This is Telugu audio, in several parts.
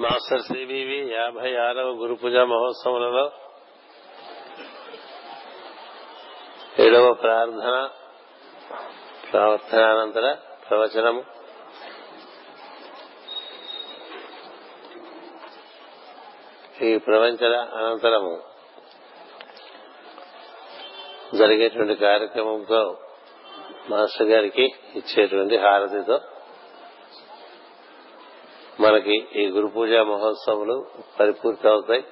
మాస్టర్ సిబివి యాభై ఆరవ గురు పూజా మహోత్సవంలో ఏడవ ప్రార్థన ప్రవర్తనానంతర ప్రవచనము. ఈ ప్రవంచన అనంతరము జరిగేటువంటి కార్యక్రమంతో మాస్టర్ గారికి ఇచ్చేటువంటి హారతితో మనకి ఈ గురు పూజా మహోత్సవాలు పరిపూర్తి అవుతాయి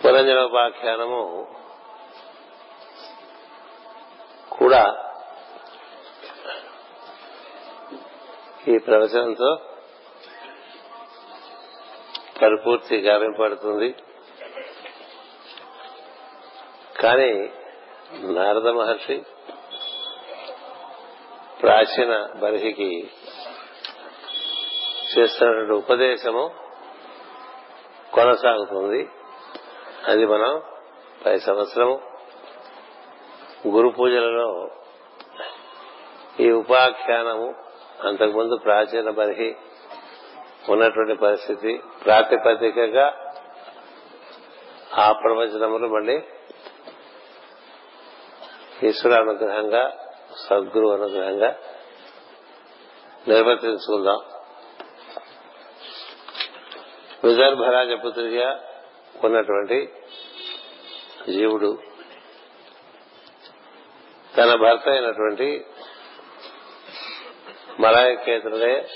పురంజనోపాఖ్యానము కూడా ఈ ప్రవచనంతో పరిపూర్తి గావింపడుతుంది కానీ నారద మహర్షి ప్రాచీన బర్హికి చేస్తున్నటువంటి ఉపదేశము కొనసాగుతుంది. అది మనం పై సంవత్సరము గురు పూజలలో ఈ ఉపాఖ్యానము అంతకుముందు ప్రాచీన బర్హి ఉన్నటువంటి పరిస్థితి ప్రాతిపదికగా ఆ ప్రవచనములు మళ్ళీ ఈశ్వర అనుగ్రహంగా సద్గురు అనుగ్రహంగా నిర్వర్తించుకుందాం విదర్భరాజపుత్రిగా ఉన్నటువంటి జీవుడు తన భర్త అయినటువంటి మలాయకేతుడే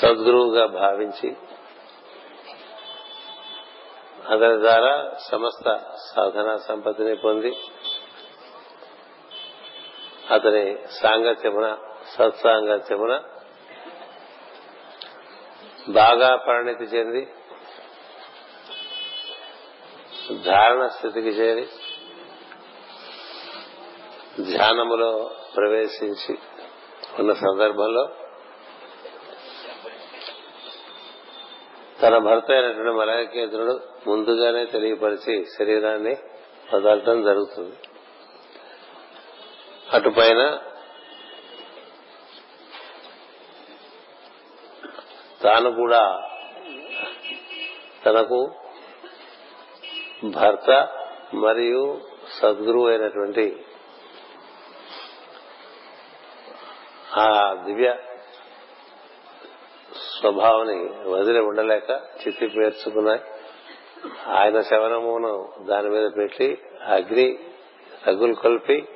సద్గురువుగా భావించి అతని ద్వారా సమస్త సాధన సంపత్తిని పొంది అతని సాంగత్యమున సత్సాంగత్యమున బాగా పరిణితి చెంది ధారణ స్థితికి చేరి ధ్యానములో ప్రవేశించి ఉన్న సందర్భంలో తన భర్త అయినటువంటి మలయకేతుడు ముందుగానే తెలియపరిచి శరీరాన్ని వదలటం జరుగుతుంది. అటుపైన తాను కూడా తనకు భర్త మరియు సద్గురువు అయినటువంటి ఆ దివ్య స్వభావాన్ని వదిలి ఉండలేక చిత్తి పేర్చుకున్నాయి. ఆయన శవనమును దాని మీద పెట్టి అగ్ని రగులు కొల్పి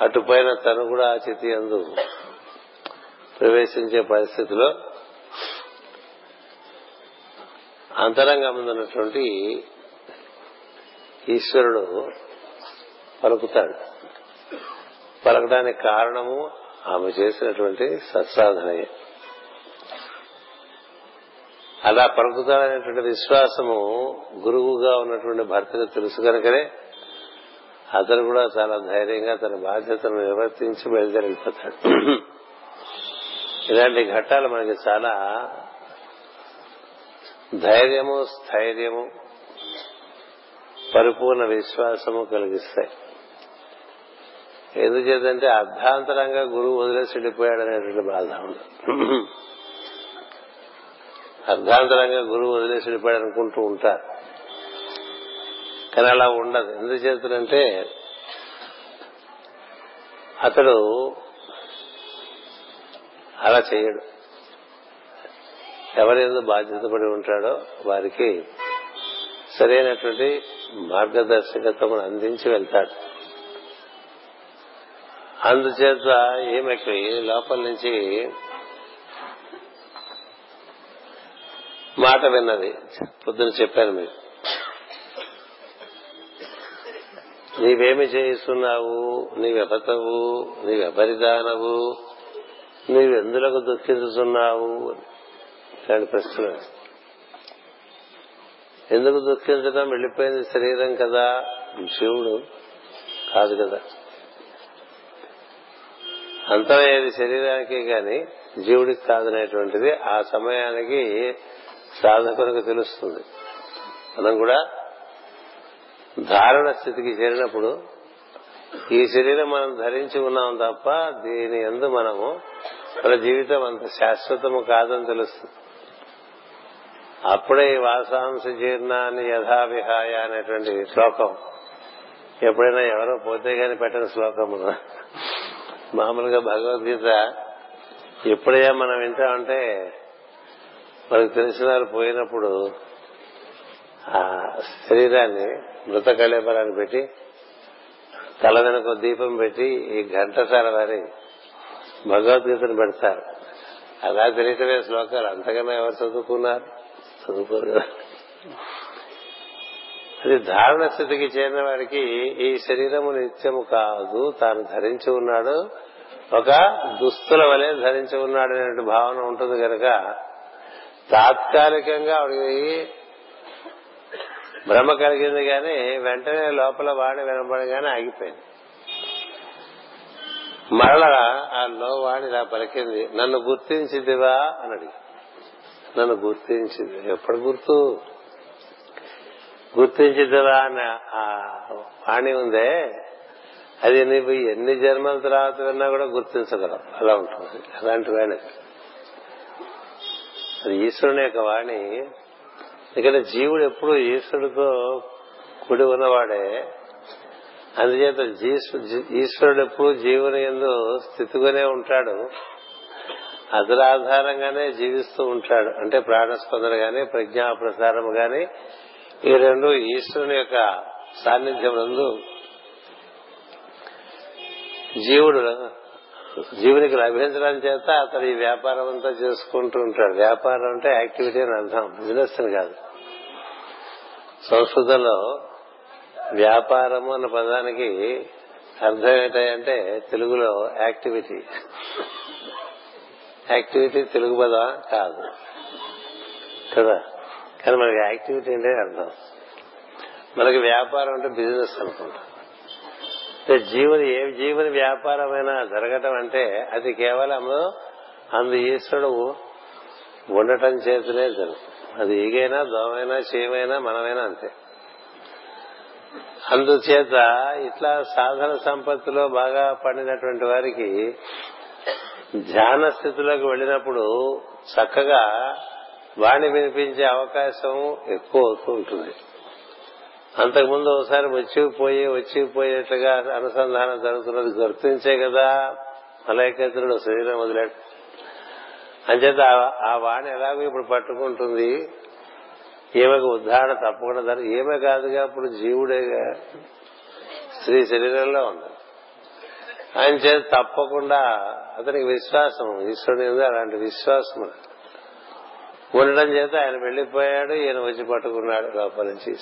అటుపైన తను కూడా ఆ చితి అందు ప్రవేశించే పరిస్థితిలో అంతరంగమున్నటువంటి ఈశ్వరుడు పలుకుతాడు. పలకడానికి కారణము ఆమె చేసినటువంటి సత్సాధనయే. అలా పలుకుతాడనేటువంటి విశ్వాసము గురువుగా ఉన్నటువంటి భర్తకు తెలుసు కనుకనే అతను కూడా చాలా ధైర్యంగా తన బాధ్యతను నిర్వర్తించి బయలుదేరిపోతాడు. ఇలాంటి ఘట్టాలు మనకి చాలా ధైర్యము స్థైర్యము పరిపూర్ణ విశ్వాసము కలిగిస్తాయి. ఎందుచేతంటే అర్ధాంతరంగా గురువు వదిలేసి వెళ్ళిపోయాడు అనేటువంటి బాధ ఉండదు అర్ధాంతరంగా గురువు వదిలేసి వెళ్ళిపోయాడు అనుకుంటూ ఉంటారు. కానీ అలా ఉండదు. ఎందుచేతంటే అతడు అలా చేయడు. ఎవరేదో బాధ్యత పడి ఉంటాడో వారికి సరైనటువంటి మార్గదర్శకత్వం అందించి వెళ్తాడు. అందుచేత ఈమెకి లోపల నుంచి మాట విన్నది. పొద్దున చెప్పాను మీరు నీవేమి చేయిస్తున్నావు? నీవెపతవు? నీవెపరిదానవు నీవెందులకు దుఃఖించుతున్నావు? ఇలాంటి ప్రశ్న ఎందుకు దుఃఖించడం? వెళ్ళిపోయింది శరీరం కదా? శివుడు కాదు కదా. అంతమయ్యేది శరీరానికి కాని జీవుడికి కాదనేటువంటిది ఆ సమయానికి సాధకునికి తెలుస్తుంది. మనం కూడా ధారణ స్థితికి చేరినప్పుడు ఈ శరీరం మనం ధరించి ఉన్నాం తప్ప దీని ఎందు మనము మన జీవితం అంత శాశ్వతము కాదని తెలుస్తుంది. అప్పుడే ఈ వాసాంశ జీర్ణాన్ని యథావిహాయ అనేటువంటి శ్లోకం. ఎప్పుడైనా ఎవరో పోతే గాని పెట్టిన శ్లోకం. మామూలుగా భగవద్గీత ఎప్పుడైనా మనం వింటామంటే మనకు తెలిసిన వారు పోయినప్పుడు ఆ శరీరాన్ని మృత కళేబరాన్ని పెట్టి తల వెనక దీపం పెట్టి ఈ ఘంటసాల వారి భగవద్గీతను పెడతారు. అలా తెలియటమే శ్లోకాలు. అంతకన్నా ఎవరు చదువుకున్నారు? చదువుకోరు కదా. అది ధారణ స్థితికి చేరిన వాడికి ఈ శరీరము నిత్యము కాదు. తాను ధరించి ఉన్నాడు. ఒక దుస్తుల వలె ధరించి ఉన్నాడు అనే భావన ఉంటుంది కనుక తాత్కాలికంగా ఆవిడకి భ్రమ కలిగింది కానీ వెంటనే లోపల వాణి వినపడగానే ఆగిపోయింది. మరలా ఆ లో వాణి ఇలా పలికింది. నన్ను గుర్తించిదివా? అని అడిగి నన్ను గుర్తించింది. ఎప్పుడు గుర్తు? గుర్తించిదివా? అని ఆ వాణి ఉందే. అది నీవు ఎన్ని జన్మల తర్వాత విన్నా కూడా గుర్తించగలవు. అలా ఉంటుంది. అలాంటి వాణి అది ఈశ్వరుని యొక్క వాణి. ఇక్కడ జీవుడు ఎప్పుడు ఈశ్వరుడితో కుడి ఉన్నవాడే. అందుచేత ఈశ్వరుడు ఎప్పుడు జీవుని ఎందు స్థితిగానే ఉంటాడు. అదురాధారంగానే జీవిస్తూ ఉంటాడు. అంటే ప్రాణస్పందన గాని ప్రజ్ఞా ప్రసారం గాని ఈ రెండు ఈశ్వరుని యొక్క సాన్నిధ్యం నందు జీవుడు జీవునికి లభించడం చేత అతడు ఈ వ్యాపారం అంతా చేసుకుంటూ ఉంటాడు. వ్యాపారం అంటే యాక్టివిటీ అని అర్థం. బిజినెస్ అని కాదు. సంస్కృతంలో వ్యాపారము అన్న పదానికి అర్థం ఏంటంటే తెలుగులో యాక్టివిటీ. యాక్టివిటీ తెలుగు పదం కాదు. కదా? కానీ మనకి యాక్టివిటీ అంటే అర్థం. మనకి వ్యాపారం అంటే బిజినెస్ అనుకుంటాం. జీవుని ఏ జీవుని వ్యాపారమైనా జరగటం అంటే అది కేవలం అందు ఈశ్వరుడు ఉండటం చేతనే జరుగుతుంది. అది ఈగైనా దోమైనా చేయమైనా మనమైనా అంతే. అందుచేత ఇట్లా సాధన సంపత్తిలో బాగా పడినటువంటి వారికి ధ్యాన స్థితిలోకి వెళ్ళినప్పుడు చక్కగా వాణి వినిపించే అవకాశం ఎక్కువ అవుతూ ఉంటుంది. అంతకుముందు ఒకసారి వచ్చిపోయి వచ్చిపోయేట్టుగా అనుసంధానం జరుగుతున్నది గుర్తించే కదా. మలైకేతుడు శరీరం వదిలాడు. అంచేత ఆ వాణి ఎలాగో ఇప్పుడు పట్టుకుంటుంది. ఈమెకు ఉద్ధారణ తప్పకుండా ధర ఈమె కాదుగా ఇప్పుడు జీవుడేగా. స్త్రీ శరీరంలో ఉంది. ఆయన చేత తప్పకుండా అతనికి విశ్వాసం. ఈశ్వరుని ఉంది అలాంటి విశ్వాసం ఉండడం చేత ఆయన వెళ్ళిపోయాడు ఈయన వచ్చి పట్టుకున్నాడు లోపల నుంచి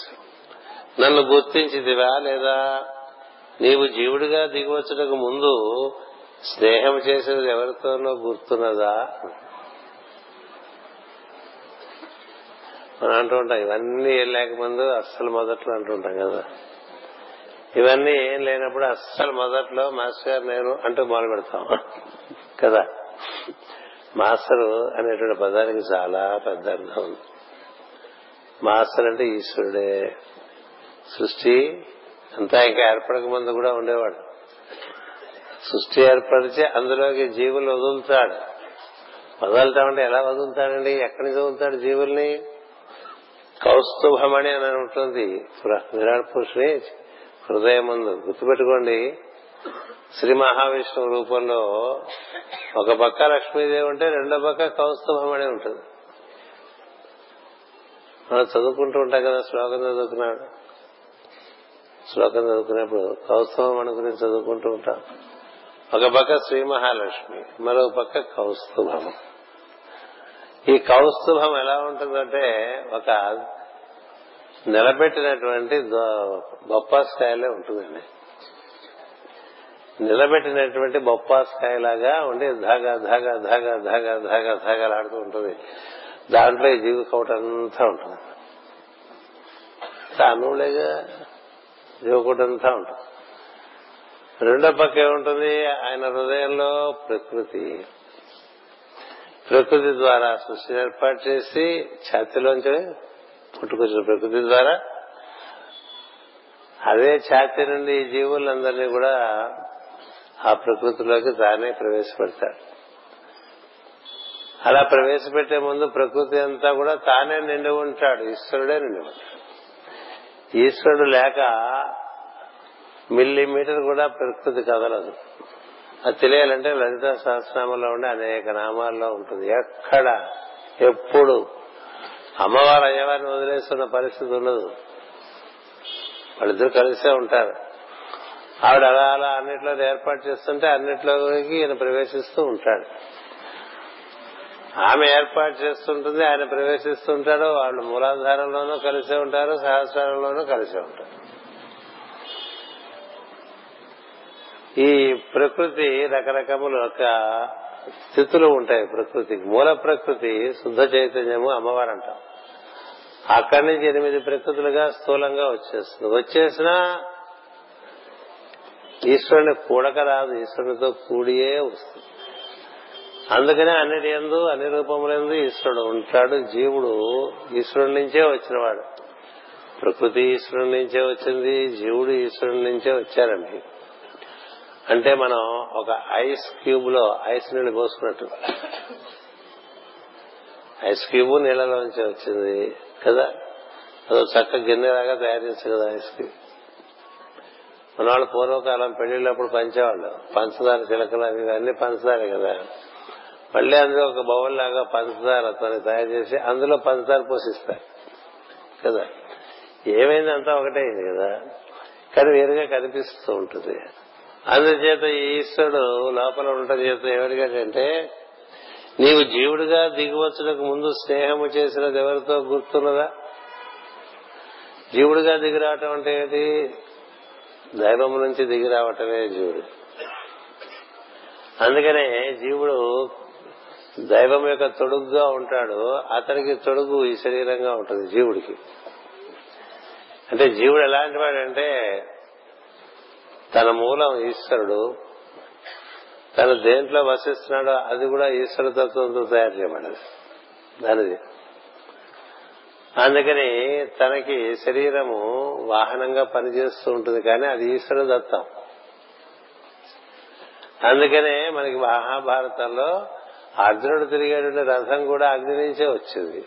నన్ను గుర్తించిదివా లేదా? నీవు జీవుడిగా దిగవచ్చుటకు ముందు స్నేహం చేసేది ఎవరితోనో గుర్తున్నదా? మనం అంటూ ఉంటాం ఇవన్నీ లేక లేకముందు అస్సలు మొదట్లో అంటుంటాం కదా. ఇవన్నీ ఏం లేనప్పుడు అస్సలు మొదట్లో మాస్టర్ గారు నేను అంటూ మొదలు పెడతాం కదా. మాస్టర్ అనేటువంటి పదానికి చాలా పెద్ద అర్థం ఉంది. మాస్టర్ అంటే ఈశ్వరుడే. సృష్టి అంతా ఇంకా ఏర్పడక ముందు కూడా ఉండేవాడు. సృష్టి ఏర్పరిచి అందులోకి జీవులు వదులుతాడు. వదులుతామంటే ఎలా వదులుతాడండి? ఎక్కడి నుంచి వదులుతాడు జీవుల్ని? కౌస్తుభమణి అని ఉంటుంది. విరాట్ పురుషుని హృదయం ముందు గుర్తుపెట్టుకోండి శ్రీ మహావిష్ణువు రూపంలో ఒక పక్క లక్ష్మీదేవి ఉంటే రెండో పక్క కౌస్తుభమణి ఉంటుంది. మనం చదువుకుంటూ ఉంటాం కదా శ్లోకం చదువుకున్నాడు శ్లోకం చదువుకునేప్పుడు కౌస్తుభమణి గురించి చదువుకుంటూ ఉంటాం. ఒక పక్క శ్రీ మహాలక్ష్మి మరో పక్క కౌస్తుభం ఈ కౌస్తుభం ఎలా ఉంటుందంటే ఒక నిలబెట్టినటువంటి బొప్పాస్కాయలే ఉంటుందండి. నిలబెట్టినటువంటి బొప్పాస్కాయలాగా ఉండి ధాగా ధాగా ధాగా ధాగా ధాగా ధాగలాడుతూ ఉంటుంది. దాంట్లో ఈ జీవి కౌటంతా ఉంటుంది. అనువులేగా జీవకుటంతా ఉంటుంది. రెండో పక్క ఏముంటుంది? ఆయన హృదయంలో ప్రకృతి. ప్రకృతి ద్వారా సృష్టి ఏర్పాటు చేసి ఛాతిలోంచి పుట్టుకొచ్చిన ప్రకృతి ద్వారా అదే ఛాతి నుండి ఈ జీవులందరినీ కూడా ఆ ప్రకృతిలోకి తానే ప్రవేశపెడతాడు అలా ప్రవేశపెట్టే ముందు ప్రకృతి అంతా కూడా తానే నిండి ఉంటాడు ఈశ్వరుడే నిండి ఉంటాడు. ఈశ్వరుడు లేక మిల్లీమీటర్ కూడా ప్రకృతి కదలదు. అది తెలియాలంటే లలిత సహస్రనామంలో ఉండే అనేక నామాల్లో ఉంటుంది. ఎక్కడ? ఎప్పుడు? అమ్మవారు అయ్యవారిని వదిలేస్తున్న పరిస్థితి ఉండదు. వాళ్ళిద్దరు కలిసే ఉంటారు. ఆవిడ అలా అలా అన్నిట్లో ఏర్పాటు చేస్తుంటే అన్నిట్లోకి ఈయన ప్రవేశిస్తూ ఉంటాడు. ఆమె ఏర్పాటు చేస్తుంటుంది ఆయన ప్రవేశిస్తుంటాడు వాళ్ళు మూలాధారంలోనూ కలిసే ఉంటారు సహస్రంలోనూ కలిసే ఉంటారు. ఈ ప్రకృతి రకరకముల యొక్క స్థితులు ఉంటాయి ప్రకృతికి. మూల ప్రకృతి శుద్ధ చైతన్యము అమ్మవారు అంటాం. అక్కడి నుంచి ఎనిమిది ప్రకృతులుగా స్థూలంగా వచ్చేస్తుంది. వచ్చేసినా ఈశ్వరుని కూడక రాదు. ఈశ్వరునితో కూడియే వస్తుంది. అందుకనే అన్నిటి ఎందు అన్ని రూపములందు ఈశ్వరుడు ఉంటాడు. జీవుడు ఈశ్వరుడి నుంచే వచ్చినవాడు. ప్రకృతి ఈశ్వరుడి నుంచే వచ్చింది. జీవుడు ఈశ్వరుడి నుంచే వచ్చారండి. అంటే మనం ఒక ఐస్ క్యూబ్లో ఐస్ నీళ్ళు పోసుకున్నట్టు. ఐస్ క్యూబ్ నీళ్ళలోంచి వచ్చింది కదా? అదో చక్క గిన్నెలాగా తయారు చేస్తారు కదా ఐస్ క్యూబ్. మన వాళ్ళు పూర్వకాలం పెళ్ళిళ్ళప్పుడు పంచేవాళ్ళు. పంచదార చిలకలు అవి అన్ని పంచదారే కదా. మళ్ళీ అందులో ఒక బౌల్ లాగా పంచదార తను తయారు చేసి అందులో పంచదార పోషిస్తారు కదా? ఏమైంది అంతా ఒకటే అయింది కదా? కానీ వేరుగా కనిపిస్తూ ఉంటుంది. అందుచేత ఈశ్వరుడు లోపల ఉండటం చేత ఎవరికంటే నీవు జీవుడిగా దిగివచ్చునకు ముందు స్నేహము చేసినది ఎవరితో గుర్తున్నదా? జీవుడిగా దిగిరావటం అంటే ఏంటి దైవం నుంచి దిగిరావటమే జీవుడు. అందుకనే జీవుడు దైవం యొక్క తొడుగుగా ఉంటాడు అతనికి తొడుగు ఈ శరీరంగా ఉంటుంది జీవుడికి. అంటే జీవుడు ఎలాంటి వాడంటే తన మూలం ఈశ్వరుడు తను దేంట్లో వసిస్తున్నాడో అది కూడా ఈశ్వర తత్వంతో తయారు చేయబడదు దానిది. అందుకని తనకి శరీరము వాహనంగా పనిచేస్తూ ఉంటుంది కానీ అది ఈశ్వర దత్తం. అందుకనే మనకి మహాభారతంలో అర్జునుడు తిరిగేటువంటి రథం కూడా అగ్ని నుంచే వచ్చింది.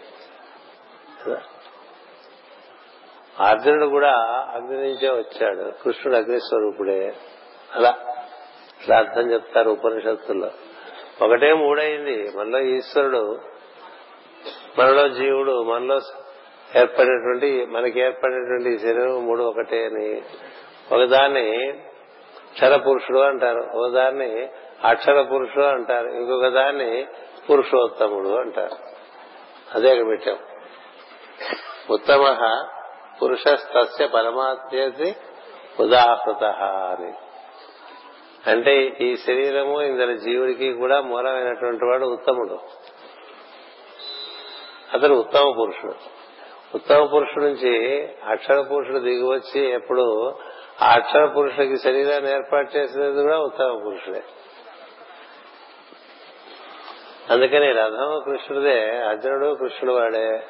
అర్జునుడు కూడా అగ్ని నుంచే వచ్చాడు. కృష్ణుడు అగ్నిస్వరూపుడే అలా ఇట్లా అర్థం చెప్తారు ఉపనిషత్తుల్లో. ఒకటే మూడైంది. మనలో ఈశ్వరుడు మనలో జీవుడు మనలో ఏర్పడినటువంటి మనకి ఏర్పడినటువంటి శరీరం మూడు ఒకటే అని. ఒకదాన్ని క్షర పురుషుడు అంటారు. ఒకదాన్ని అక్షర పురుషుడు అంటారు. ఇంకొక దాన్ని పురుషోత్తముడు అంటారు. అదే పెట్టాం. ఉత్తమ పురుషస్తస్య పరమాత్మేతి ఉదాహృత అని. అంటే ఈ శరీరము ఇందులో జీవుడికి కూడా మూలమైనటువంటి వాడు ఉత్తముడు. అతడు ఉత్తమ పురుషుడు. ఉత్తమ పురుషుడు నుంచి అక్షర పురుషుడు దిగివచ్చి ఎప్పుడు ఆ అక్షర పురుషుడికి శరీరాన్ని ఏర్పాటు చేసేది కూడా ఉత్తమ పురుషుడే. అందుకని రథం కృష్ణుడే అర్జునుడు కృష్ణుడు వాడే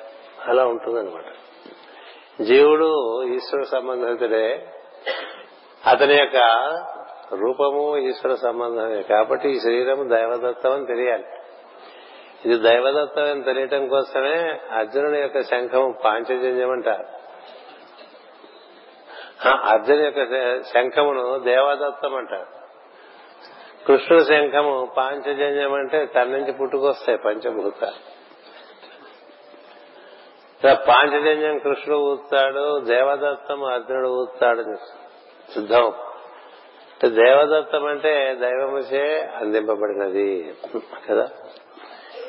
అలా ఉంటుందన్నమాట. జీవుడు ఈశ్వర సంబంధితుడే అతని యొక్క రూపము ఈశ్వర సంబంధమే. కాబట్టి ఈ శరీరం దైవదత్తం అని తెలియాలి. ఇది దైవదత్తం అని తెలియటం కోసమే అర్జునుని యొక్క శంఖము పాంచజన్యం అంటారు. అర్జున్ యొక్క శంఖమును దేవదత్తం అంటారు. కృష్ణుడు శంఖము పాంచజన్యం అంటే తన నుంచి పుట్టుకొస్తాయి పంచభూతాలు. పాంచజన్యం కృష్ణుడు ఊస్తాడు దేవదత్తం అర్జునుడు ఊస్తాడు సిద్ధం. దేవదత్తం అంటే దైవముచే అందింపబడినది కదా?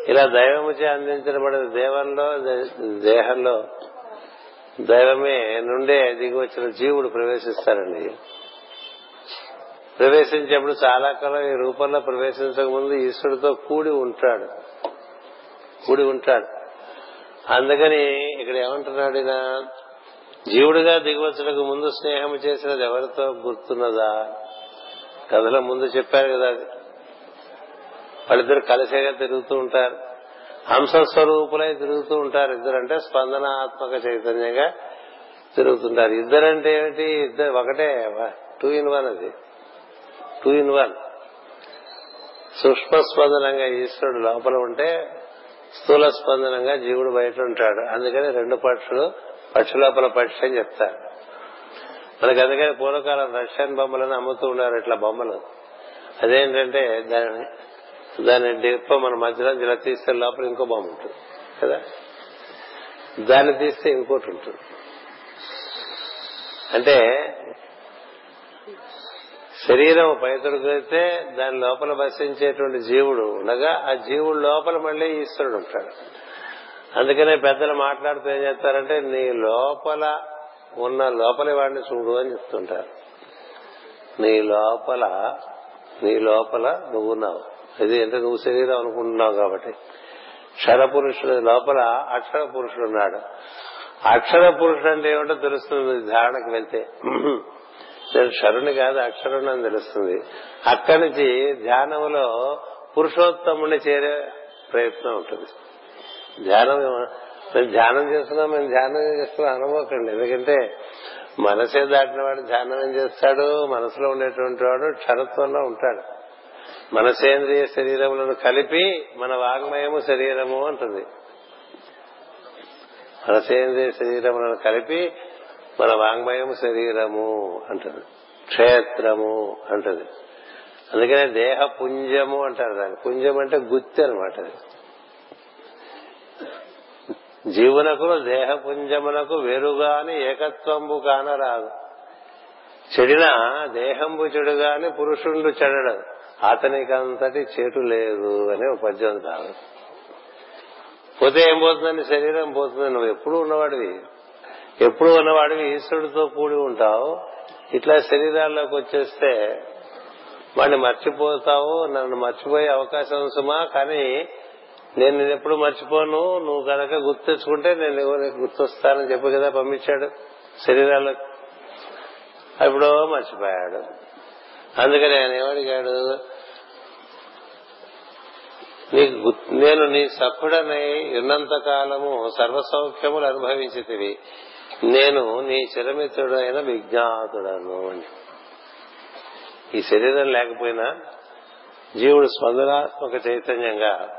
ఇలా దైవముచే అందించబడిన దేవంలో దేహంలో. దైవమే నుండే దిగి వచ్చిన జీవుడు ప్రవేశిస్తారండి ప్రవేశించేప్పుడు చాలా కాలం ఈ రూపంలో ప్రవేశించక ముందు ఈశ్వరుడితో కూడి ఉంటాడు. కూడి ఉంటాడు. అందుకని ఇక్కడ ఏమంటున్నాడు ఈయన? జీవుడిగా దిగవచ్చులకు ముందు స్నేహం చేసినది ఎవరితో గుర్తున్నదా? కథలో ముందు చెప్పారు కదా వాళ్ళిద్దరు కలిసేగా తిరుగుతూ ఉంటారు. హంస స్వరూపులై తిరుగుతూ ఉంటారు. ఇద్దరు అంటే స్పందనాత్మక చైతన్యంగా తిరుగుతుంటారు. ఇద్దరంటే ఏమిటి? ఇద్దరు ఒకటే టూ ఇన్ వన్ అది. Two in one. సూక్ష్మ స్పందనంగా ఈశ్వరుడు లోపల ఉంటే స్థూల స్పందనంగా జీవుడు బయట ఉంటాడు. అందుకని రెండు పక్షులు పక్షులోపల పక్షి అని చెప్తారు. మనకి అందుకని పూర్వకాలం రష్యన్ బొమ్మలను అమ్ముతూ ఉన్నారు ఇట్లా బొమ్మలు. అదేంటంటే దాని దాని డిప్ప మన మధ్యలో ఇలా తీస్తే లోపల ఇంకో బొమ్మ ఉంటుంది కదా? దాన్ని తీస్తే ఇంకోటి ఉంటుంది. అంటే శరీరం పైతొడుగైతే దాని లోపల వసించేటువంటి జీవుడు ఉండగా ఆ జీవుడు లోపల మళ్ళీ ఈశ్వరుడు ఉంటాడు. అందుకనే పెద్దలు మాట్లాడుతూ ఏం చేస్తారంటే నీ లోపల ఉన్న లోపలి వాడిని చూడు అని చెప్తుంటారు. నీ లోపల నీ లోపల నువ్వు ఉన్నావు. ఇది అంటే నువ్వు శరీరం అనుకుంటున్నావు కాబట్టి. క్షర పురుషుడు లోపల అక్షర పురుషుడు ఉన్నాడు. అక్షర పురుషుడు అంటే ఏమిటో తెలుస్తుంది ధారణకు వెళ్తే. నేను క్షరుని కాదు అక్షరుని అని తెలుస్తుంది. అక్కడి నుంచి ధ్యానంలో పురుషోత్తముని చేరే ప్రయత్నం ఉంటుంది. ధ్యానం మేము ధ్యానం చేస్తున్నాం మేము ధ్యానం చేస్తున్నాం అనుకోకండి ఎందుకంటే మనసే దాటిన వాడు ధ్యానం ఏం చేస్తాడు? మనసులో ఉండేటువంటి వాడు క్షణత్వంలో ఉంటాడు. మనసేంద్రియ శరీరములను కలిపి మన వాంగ్మయము శరీరము అంటుంది. మనసేంద్రియ శరీరములను కలిపి మన వాంగ్మయము శరీరము అంటది. క్షేత్రము అంటది. అందుకనే దేహ పుంజము అంటారు దాన్ని. పుంజం అంటే గుత్తి అనమాట జీవునకు దేహ పుంజమునకు వేరుగాని ఏకత్వంబు కానరాదు. చెడిన దేహంబు చెడుగాని పురుషుండు చెడడు అతనికంతటి చెటు లేదు అని ఒక పద్యం కాదు పోతే ఏం పోతుందని శరీరం పోతుంది నువ్వు ఎప్పుడు ఉన్నవాడివి. ఎప్పుడు ఉన్నవాడివి ఈశ్వరుడితో కూడి ఉంటావు. ఇట్లా శరీరాల్లోకి వచ్చేస్తే వాడిని మర్చిపోతావు నన్ను మర్చిపోయే అవకాశం సుమా కానీ నేను నేను ఎప్పుడు మర్చిపోను. నువ్వు కనుక గుర్తెచ్చుకుంటే నేను గుర్తొస్తానని చెప్పు కదా పంపించాడు శరీరాల్లో. ఎప్పుడో మర్చిపోయాడు. అందుకని ఆయన ఏమడిగాడు? నీకు నేను నీ సభ్యుడనై ఉన్నంత కాలము సర్వసౌఖ్యములు అనుభవించితివి. నేను నీ చిరమిత్రుడైన విజ్ఞాతుడను అని. ఈ శరీరం లేకపోయినా జీవుడు స్పందనాత్మక చైతన్యంగా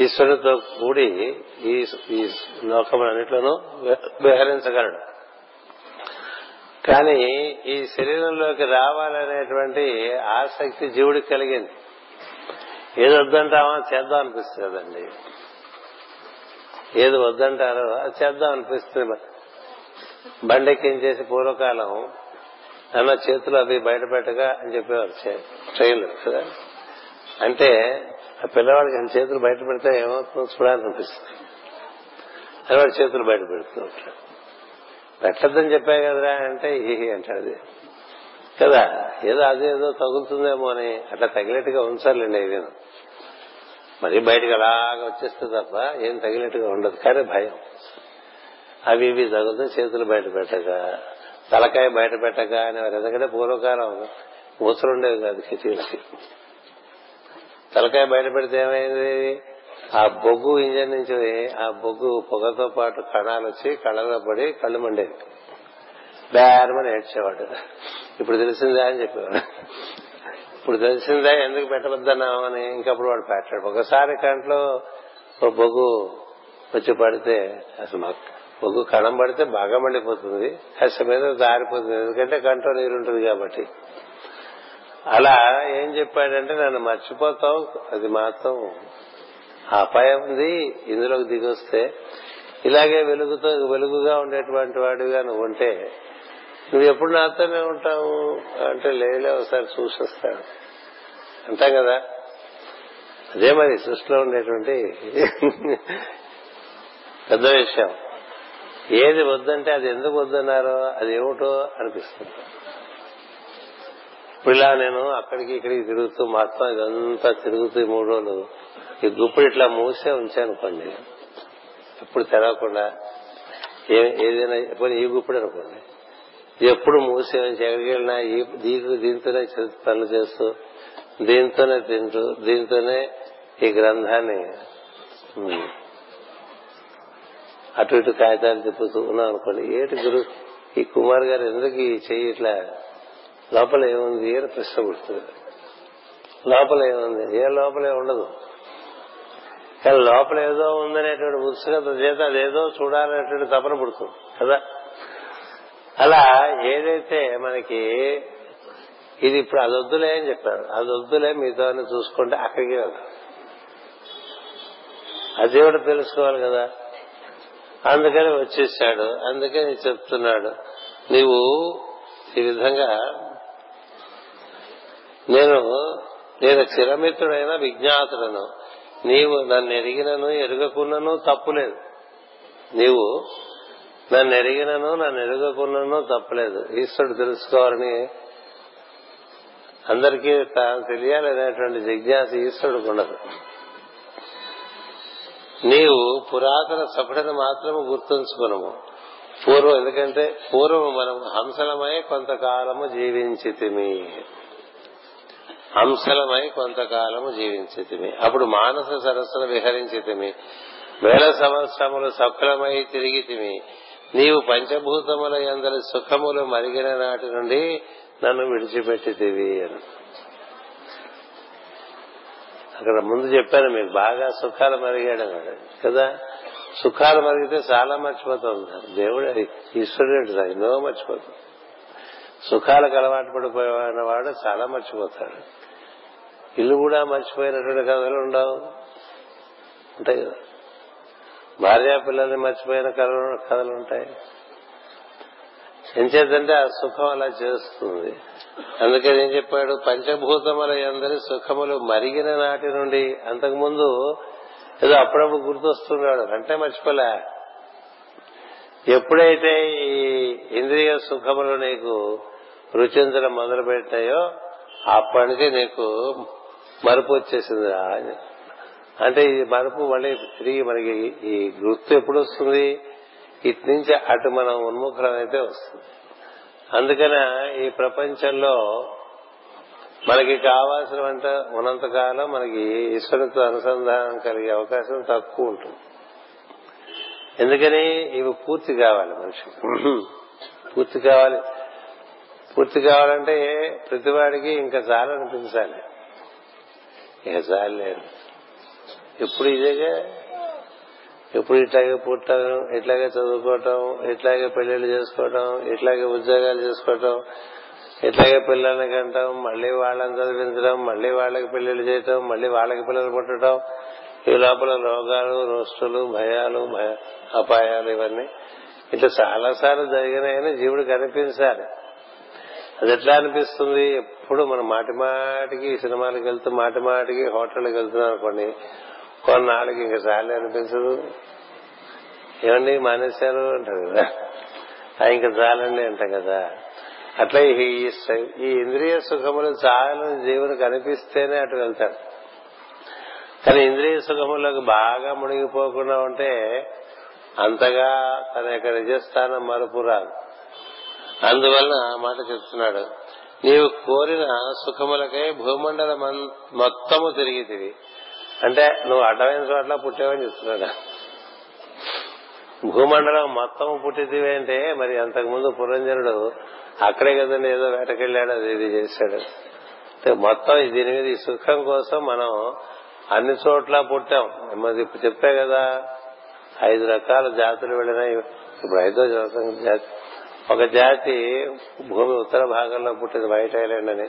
ఈశ్వరుడితో కూడి ఈ ఈ లోకములన్నిట్లోనూ విహరించగలడు కానీ ఈ శరీరంలోకి రావాలనేటువంటి ఆసక్తి జీవుడికి కలిగింది. ఏదొద్దంటామా చేద్దాం అనిపిస్తుంది కదండి ఏది వద్దంటారో అది చేద్దాం అనిపిస్తుంది బండెక్కించేసి పూర్వకాలం అన్న చేతులు అవి బయట పెట్టగా అని చెప్పేవారు ట్రైన్లు కదా? అంటే ఆ పిల్లవాడికి ఆయన చేతులు బయట పెడితే ఏమవుతుందో చూడాలని అనిపిస్తుంది అది వాడు చేతులు బయట పెడుతూ ఉంటాడు పెట్టద్దని చెప్పా కదరా అంటే ఈ అంటాడు కదా? ఏదో అదేదో తగులుతుందేమో అని అట్లా తగిలేట్టుగా ఉంచాలండి నేను మరి బయటకు అలాగా వచ్చేస్తే తప్ప ఏం తగినట్టుగా ఉండదు. కానీ భయం. అవి ఇవి తగులుతూ చేతులు బయట పెట్టక తలకాయ బయట పెట్టక అనేవారు ఎందుకంటే పూర్వకాలం మూసలుండేవి కాదు కిటికీలకి. తలకాయ బయట పెడితే ఏమైంది? ఆ బొగ్గు ఇంజన్ నుంచి ఆ బొగ్గు పొగతో పాటు కణాలు వచ్చి కళ్ళలో పడి కళ్ళు మండేవి. బేరమని ఏడ్చేవాడు. ఇప్పుడు తెలిసిందా అని చెప్పేవాడు. ఇప్పుడు తెలిసిందా ఎందుకు పెట్టవద్దన్నామని ఇంకప్పుడు వాడు పెట్టాడు. ఒకసారి కంట్లో బొగ్గు వచ్చి పడితే అసలు మాకు బొగ్గు కణం పడితే బాగా మండిపోతుంది. కష్టం మీద దారిపోతుంది ఎందుకంటే కంట్లో నీరు ఉంటుంది కాబట్టి. అలా ఏం చెప్పాడంటే నన్ను మర్చిపోతావు. అది మాత్రం అపాయం ఉంది. ఇందులోకి దిగొస్తే ఇలాగే వెలుగుతో వెలుగుగా ఉండేటువంటి వాడిగా నువ్వు ఉంటే నువ్వు ఎప్పుడు నాతోనే ఉంటావు? అంటే లేలే ఒకసారి చూసొస్తాడు అంటాం కదా? అదే మరి సృష్టిలో ఉండేటువంటి పెద్ద విషయం. ఏది వద్దంటే అది ఎందుకు వద్దన్నారో అది ఏమిటో అనిపిస్తుంది. ఇప్పుడు ఇలా నేను అక్కడికి ఇక్కడికి తిరుగుతూ మొత్తం ఇదంతా తిరుగుతూ ఈ మూడు రోజులు ఈ గుప్పుడు ఇట్లా మూసే ఉంచానుకోండి ఎప్పుడు తెరవకుండా ఏదైనా ఈ గుప్పుడు అనుకోండి. ఎప్పుడు మూసేయని ఉంచి ఎక్కడికి వెళ్ళినా దీనికి దీంతోనే పనులు చేస్తూ దీంతోనే తింటూ దీంతోనే ఈ గ్రంథాన్ని అటు ఇటు కాగితాలు తిప్పుతూ ఉన్నాం అనుకోండి ఏటి గురు ఈ కుమార్ గారు ఎందుకు ఈ చెయ్యి ఇట్లా లోపల ఏముంది అని ప్రశ్న పుడుతుంది. లోపల ఏముంది? ఏ లోపలే ఉండదు. కానీ లోపల ఏదో ఉందనేటువంటి ఉత్సుకత చేత అదేదో చూడాలనేటువంటి తపన పుడుతుంది. కదా? అలా ఏదైతే మనకి ఇది ఇప్పుడు అది వద్దులే అని చెప్పారు అది వద్దులే మీతో చూసుకుంటే అక్కడికి వెళ్తాం అది కూడా తెలుసుకోవాలి కదా. అందుకని వచ్చేసాడు అందుకని చెప్తున్నాడు నీవు ఈ విధంగా నేను నేను చిరమిత్రుడైన విజ్ఞాతుడను. నీవు నన్ను ఎరిగినను ఎరగకున్నను తప్పులేదు నీవు నన్ను ఎరిగినను నన్ను ఎరగకున్నను తప్పలేదు. ఈశ్వరుడు తెలుసుకోవాలని అందరికీ తాను తెలియాలనేటువంటి జిజ్ఞాస ఈశ్వరుడికి ఉండదు. నీవు పురాతన సభ్యుడిని మాత్రము గుర్తుంచుకునము. పూర్వం ఎందుకంటే పూర్వం మనం హంసలమై కొంతకాలము జీవించితిమి. హంసలమై కొంతకాలము జీవించితిమి. అప్పుడు మానస సరస్సును విహరించితిమి. వేల సంవత్సరములు సఫలమై తిరిగితిమి. నీవు పంచభూతముల ఎందరి సుఖములు మరిగిన నాటి నుండి నన్ను విడిచిపెట్టితివి అని. అక్కడ ముందు చెప్పాను మీకు బాగా సుఖాలు మరిగాడు కదా. సుఖాలు మరిగితే చాలా మర్చిపోతుంది దేవుడు ఈశ్వరుడు ఎన్నో మర్చిపోతుంది సుఖాలకు అలవాటు పడిపోయిన వాడు చాలా మర్చిపోతాడు. ఇల్లు కూడా మర్చిపోయినటువంటి కథలు ఉండవు. ఉంటాయి కదా? భార్యా పిల్లల్ని మర్చిపోయిన కథలు కథలు ఉంటాయి ఎంచేతంటే ఆ సుఖం అలా చేస్తుంది. అందుకని ఏం చెప్పాడు? పంచభూతముల అందరి సుఖములు మరిగిన నాటి నుండి అంతకుముందు ఏదో అప్పుడప్పుడు గుర్తొస్తున్నాడు. అంటే మర్చిపోలే. ఎప్పుడైతే ఈ ఇంద్రియ సుఖములు నీకు రుచించడం మొదలు పెట్టాయో అప్పటి నుంచి నీకు మరుపు వచ్చేసింది అంటే ఈ మరపు మళ్ళీ తిరిగి మనకి ఈ గుర్తు ఎప్పుడు వస్తుంది? ఇటు నుంచి అటు మనం ఉన్ముఖం అయితే వస్తుంది. అందుకనే ఈ ప్రపంచంలో మనకి కావాల్సిన వంట ఉన్నంతకాలం మనకి ఈశ్వరుతో అనుసంధానం కలిగే అవకాశం తక్కువ ఉంటుంది. ఎందుకని? ఇవి పూర్తి కావాలి మనిషికి. పూర్తి కావాలి. పూర్తి కావాలంటే ప్రతివాడికి ఇంకా చాలనిపించాలి. ఇక లేదు. ఎప్పుడు ఇదేగా? ఎప్పుడు ఇట్లాగే పుట్టడం ఇట్లాగే చదువుకోవటం ఇట్లాగే పెళ్ళిళ్ళు చేసుకోవటం ఇట్లాగే ఉద్యోగాలు చేసుకోవటం ఇట్లాగే పిల్లల్ని కంటాం మళ్ళీ వాళ్ళని చదివించడం మళ్ళీ వాళ్ళకి పెళ్ళిళ్ళు చేయటం మళ్ళీ వాళ్ళకి పిల్లలు పుట్టడం ఈ లోపల రోగాలు రోస్టులు భయాలు భయ అపాయాలు ఇవన్నీ ఇట్లా చాలా సార్లు జరిగినాయని జీవుడు కనిపించాలి అది ఎట్లా అనిపిస్తుంది? ఎప్పుడు మనం మాటి మాటికి సినిమాలకు వెళ్తూ మాటి మాటికి హోటల్కి వెళ్తున్నాం అనుకోండి కొన్నాళ్ళకి ఇంకా చాలే అనిపించదు. ఏమండి మానేశారు అంటారు కదా. ఇంకా చాలండి అంటాం కదా. అట్లా ఈ ఇంద్రియ సుఖములు చాలు జీవునికి కనిపిస్తేనే అటు వెళ్తాడు కానీ ఇంద్రియ సుఖములకు బాగా మునిగిపోకుండా ఉంటే అంతగా తన యొక్క నిజస్థానం మరుపు రాదు. అందువలన మాట చెప్తున్నాడు. నీవు కోరిన సుఖములకై భూమండలం మొత్తము తిరిగితివి. అంటే నువ్వు అడ్డమైన చోట్ల పుట్టేవని చెప్తున్నాడు. భూమండలం మొత్తం పుట్టితివేంటే అంటే మరి అంతకుముందు పురంజనుడు అక్కడే కదండి ఏదో వేటకెళ్ళాడు అది ఇది చేశాడు. మొత్తం దీని మీద ఈ సుఖం కోసం మనం అన్ని చోట్ల పుట్టాం. మరి ఇప్పుడు చెప్పే కదా ఐదు రకాల జాతులు వెళ్ళినాయి ఇప్పుడు ఐదో జాతి ఒక జాతి భూమి ఉత్తర భాగంలో పుట్టింది వైట్ ఐలాండ్ అని.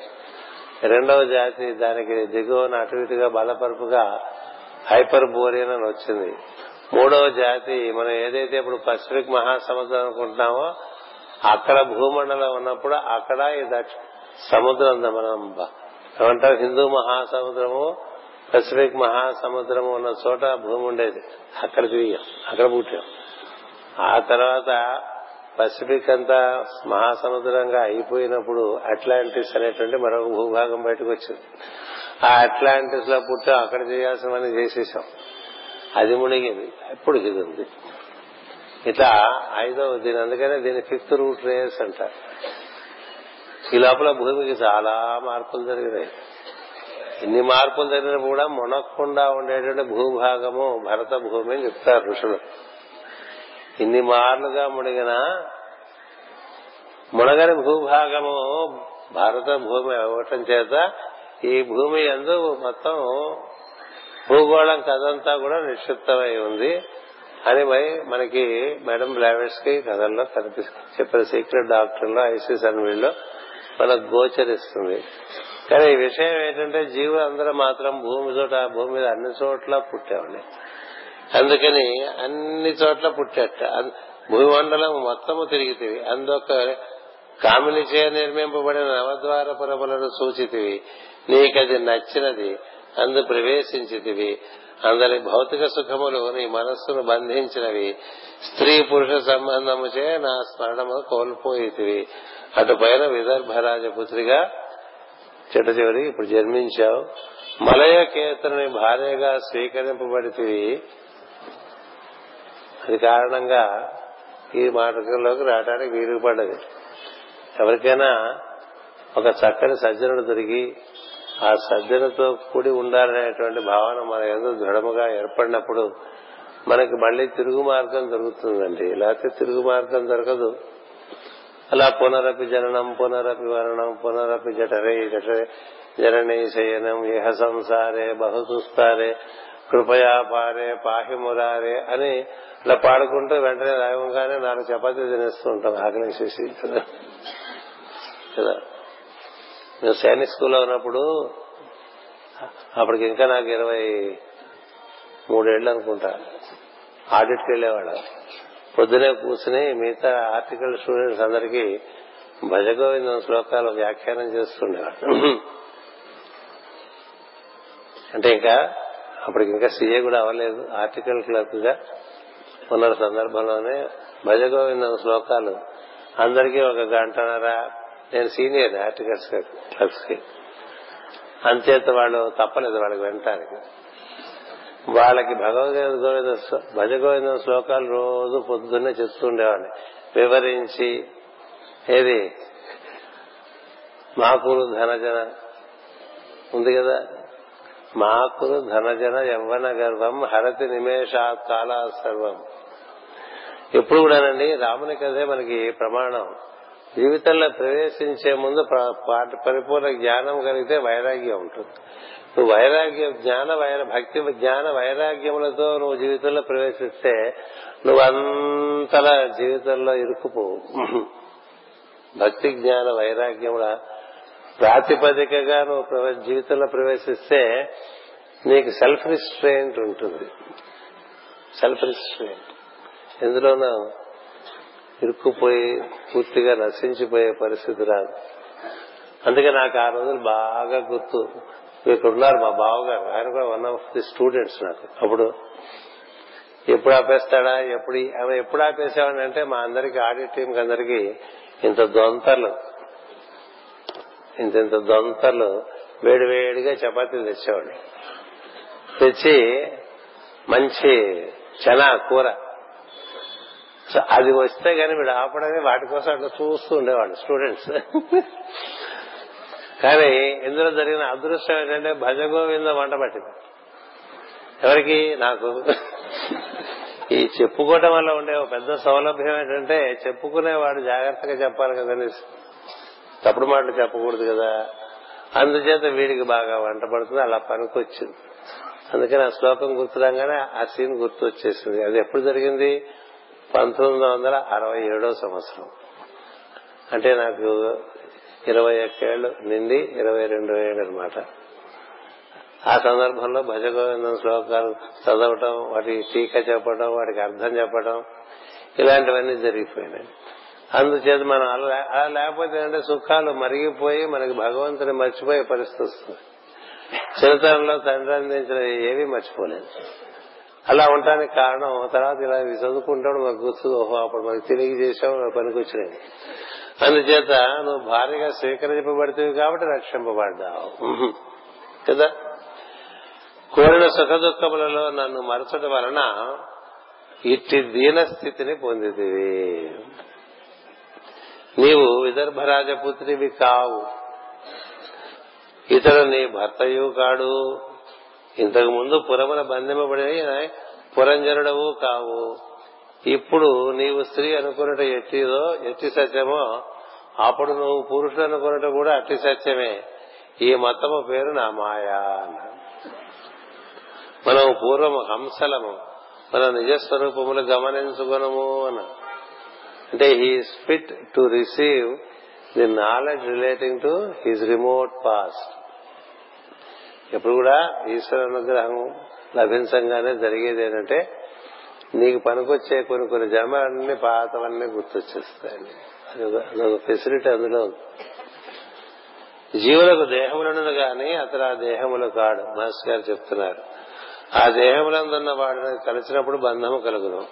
రెండవ జాతి దానికి దిగువన అటు ఇటుగా బలపరుపుగా హైపర్ బోరియన్ అని వచ్చింది. మూడవ జాతి మనం ఏదైతే ఇప్పుడు పసిఫిక్ మహాసముద్రం అనుకుంటున్నామో అక్కడ భూమండలం ఉన్నప్పుడు అక్కడ ఈ దక్ష సముద్రం మనం ఏమంటారు? హిందూ మహాసముద్రము పసిఫిక్ మహాసముద్రము ఉన్న చోట భూమి ఉండేది. అక్కడ తిరిగాం అక్కడ పుట్టాం. ఆ తర్వాత పసిఫిక్ అంతా మహాసముద్రంగా అయిపోయినప్పుడు అట్లాంటిస్ అనేటువంటి మరొక భూభాగం బయటకు వచ్చింది. ఆ అట్లాంటిస్లో పుట్టాం అక్కడ చేయాల్సినవన్నీ చేసేసాం. అది మునిగింది. ఇప్పుడు ఇది ఉంది. ఇట్లా ఐదవ దీని అందుకనే దీని ఫిఫ్త్ రూట్ రేస్ అంటారు. ఈ లోపల భూమికి చాలా మార్పులు జరిగినాయి. ఇన్ని మార్పులు జరిగినా కూడా మునక్కుండా ఉండేటువంటి భూభాగము భరత భూమి అని చెప్తారు ఋషులు. ఇన్ని మార్లుగా మునిగిన మునగని భూభాగము భారత భూమి అవ్వటం చేత ఈ భూమి ఎందు మొత్తం భూగోళం కథంతా కూడా నిక్షిప్తమై ఉంది అని మనకి మేడం బ్లావెట్స్కి కథల్లో కనిపిస్తుంది చెప్పిన సీక్రెట్ డాక్టర్లో ఐసీస్ వీళ్ళు మనకు గోచరిస్తుంది. కానీ ఈ విషయం ఏంటంటే జీవులు అందరూ మాత్రం భూమి చోట భూమి మీద అన్ని చోట్ల పుట్టామండి. అందుకని అన్ని చోట్ల పుట్టేట. భూమండలం మొత్తము తిరిగితివి. అందొక కామినిచే నిర్మింపబడిన నవద్వార పురములను సూచితివి. నీకది నచ్చినది. అందు ప్రవేశించితివి. అందరి భౌతిక సుఖములు నీ మనస్సును బంధించినవి. స్త్రీ పురుష సంబంధముచే నా స్మరణము కోల్పోయితివి. అటు పైన విదర్భ రాజపుత్రిగా చెట్టు చివరి ఇప్పుడు జన్మించావు. మలయ కేతుని భార్యగా స్వీకరింపబడితివి. అది కారణంగా ఈ మార్గంలోకి రావడానికి వీలు పడ్డది. ఎవరికైనా ఒక చక్కని సజ్జనుడు దొరికి ఆ సజ్జనతో కూడి ఉండాలనేటువంటి భావన మన ఏదో దృఢముగా ఏర్పడినప్పుడు మనకి మళ్ళీ తిరుగు మార్గం దొరుకుతుందండి. లేకపోతే తిరుగు మార్గం దొరకదు. అలా పునరపి జననం పునరపి మరణం పునరపి జఠరే జఠరే జననీ శయనం ఇహ సంసారే బహుతుస్తారే కృపయా పారే పాహి మురారే అని ఇలా పాడుకుంటూ వెంటనే రాగంగానే నాలుగు చపాతీ తినేస్తూ ఉంటాం ఆకలేసేసి కదా? కదా నేను సైనిక్ స్కూల్లో ఉన్నప్పుడు అప్పటికి ఇంకా నాకు ఇరవై మూడేళ్ళు అనుకుంటా. ఆడిట్కి వెళ్ళేవాడు పొద్దునే కూర్చుని మిగతా ఆర్టికల్ స్టూడెంట్స్ అందరికీ భజగోవిందం శ్లోకాలు వ్యాఖ్యానం చేస్తుండేవాడు అంటే ఇంకా అప్పటికి ఇంకా సీఏ కూడా అవ్వలేదు. ఆర్టికల్ క్లర్క్గా ఉన్న సందర్భంలోనే భజగోవిందం శ్లోకాలు. అందరికీ ఒక గంటన్నర. నేను సీనియర్ ఆర్టికల్స్ క్లబ్స్కి అంతేత వాళ్ళు తప్పలేదు వాళ్ళకి వినటానికి. వాళ్ళకి భగవద్గీత భజగోవింద శ్లోకాలు రోజు పొద్దున్నే చెప్తుండేవాడిని వివరించి ఏది? మాకూరు ధనజన ఉంది కదా? మాకులు ధనజన యవ్వన గర్వం హరతి నిమేషాత్ కాల సర్వం. ఎప్పుడు కూడానండి రాముని కథే మనకి ప్రమాణం. జీవితంలో ప్రవేశించే ముందు పరిపూర్ణ జ్ఞానం కలిగితే వైరాగ్యం ఉంటుంది. నువ్వు వైరాగ్య జ్ఞాన వైర భక్తి జ్ఞాన వైరాగ్యములతో నువ్వు జీవితంలో ప్రవేశిస్తే నువ్వు అంతలా జీవితంలో ఇరుక్కుపోవు భక్తి జ్ఞాన వైరాగ్యముల ప్రాతిపదికగా నువ్వు జీవితంలో ప్రవేశిస్తే నీకు సెల్ఫ్ రిస్ట్రెయింట్ ఉంటుంది. సెల్ఫ్ రిస్ట్రెయింట్ ఎందులోనూ ఇరుక్కుపోయి పూర్తిగా నశించిపోయే పరిస్థితి రాదు. అందుకే నాకు ఆ రోజులు బాగా గుర్తు. ఇక్కడ ఉన్నారు మా బావగారు. ఆయన కూడా వన్ ఆఫ్ ది స్టూడెంట్స్ నాకు. అప్పుడు ఎప్పుడు ఆపేస్తాడా ఎప్పుడు ఆమె ఎప్పుడు ఆపేసామని అంటే మా అందరికి ఆడిట్ టీం అందరికి ఇంత దొంతలు. ఇంత ఇంత దొంతలు వేడి వేడిగా చపాతీలు తెచ్చేవాడు తెచ్చి మంచి చనా కూర. సో అది వస్తే గానీ వీడు ఆపడమే వాటి కోసం అట్లా చూస్తూ ఉండేవాడు స్టూడెంట్స్. కానీ ఇందులో జరిగిన అదృష్టం ఏంటంటే భజగోవింద వంట పట్టింది. ఎవరికి? నాకు. ఈ చెప్పుకోవటం వల్ల ఉండే ఒక పెద్ద సౌలభ్యం ఏంటంటే చెప్పుకునేవాడు జాగ్రత్తగా చెప్పాలి కదండి తప్పుడు మాటలు చెప్పకూడదు కదా. అందుచేత వీడికి బాగా వంట పడుతుంది అలా పనికొచ్చింది. అందుకని ఆ శ్లోకం గుర్తురాగానే ఆ సీన్ గుర్తు వచ్చేసింది అది ఎప్పుడు జరిగింది? పంతొమ్మిది వందల అరవై ఏడో సంవత్సరం. అంటే నాకు ఇరవై ఒక్కేళ్ళు నిండి ఇరవై రెండు ఏళ్ళు అనమాట ఆ సందర్భంలో భజగోవిందం శ్లోకాలు చదవటం వాటికి టీకా చెప్పడం వాటికి అర్థం చెప్పడం ఇలాంటివన్నీ జరిగిపోయినాయి. అందుచేత మనం అలా అలా లేకపోతే అంటే సుఖాలు మరిగిపోయి మనకి భగవంతుని మర్చిపోయే పరిస్థితి వస్తుంది. చిరతరంలో తండ్రి అందించిన ఏవి మర్చిపోలేదు. అలా ఉండటానికి కారణం తర్వాత ఇలా చదువుకుంటాడు మాకు గుర్తు ఓహో అప్పుడు మనకి తిరిగి చేసావు పనికి వచ్చినాయి అందుచేత నువ్వు భారీగా స్వీకరింపబడితే కాబట్టి రక్షింపబడ్డావు. కదా? కోరిన సుఖ దుఃఖములలో నన్ను మరచడం వలన ఇట్టి దీన స్థితిని పొందితివి. నీవు విదర్భ రాజపుత్రివి కావు ఇతడు నీ భర్తయు కాడు. ఇంతకు ముందు పురమున బంధింపబడిన పురంజనుడవు కావు. ఇప్పుడు నీవు స్త్రీ అనుకున్నట ఎట్టిదో ఎట్టి సత్యమో అప్పుడు నువ్వు పురుషుడు అనుకున్నట కూడా అట్టి సత్యమే. ఈ మతము పేరు నా మాయా మనం పూర్వము హంసలము మన నిజస్వరూపములు గమనించుకునము అన్నారు అంటే he is fit to receive the knowledge relating to his remote past ఎప్పుడు కూడా ఈశ్వర అనుగ్రహం లభించంగానే జరిగేది ఏంటంటే నీకు పనికొచ్చే కొన్ని కొన్ని జన్మలన్నీ పాతవన్నీ గుర్తొచ్చేస్తాయండి. అదొక ఫెసిలిటీ అందులో ఉంది. జీవులకు దేహములను గాని అతను ఆ దేహములు కాడు మాస్టర్ గారు చెప్తున్నారు. ఆ దేహములందున్న వాడిని కలిసినప్పుడు బంధము కలుగును.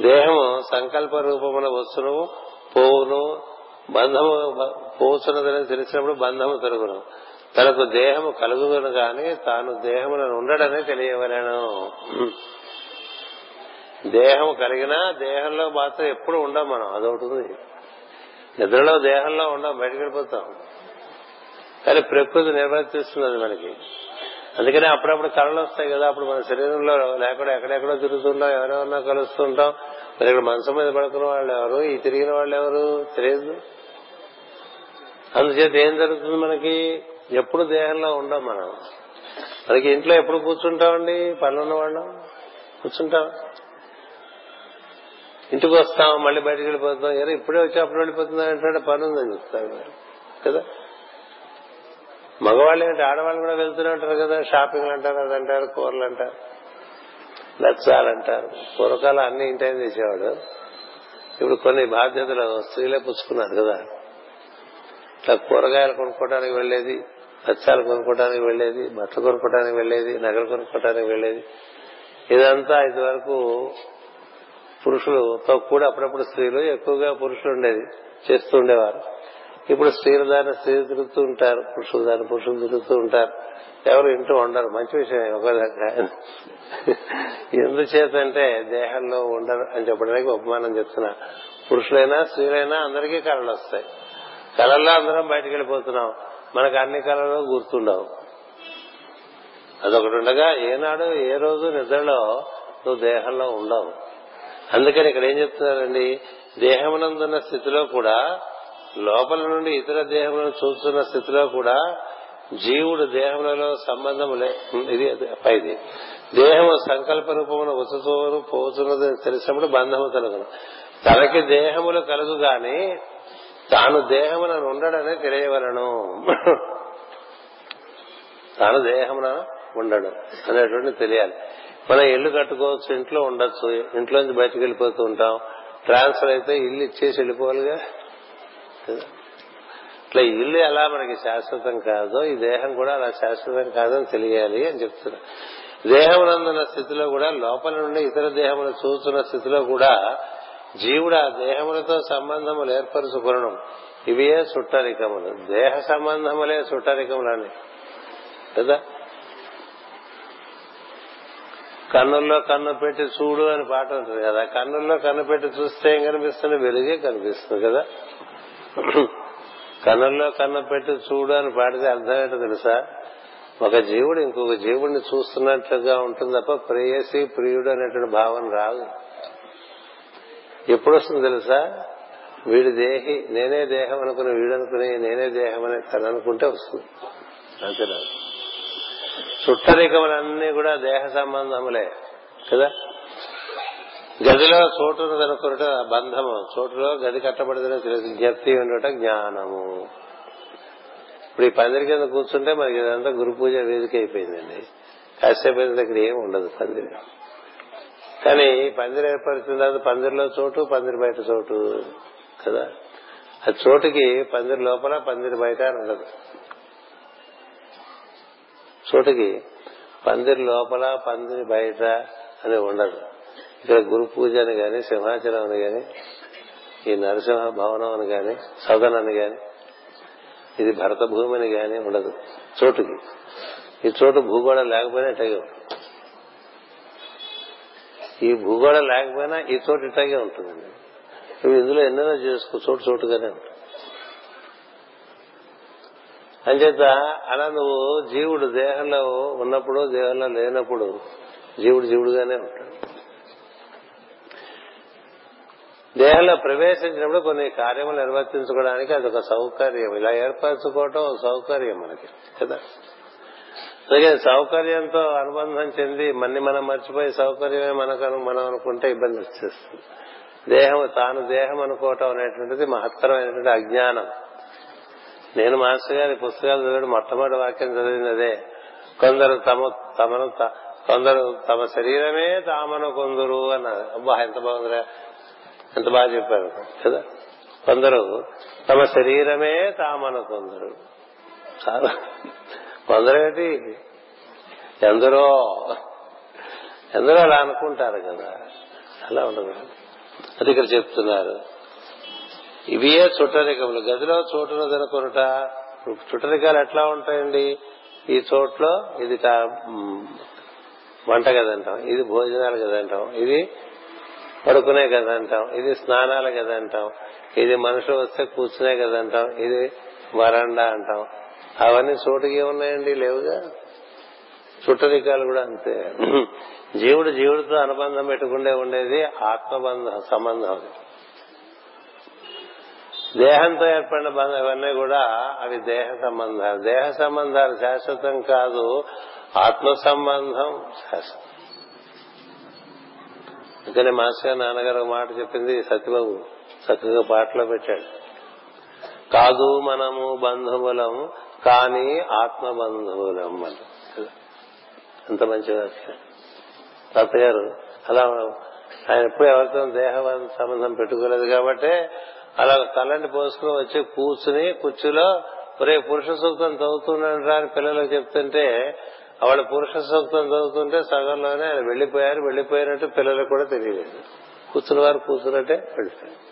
దేహము సంకల్ప రూపమున వస్తును పోవును బంధము పోతున్నదని తెలిసినప్పుడు బంధము తరుగును తనకు దేహము కలుగును గాని తాను దేహములను ఉండడని తెలియవలను. దేహం కలిగినా దేహంలో మాత్రం ఎప్పుడు ఉండం మనం అదొకటి నిద్రలో దేహంలో ఉండం బయటకు వెళ్ళిపోతాం. కానీ ప్రకృతి నిర్వర్తిస్తున్నది మనకి. అందుకనే అప్పుడప్పుడు కళలు వస్తాయి కదా అప్పుడు మన శరీరంలో లేకుండా ఎక్కడెక్కడో తిరుగుతుంటాం ఎవరెవరినో కలుస్తుంటాం. మరి ఇక్కడ మనసు మీద పడుకున్న వాళ్ళు ఎవరు? ఈ తిరిగిన వాళ్ళు ఎవరు? తెలియదు. అందుచేత ఏం జరుగుతుంది మనకి? ఎప్పుడు దేహంలో ఉండం మనం. మనకి ఇంట్లో ఎప్పుడు కూర్చుంటామండి? పనులున్న వాళ్ళం కూర్చుంటాం. ఇంటికి వస్తాం మళ్ళీ బయటకు వెళ్ళిపోతాం. ఏదో ఇప్పుడే వచ్చి అప్పుడు వెళ్ళిపోతుందా అంటే పని ఉందని చెప్తారు కదా? మగవాళ్ళు ఏంటి ఆడవాళ్ళు కూడా వెళ్తూనే ఉంటారు కదా షాపింగ్లు అంటారు అది అంటారు కూరలు అంటారు. లచ్చాలంటారు పూర్వకాలం అన్ని ఇంటైన్ చేసేవాడు. ఇప్పుడు కొన్ని బాధ్యతలు స్త్రీలే పుచ్చుకున్నారు కదా. ఇట్లా కూరగాయలు కొనుక్కోవడానికి వెళ్ళేది లచ్చాలు కొనుక్కోవడానికి వెళ్ళేది బట్టలు కొనుక్కోవడానికి వెళ్ళేది నగలు కొనుక్కోవడానికి వెళ్ళేది ఇదంతా ఇదివరకు పురుషులతో కూడా అప్పుడప్పుడు స్త్రీలు ఎక్కువగా పురుషులు ఉండేది చేస్తూ ఉండేవారు. ఇప్పుడు స్త్రీల దాన్ని స్త్రీలు తిరుగుతూ ఉంటారు పురుషులు దాన్ని పురుషులు తిరుగుతూ ఉంటారు. ఎవరు ఇంటూ ఉండరు. మంచి విషయం ఒక ఎందుచేతంటే దేహంలో ఉండరు అని చెప్పడానికి ఉపమానం చెప్తున్నా. పురుషులైనా స్త్రీలైనా అందరికీ కళలు వస్తాయి. కళల్లో అందరం బయటకు వెళ్ళిపోతున్నాం. మనకు అన్ని కళలు గుర్తుండవు. అదొకటి ఉండగా ఏనాడు ఏ రోజు నిద్రలో నువ్వు దేహంలో ఉండవు. అందుకని ఇక్కడ ఏం చెప్తున్నారండి? దేహమునందున్న స్థితిలో కూడా లోపల నుండి ఇతర దేహములను చూస్తున్న స్థితిలో కూడా జీవుడు దేహములలో సంబంధం లే ఇది పైది. దేహము సంకల్ప రూపమున వస్తువును పోతున్నది తెలిసినప్పుడు బంధము కలుగును తనకి దేహములు కలుగు గాని తాను దేహమున ఉండడని తెలియవలను. తాను దేహమున ఉండడు అనేటువంటి తెలియాలి. మనం ఇల్లు కట్టుకోవచ్చు ఇంట్లో ఉండొచ్చు ఇంట్లోంచి బయటకు వెళ్ళిపోతూ ఉంటాం. ట్రాన్స్ఫర్ అయితే ఇల్లు ఇచ్చేసి వెళ్ళిపోవాలిగా. ఇట్లా ఇల్లు ఎలా మనకి శాశ్వతం కాదో ఈ దేహం కూడా అలా శాశ్వతం కాదని తెలియాలి అని చెప్తున్నా దేహమునందున్న స్థితిలో కూడా లోపల నుండి ఇతర దేహములు చూస్తున్న స్థితిలో కూడా జీవుడు ఆ దేహములతో సంబంధములు ఏర్పరచుకునడం ఇవే చుట్టరికములు దేహ సంబంధములే చుట్టరికములని కదా? కన్నుల్లో కన్ను పెట్టి చూడు అని పాట ఉంటుంది కదా. కన్నుల్లో కన్ను పెట్టి చూస్తే ఏం కనిపిస్తుంది? వెలుగే కనిపిస్తుంది కదా? కన్నుల్లో కన్ను పెట్టి చూడు అని పాడితే అర్థం ఏంటో తెలుసా? ఒక జీవుడు ఇంకొక జీవుడిని చూస్తున్నట్లుగా ఉంటుంది తప్ప ప్రేయసి ప్రియుడు అనేటువంటి భావన రాదు. ఎప్పుడు వస్తుంది తెలుసా? వీడి దేహి నేనే దేహం అనుకుని వీడు అనుకుని నేనే దేహం అని తను అనుకుంటే వస్తుంది. అంతేనా? చుట్టరికములన్నీ కూడా దేహ సంబంధములే కదా? గదిలో చోటు అనుకున్నట బంధము. చోటులో గది కట్టబడిందని తెలుసు జ్ఞప్తి ఉండట జ్ఞానము. ఇప్పుడు ఈ పందిరి కింద కూర్చుంటే మనకి ఇదంతా గురు పూజ వేదిక అయిపోయిందండి. కాసేపు దగ్గర ఏమి ఉండదు పందిరి. కానీ పందిరి ఏర్పరిచిన తర్వాత పందిరిలో చోటు పందిరి బయట చోటు కదా? ఆ చోటుకి పందిరి లోపల పందిరి బయట ఉండదు. చోటుకి పందిరి లోపల పందిరి బయట అని ఉండదు. ఇక్కడ గురు పూజ అని కానీ సింహాచలం అని కానీ ఈ నరసింహ భవనం అని కానీ సదన్ అని కానీ ఇది భరత భూమి అని కానీ ఉండదు. చోటుకి. ఈ చోటు భూగోళం లేకపోయినా ఇట్లాగే ఉంటుంది. ఈ భూగోళం లేకపోయినా ఈ చోటు ఇట్లాగే ఉంటుందండి. ఇవి ఇందులో ఎన్నెన్నో చేసుకో చోటు చోటుగానే ఉంటుంది అంచేత అలా నువ్వు జీవుడు దేహంలో ఉన్నప్పుడు దేహంలో లేనప్పుడు జీవుడు జీవుడుగానే ఉంటాడు. దేహంలో ప్రవేశించినప్పుడు కొన్ని కార్యములు నిర్వర్తించుకోవడానికి అదొక సౌకర్యం. ఇలా ఏర్పరచుకోవటం ఒక సౌకర్యం మనకి కదా? అందుకే సౌకర్యంతో అనుబంధం చెంది మన్ని మనం మర్చిపోయి సౌకర్యమే మనకు మనం అనుకుంటే ఇబ్బంది వచ్చేస్తుంది. దేహం తాను దేహం అనుకోవటం అనేటువంటిది మహత్తరమైనటువంటి అజ్ఞానం. నేను మాస్టర్ గారి పుస్తకాలు చదివాడు మొట్టమొదటి వాక్యం చదివింది అదే కొందరు తమ తమను కొందరు తమ శరీరమే తామను కొందరు అన్నారు. అబ్బా ఎంత బాగుందిరా. ఎంత బాగా చెప్పారు కదా? కొందరు తమ శరీరమే తామను కొందరు. చాలా ఎందరో ఎందరో అలా అనుకుంటారు కదా. అలా ఉండదు. అది ఇక్కడ చెప్తున్నారు. ఇవియే చుట్టరికములు. గదిలో చోటును దొరకొనుట చుట్టరికాలు ఎట్లా ఉంటాయండి? ఈ చోట్లో ఇది వంట గది అంటాం ఇది భోజనాలు గది అంటాం ఇది పడుకునే గది అంటాం. ఇది స్నానాల గది అంటాం. ఇది మనుషులు వస్తే కూర్చునే గది అంటాం. ఇది వరండా అంటాం. అవన్నీ చోటుకి ఉన్నాయండి లేవుగా? చుట్టరికాలు కూడా అంతే. జీవుడు జీవుడితో అనుబంధం పెట్టుకుంటే ఉండేది ఆత్మబంధ సంబంధం దేహంతో ఏర్పడిన బంధం ఇవన్నీ కూడా అవి దేహ సంబంధాలు. దేహ సంబంధాలు శాశ్వతం కాదు ఆత్మ సంబంధం శాశ్వతం. అందుకనే మాస్టర్ గారు నాన్నగారు ఒక మాట చెప్పింది సత్యబాబు. చక్కగా పాటలో పెట్టాడు. కాదు మనము బంధువులం కానీ ఆత్మ బంధువులం అని. ఎంత మంచి వాక్యం. తాతగారు అలా ఆయన ఎప్పుడు ఎవరితో దేహ సంబంధం పెట్టుకోలేదు కాబట్టి అలా తలంటి పోసుకుని వచ్చి కూర్చుని కుర్చీలో ఒరే పురుష సూక్తం చదువుతున్నాడు అని పిల్లలకు చెప్తుంటే వాళ్ళ పురుష సూక్తం చదువుతుంటే సగంలోనే ఆయన వెళ్ళిపోయారు వెళ్ళిపోయినట్టు పిల్లలకు కూడా తెలియలేదు కూర్చున్న వారు కూర్చున్నట్టే వెళ్ళిపోయారు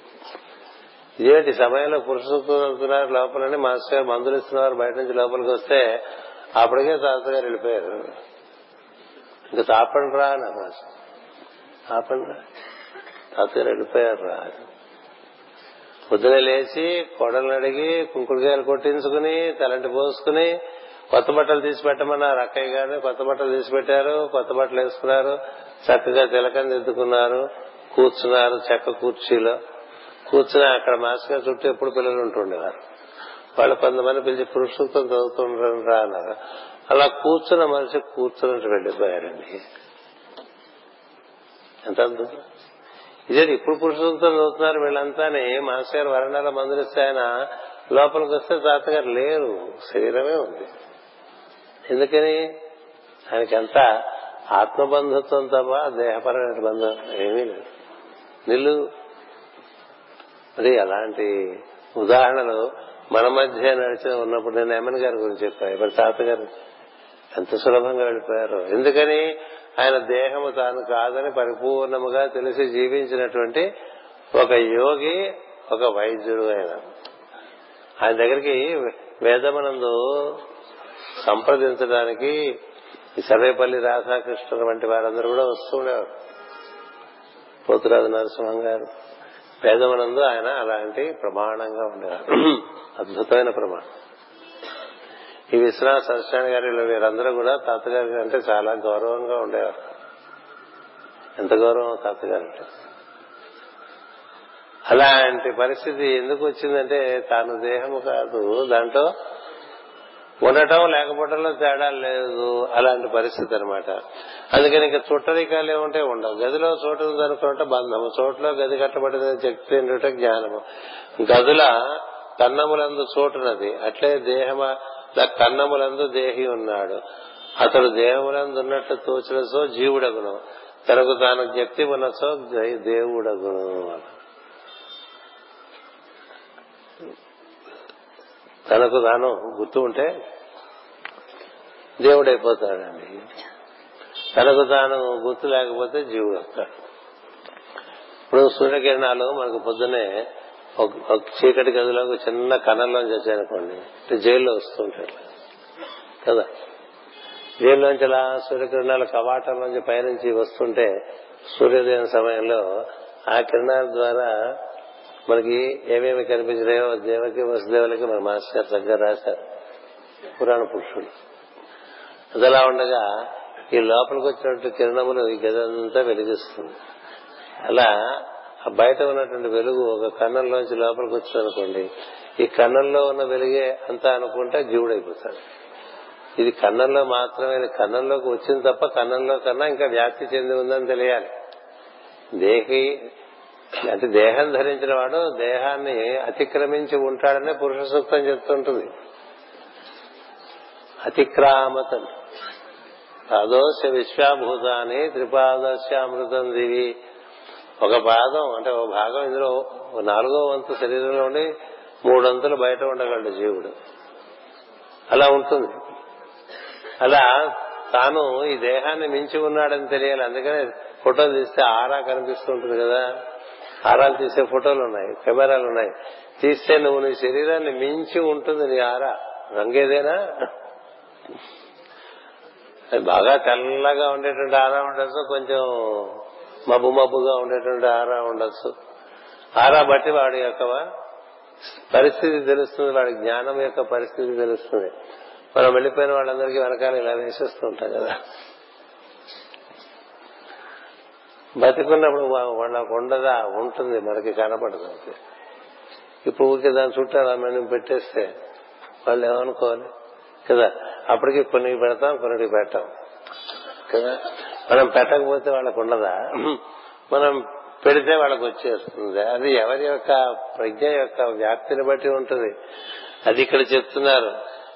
ఇదేంటి? సమయంలో పురుష సూక్తం చదువుతున్నారు లోపలని మాస్టర్ గారు మందులు ఇస్తున్నారు బయట నుంచి లోపలికి వస్తే అప్పటికే తాతగారు వెళ్ళిపోయారు. ఇంకా తాపండి రా అన్నారు మాస్టర్ తాపండి రా. తాతగారు వెళ్ళిపోయారు రా. పొద్దున లేచి కొడలను అడిగి కుంకుడుకాయలు కొట్టించుకుని తలంటి పోసుకుని కొత్త బట్టలు తీసి పెట్టమన్నారు. అక్కయ్య గారు కొత్త బట్టలు తీసి పెట్టారు. కొత్త బట్టలు వేసుకున్నారు. చక్కగా తిలకం దిద్దుకున్నారు. కూర్చున్నారు చెక్క కుర్చీలో. కూర్చుని అక్కడ మాస్టర్ గారు చుట్టూ ఎప్పుడు పిల్లలు ఉంటుండేవారు. వాళ్ళు కొంతమంది పిలిచి పురుషులతో చదువుతుండ్రా అన్నారు. అలా కూర్చున్న మనిషి కూర్చున్నట్టు వెళ్ళిపోయారండి. ఎంత అద్భుతం. ఇదే ఇప్పుడు పురుషులతో చదువుతున్నారు వీళ్ళంతానే. మాస్టర్ గారు వరండాలో మందులిస్తే ఆయన లోపలికి వస్తే తాతగారు లేరు. శరీరమే ఉంది. ఎందుకని? ఆయనకంతా ఆత్మబంధుత్వం తప్ప దేహపరమైన బంధం ఏమీ లేదు. నిల్లు. మరి అలాంటి ఉదాహరణలు మన మధ్య నడిచిన ఉన్నప్పుడు నేను ఎమ్మెన్ గారి గురించి చెప్పాను. ఇప్పుడు తాతగారు ఎంత సులభంగా వెళ్ళిపోయారు. ఎందుకని? ఆయన దేహము తాను కాదని పరిపూర్ణముగా తెలిసి జీవించినటువంటి ఒక యోగి ఒక వైద్యుడు ఆయన. ఆయన దగ్గరికి వేదమనందు సంప్రదించడానికి ఈ సర్వేపల్లి రాధాకృష్ణ వంటి వారందరూ కూడా వస్తూ ఉండేవారు. పోతురాజు నరసింహం గారు వేదమనందు ఆయన అలాంటి ప్రమాణంగా ఉండేవారు. అద్భుతమైన ప్రమాణం. ఈ విశ్వనాథ సత్యనారాయణ గారి వీరందరూ కూడా తాతగారి అంటే చాలా గౌరవంగా ఉండేవారు. ఎంత గౌరవం తాతగారు అంటే అలాంటి పరిస్థితి ఎందుకు వచ్చిందంటే తాను దేహము కాదు దాంట్లో ఉండటం లేకపోవడంలో తేడా లేదు అలాంటి పరిస్థితి అనమాట అందుకని ఇంకా చుట్టరికాలు ఏముంటే ఉండవు. గదిలో చోటు ఉందనుకుంటే బంధము చోటులో గది కట్టబడిన శక్తి ఏంటంటే జ్ఞానము. గదుల కన్నములందు చోటునది. అట్లే దేహమ కన్నములందు దేహి ఉన్నాడు. అతడు దేహములందు ఉన్నట్లు తోచిన సో జీవుడగును. తనకు తాను జ్ఞప్తి ఉన్న సో దేవుడగును తనకు తాను గుర్తు ఉంటే దేవుడైపోతాడండి. తనకు తాను గుర్తు లేకపోతే జీవుడు వస్తాడు. ఇప్పుడు సూర్యకిరణాలు మనకు పొద్దునే ఒక చీకటి గదిలో ఒక చిన్న కణంలోంచి వచ్చాయనుకోండి అంటే జైల్లో వస్తుంటాయి కదా? జైల్లోంచి అలా సూర్యకిరణాలు కవాటంలోంచి పైనుంచి వస్తుంటే సూర్యోదయం సమయంలో ఆ కిరణాల ద్వారా మనకి ఏమేమి కనిపించినాయో దేవకి వసుదేవులకి మన మాస్టర్ గారు చక్కగా రాశారు. పురాణ పురుషుడు. అదలా ఉండగా ఈ లోపలికి వచ్చినట్టు కిరణములు ఈ గదంతా వెలిగిస్తుంది. అలా ఆ బయట ఉన్నటువంటి వెలుగు ఒక కన్నంలోంచి లోపలికి వచ్చిందనుకోండి ఈ కన్నంలో ఉన్న వెలుగే అంతా అనుకుంటే జీవుడైపోతాడు. ఇది కన్నంలో మాత్రమే కన్నంలోకి వచ్చింది తప్ప కన్నంలో కన్నా ఇంకా వ్యాప్తి చెంది ఉందని తెలియాలి. దేహి అంటే దేహం ధరించిన వాడు దేహాన్ని అతిక్రమించి ఉంటాడనే పురుష సూక్తం చెప్తుంటుంది. అతిక్రామత. పాదోశ విశ్వాభూతాన్ని త్రిపాదశ్యామృతం దివి. ఒక పాదం అంటే ఒక భాగం ఇందులో నాలుగో వంతు శరీరంలో ఉండి మూడొంతులు బయట ఉండగలడు జీవుడు. అలా ఉంటుంది. అలా తాను ఈ దేహాన్ని మించి ఉన్నాడని తెలియాలి. అందుకనే ఫోటో తీస్తే ఆరా కనిపిస్తూ ఉంటుంది కదా. ఆరాలు తీసే ఫోటోలు ఉన్నాయి కెమెరాలు ఉన్నాయి. తీస్తే నువ్వు నీ శరీరాన్ని మించి ఉంటుంది నీ ఆరా. రంగేదేనా? బాగా తెల్లగా ఉండేటువంటి ఆరా ఉండొచ్చు కొంచెం మబ్బు మబ్బుగా ఉండేటువంటి ఆరా ఉండొచ్చు. ఆరా బట్టి వాడి యొక్క పరిస్థితి తెలుస్తుంది వాడి జ్ఞానం యొక్క పరిస్థితి తెలుస్తుంది. మనం వెళ్ళిపోయిన వాళ్ళందరికీ వెనకాల ఇలా వేసేస్తూ ఉంటాం కదా. బతికున్నప్పుడు వాళ్ళకు ఉండదా ఉంటుంది మనకి కనపడదు ఇప్పుడు ఊరికే దాని చుట్టూ అలా మనం పెట్టేస్తే వాళ్ళు ఏమనుకోవాలి? కదా అప్పటికి కొన్ని పెడతాం కొన్నిటికి పెట్టాం. కదా మనం పెట్టకపోతే వాళ్ళకు ఉండదా మనం పెడితే వాళ్ళకు వచ్చేస్తుంది. అది ఎవరి యొక్క ప్రజ్ఞ యొక్క వ్యాప్తిని బట్టి ఉంటుంది. అది ఇక్కడ చెప్తున్నారు.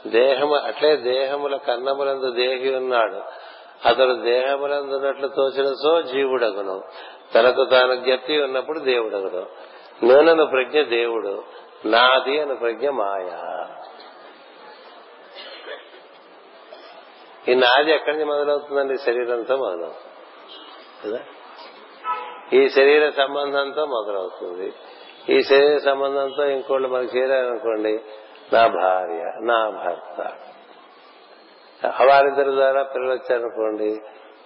దేహము అట్లే దేహముల కన్నములందు దేహి ఉన్నాడు. అతడు దేహములందు ఉన్నట్లు తోచిన సో జీవుడగును. తనకు తాను జ్ఞప్తి ఉన్నప్పుడు దేవుడగును. నేనను ప్రజ్ఞ దేవుడు నాది అను ప్రజ్ఞ మాయా. ఈ నాది ఎక్కడి నుంచి మొదలవుతుందండి? శరీరంతో మొదలవుతుంది కదా? ఈ శరీర సంబంధంతో మొదలవుతుంది. ఈ శరీర సంబంధంతో ఇంకోళ్ళు మనకి చేరారనుకోండి నా భార్య నా భర్త. వారిద్దరి ద్వారా పిల్లలు వచ్చారనుకోండి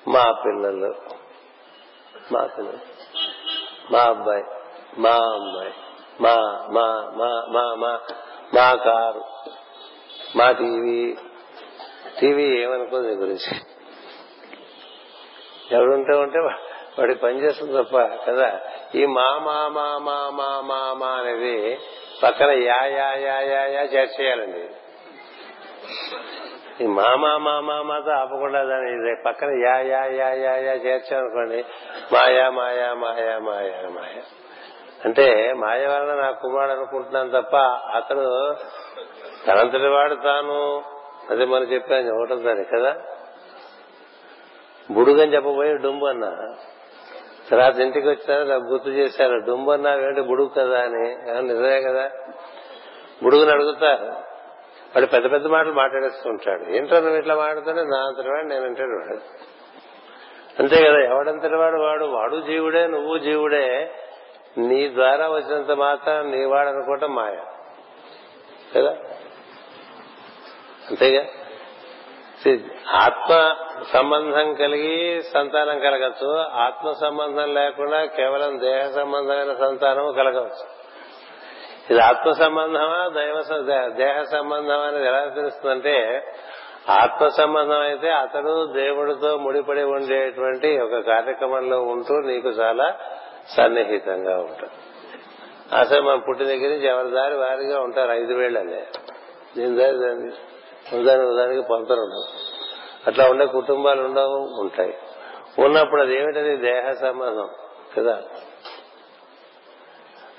మా పిల్లలు మా పిల్లలు మా అబ్బాయి మా అమ్మాయి మా మా మా మా మా మా కారు మా టీవీ టీవీ ఏమనుకోదు నీ గురించి. ఎవరుంటే ఉంటే వాడి పని చేస్తుంది తప్ప కదా? ఈ మా మా మా మా మా మా మా అనేది పక్కన యా యా యా యా యా చేర్చేయాలండి. ఈ మా మా మా మాతో ఆపకుండా దాని పక్కన యా యా యా యా యా చేర్చామనుకోండి మాయా మాయా మాయా మాయా మాయా. అంటే మాయ వలన నా కుమారుడు అనుకుంటున్నాను తప్ప అతను తనంతటి వాడు తాను. అదే మనం చెప్పాను ఒకటో సరే కదా. బుడుగని చెప్పబోయి డుంబు అన్నా. తర్వాత ఇంటికి వచ్చినారు నాకు గుర్తు చేశారు డుంబు అన్నా వేంటి బుడుగు కదా అని. నిజమే కదా. బుడుగుని అడుగుతారు. వాడు పెద్ద పెద్ద మాటలు మాట్లాడేస్తుంటాడు ఏంటో నువ్వు ఇట్లా మాట్లాడుతుంటే నా అంతటి వాడు నేను అంటాడు వాడు. అంతే కదా ఎవడంతటి వాడు? వాడు వాడు జీవుడే నువ్వు జీవుడే. నీ ద్వారా వచ్చినంత మాత్రం నీవాడు అనుకోవటం మాయ. కదా? అంతేగా? ఆత్మ సంబంధం కలిగి సంతానం కలగచ్చు. ఆత్మ సంబంధం లేకుండా కేవలం దేహ సంబంధమైన సంతానం కలగవచ్చు. ఇది ఆత్మ సంబంధమా దైవ దేహ సంబంధం అనేది ఎలా తెలుస్తుందంటే ఆత్మ సంబంధం అయితే అతడు దేవుడితో ముడిపడి ఉండేటువంటి ఒక కార్యక్రమంలో ఉంటూ నీకు చాలా సన్నిహితంగా ఉంటాడు. అసలు మన పుట్టిన దగ్గర నుంచి ఎవరి దారి వారిగా ఉంటారు? ఐదు వేళ్ళనే. దీని దారి దాన్ని దాని దానికి పొంతలు ఉండవు అట్లా ఉండే కుటుంబాలు ఉండవు ఉంటాయి. ఉన్నప్పుడు అది ఏమిటది? దేహ సంబంధం కదా?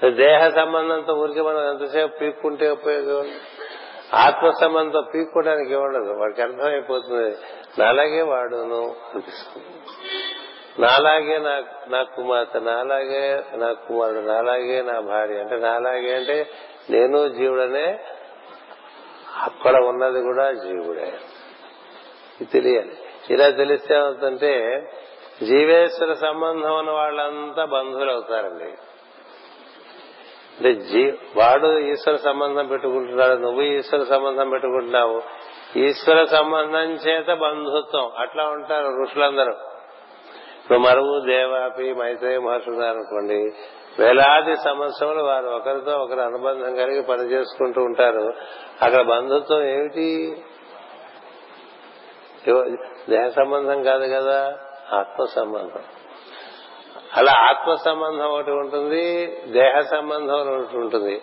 దేహ సంబంధంతో ఊరికి మనం ఎంతసేపు పీక్కుంటే ఉపయోగం? ఆత్మ సంబంధంతో పీక్కోవడానికి ఉండదు వాడికి అర్థమైపోతుంది. నాలాగే వాడును అనిపిస్తుంది. నాలాగే నా నా కుమార్తె నాలాగే నా కుమారుడు నాలాగే నా భార్య. అంటే నాలాగే అంటే నేను జీవుడనే అక్కడ ఉన్నది కూడా జీవుడే. తెలియాలి. ఇలా తెలిస్తే ఏమవుతుంటే జీవేశ్వర సంబంధం ఉన్న వాళ్ళంతా బంధువులు అవుతారండి అంటే జీ వాడు ఈశ్వర సంబంధం పెట్టుకుంటున్నాడు నువ్వు ఈశ్వర సంబంధం పెట్టుకుంటున్నావు. ఈశ్వర సంబంధం చేత బంధుత్వం. అట్లా ఉంటారు ఋషులందరూ. ఇప్పుడు మరువు దేవాపి మైత్రేయ మహర్షులు అనుకోండి వేలాది సంవత్సరములు వారు ఒకరితో ఒకరు అనుబంధం కలిగి పనిచేసుకుంటూ ఉంటారు. అక్కడ బంధుత్వం ఏమిటి? దేహ సంబంధం కాదు కదా ఆత్మ సంబంధం. అలా ఆత్మ సంబంధం ఒకటి ఉంటుంది దేహ సంబంధం ఒకటి ఉంటుంది.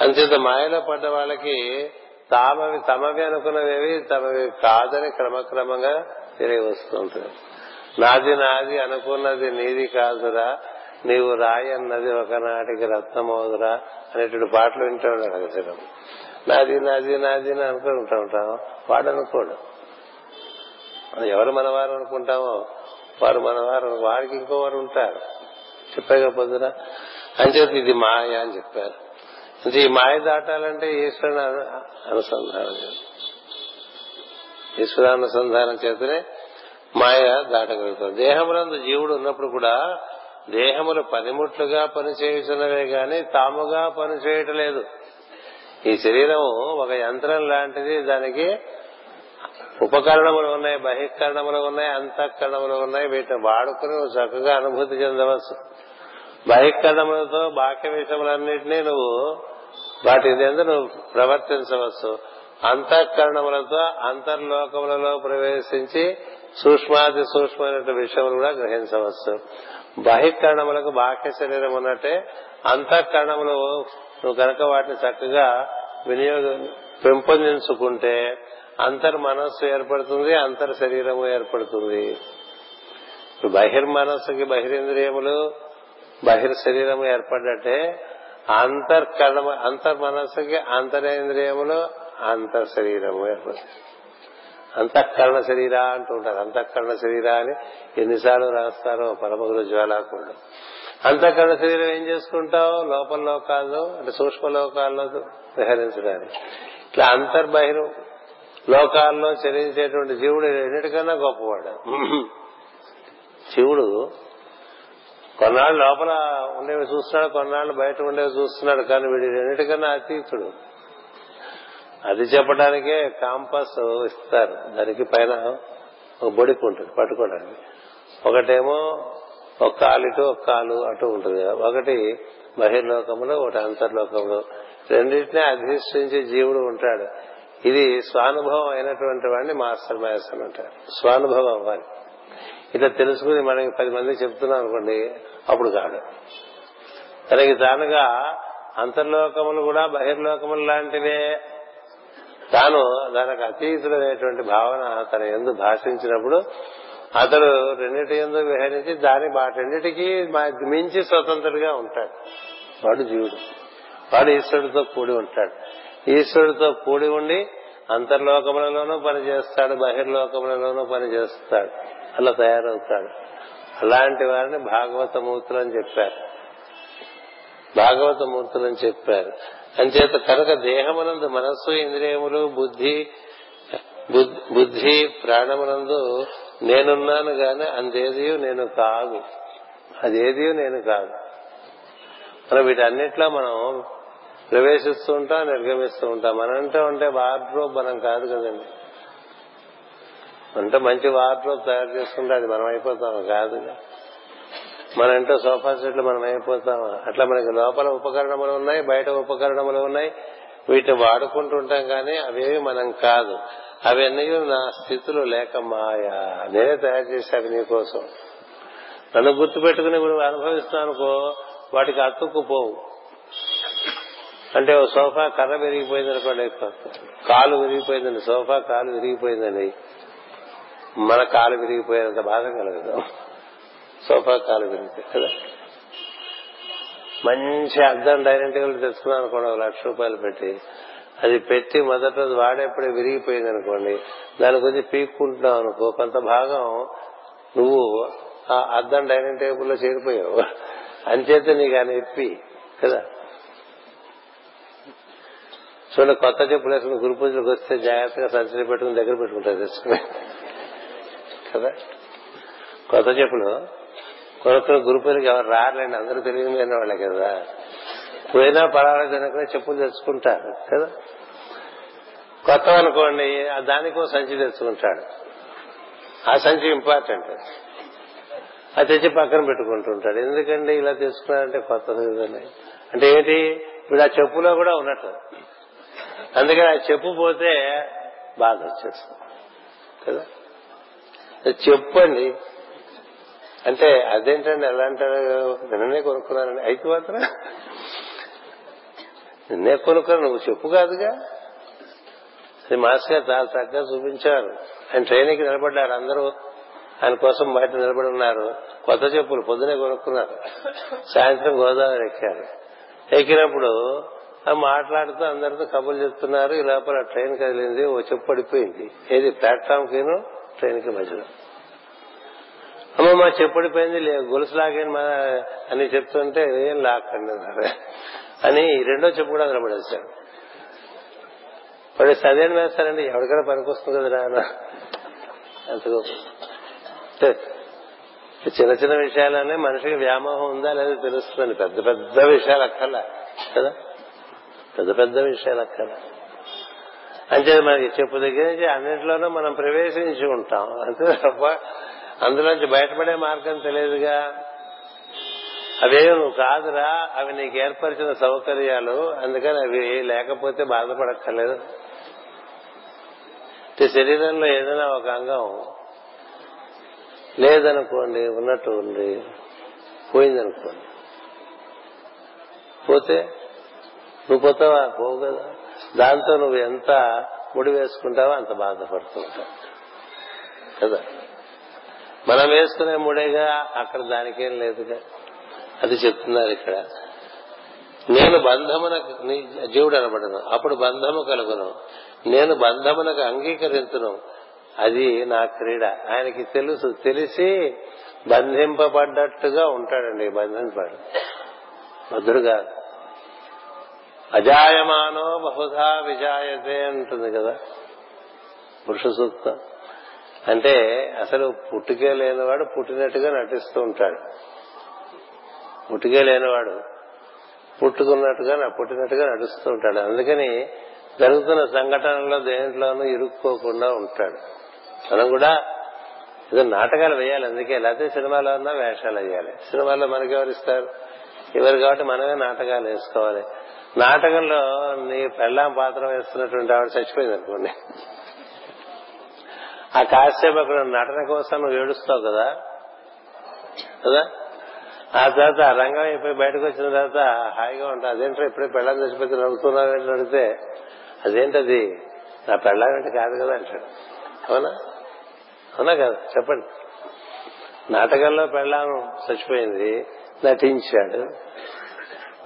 అంచేత మాయలో పడ్డ వాళ్ళకి తామవి తమవి అనుకున్నవేవి తమవి కాదని క్రమక్రమంగా తిరిగి వస్తూ ఉంటుంది నాది నాది అనుకున్నది నీది కాదురా నీవు రాయి అన్నది ఒకనాటికి రత్నమవుదురా అనేటువంటి పాటలు వింటూ ఉన్నాడు అసలు నాది నాది నాది అని అనుకుంటూ ఉంటాం. వాడు అనుకోడు. ఎవరు మనవారు అనుకుంటామో వారు మనవారు వారికి ఇంకోవారు ఉంటారు. చెప్పాగా పొద్దున. చెప్పి ఇది మాయ అని చెప్పారు. అంటే ఈ మాయ దాటాలంటే ఈశ్వరుని అనుసంధానం ఈశ్వరానుసంధానం చేతనే మాయ దాటగలుగుతాం దేహమునందు జీవుడు ఉన్నప్పుడు కూడా దేహములు పనిముట్లుగా పనిచేయుచున్నవే గాని తాముగా పనిచేయటం లేదు. ఈ శరీరము ఒక యంత్రం లాంటిది దానికి ఉపకరణములు ఉన్నాయి బహిష్కరణములు ఉన్నాయి అంతఃకరణములు ఉన్నాయి. వీటిని వాడుకుని నువ్వు చక్కగా అనుభూతి చెందవచ్చు. బహిష్కరణములతో బాహ్య విషయములన్నింటినీ నువ్వు వాటి నువ్వు ప్రవర్తించవచ్చు. అంతఃకరణములతో అంతర్లోకములలో ప్రవేశించి సూక్ష్మాతి సూక్ష్మమైన విషయములు కూడా గ్రహించవచ్చు. బహిష్కరణములకు బాహ్య శరీరం ఉన్నట్టే అంతఃకరణములు నువ్వు కనుక వాటిని చక్కగా వినియోగం పెంపొందించుకుంటే అంతర్ మనస్సు ఏర్పడుతుంది అంతర్ శరీరము ఏర్పడుతుంది. బహిర్మనస్సుకి బహిరేంద్రియములు బహిర్ శరీరము ఏర్పడ్డట్టే అంతర్కరణ అంతర్ మనస్సుకి అంతరేంద్రియములు అంతర్ శరీరము ఏర్పడుతుంది. అంతఃకరణ శరీర అంటూ ఉంటారు అంతఃకరణ శరీర అని ఎన్నిసార్లు రాస్తారో పరమగురు జ్వాలాకుండా. అంతఃకరణ శరీరం ఏం చేసుకుంటావు? లోపల లోకాల్లో అంటే సూక్ష్మ లోకాల్లో విహరించడానికి ఇట్లా అంతర్బహిరం లోకాల్లో చరించేటువంటి జీవుడు ఎన్నిటికన్నా గొప్పవాడు. శివుడు కొన్నాళ్ళు లోపల ఉండేవి చూస్తున్నాడు కొన్నాళ్ళు బయట ఉండేవి చూస్తున్నాడు కానీ వీడి రెండింటికన్నా అతీతుడు. అది చెప్పడానికే కాంపస్ ఇస్తారు. దానికి పైన ఒక బొడికి ఉంటుంది పట్టుకోవడానికి. ఒకటేమో ఒక కాలు ఇటు ఒక కాలు అటు ఉంటుంది. ఒకటి బహిర్లోకంలో ఒకటి అంతర్లోకంలో. రెండింటినీ అధిష్ఠించే జీవుడు ఉంటాడు. ఇది స్వానుభవం అయినటువంటి వాడిని మాస్టర్ మ్యాథ్స్ అని అంటారు. స్వానుభవం అవ్వాలి. ఇట్లా తెలుసుకుని మనకి పది మంది చెప్తున్నాం అనుకోండి అప్పుడు కాదు. తనకి తానుగా అంతర్లోకములు కూడా బహిర్లోకములు లాంటివే. తాను దానికి అతీతుడైనటువంటి భావన తన ఎందు భాషించినప్పుడు అతడు రెండింటి ఎందు విహరించి దాని వాటన్నిటికీ మించి స్వతంత్రుడిగా ఉంటాడు. వాడు జీవుడు. వాడు ఈశ్వరుడితో కూడి ఉంటాడు. ఈశ్వరుడితో కూడి ఉండి అంతర్లోకములలోనూ పనిచేస్తాడు బహిర్లోకములలోనూ పనిచేస్తాడు. అలా తయారవుతాడు. అలాంటి వారిని భాగవత మూర్తులు అని చెప్పారు. భాగవత మూర్తులు అని చెప్పారు. అంచేత కనుక దేహమునందు మనస్సు ఇంద్రియములు బుద్ధి బుద్ధి ప్రాణమునందు నేనున్నాను గాని అందేది నేను కాదు. అదేది నేను కాదు. మనం వీటన్నిట్లో మనం ప్రవేశిస్తూ ఉంటాం నిర్గమిస్తూ ఉంటాం. మనంటే ఉంటే వార్డ్రోబ్ మనం కాదు కదండి. అంటే మంచి వార్డ్రోబ్ తయారు చేసుకుంటే అది మనం అయిపోతాం కాదు. మన ఇంట్లో సోఫా సెట్లు మనం అయిపోతాం అట్లా మనకి లోపల ఉపకరణములు ఉన్నాయి బయట ఉపకరణములు ఉన్నాయి. వీటిని వాడుకుంటూ ఉంటాం కానీ అవేవి మనం కాదు. అవన్నీ నా స్థితిలో లేక మాయా. నేనే తయారు చేశాను నీకోసం నన్ను గుర్తు పెట్టుకుని ఇప్పుడు అనుభవిస్తున్నానుకో వాటికి అతుక్కుపోవు. అంటే ఓ సోఫా కర్ర విరిగిపోయింది అనుకోండి కాలు విరిగిపోయిందండి సోఫా కాలు విరిగిపోయిందండి. మన కాలు విరిగిపోయినంత బాధ కలగదు. సోఫా కాలు విరిగిపోయి కదా? మంచి అద్దం డైనింగ్ టేబుల్ తెచ్చుకున్నాం అనుకోండి ఒక లక్ష రూపాయలు పెట్టి. అది పెట్టి మొదట రోజు వాడేప్పుడే విరిగిపోయింది అనుకోండి దాని గురించి పీక్కుంటున్నావు అనుకో కొంత భాగం నువ్వు ఆ అద్దం డైనింగ్ టేబుల్లో చేరిపోయావు. అంచేత నీకు ఆయన ఎప్పి కదా? చూడండి కొత్త చెప్పులు వేసుకుని గురు పూజలకు వస్తే జాగ్రత్తగా సంచలి పెట్టుకుని దగ్గర పెట్టుకుంటారు తెచ్చుకుని. కదా? కొత్త చెప్పులు. కొనుక్కున్న గురు పూజలకు ఎవరు రారులేండి అందరూ తెలియని వాళ్ళే కదా. పోయినా పర్వాలేదు అనుకుని చెప్పులు తెచ్చుకుంటారు కదా? కొత్త అనుకోండి దానికో సంచి తెచ్చుకుంటాడు. ఆ సంచి ఇంపార్టెంట్ అది తెచ్చి పక్కన పెట్టుకుంటుంటాడు. ఎందుకండి ఇలా తెచ్చుకున్నాడంటే కొత్త అంటే ఏంటి? ఇప్పుడు ఆ చెప్పులో కూడా ఉన్నట్టు. అందుకని ఆ చెప్పు పోతే బాధ వచ్చేస్తుంది. కదా? చెప్పండి. అంటే అదేంటండి ఎలా అంటారు? నిన్ననే కొనుక్కున్నానండి అయితే మాత్రం నిన్నే కొనుక్కున్నా నువ్వు చెప్పు కాదుగా. అది మాస్ గారు చాలా చక్కగా చూపించారు. ఆయన ట్రైనింగ్ నిలబడ్డారు అందరూ. ఆయన కోసం బయట నిలబడి ఉన్నారు. కొత్త చెప్పులు పొద్దునే కొనుక్కున్నారు. సాయంత్రం గోదావరి ఎక్కారు. ఎక్కినప్పుడు మాట్లాడుతూ అందరితో కబుర్లు చెప్తున్నారు ఈ లోపల ట్రైన్ కదిలింది ఓ చెప్పు పడిపోయింది. ఏది ప్లాట్ఫామ్ కిను ట్రైన్కి మధ్యలో. అమ్మ మా చెప్పు పడిపోయింది గొలుసు లాగాను మా అని చెప్తుంటే ఏం లాక్కండి అని రెండో చెప్పు కూడా అందులో పడేశాడు. పడేస్తే అదేం వేస్తారండి ఎవరికైనా పనికొస్తుంది కదా నాన్న అంతకు చిన్న చిన్న విషయాలనే మనిషికి వ్యామోహం ఉందా లేదా తెలుస్తుందండి. పెద్ద పెద్ద విషయాలు అక్కర్లా కదా? పెద్ద పెద్ద విషయాలు అక్కడ. అంటే మనకి చెప్పు దగ్గర నుంచి అన్నింటిలోనూ మనం ప్రవేశించి ఉంటాం. అంతే తప్ప అందులోంచి బయటపడే మార్గం తెలియదుగా. అవేవి నువ్వు కాదురా అవి నీకు ఏర్పరిచిన సౌకర్యాలు అందుకని అవి లేకపోతే బాధపడక్కర్లేదు. శరీరంలో ఏదైనా ఒక అంగం లేదనుకోండి ఉన్నట్టు ఉంది పోయిందనుకోండి పోతే నువ్వు పోతావా? పోవు కదా. దాంతో నువ్వు ఎంత ముడి వేసుకుంటావో అంత బాధపడుతూ ఉంటావు. కదా. మనం వేసుకునే ముడేగా అక్కడ దానికేం లేదుగా. అది చెప్తున్నారు ఇక్కడ. నేను బంధమునకు జీవుడు అనబడను. అప్పుడు బంధము కలుగును. నేను బంధమునకు అంగీకరించను అది నా క్రీడ. ఆయనకి తెలుసు. తెలిసి బంధింపబడ్డట్టుగా ఉంటాడండి బంధింపడు భద్రుగా అజాయమానో బహుధా విజాయతే అంటుంది కదా పురుష సూక్తం. అంటే అసలు పుట్టుకే లేనివాడు పుట్టినట్టుగా నటిస్తూ ఉంటాడు. పుట్టుకే లేనివాడు పుట్టుకున్నట్టుగా పుట్టినట్టుగా నడుస్తూ ఉంటాడు. అందుకని జరుగుతున్న సంఘటనలో దేంట్లోనూ ఇరుక్కోకుండా ఉంటాడు. మనం కూడా ఏదో నాటకాలు వేయాలి అందుకే. లేకపోతే సినిమాలో ఉన్నా వేషాలు వేయాలి. సినిమాలో మనకి ఎవరిస్తారు ఎవరు కాబట్టి మనమే నాటకాలు వేసుకోవాలి. నాటకంలో నీ పెళ్ళాం పాత్ర వేస్తున్నటువంటి ఆవిడ చచ్చిపోయింది అనుకోండి. ఆ కాసేపు అక్కడ నటన కోసం నువ్వు ఏడుస్తావు కదా? కదా? ఆ తర్వాత రంగం అయిపోయి బయటకు వచ్చిన తర్వాత హాయిగా ఉంటా. అదేంటో ఇప్పుడే పెళ్ళాం చచ్చిపోతే నవ్వుతున్నావు ఏంటి అడిగితే అదేంటది? నా పెళ్ళాం ఏంటి కాదు కదా? అంటాడు. అవునా? అవునా కదా? చెప్పండి. నాటకంలో పెళ్ళాం చచ్చిపోయింది నటించాడు.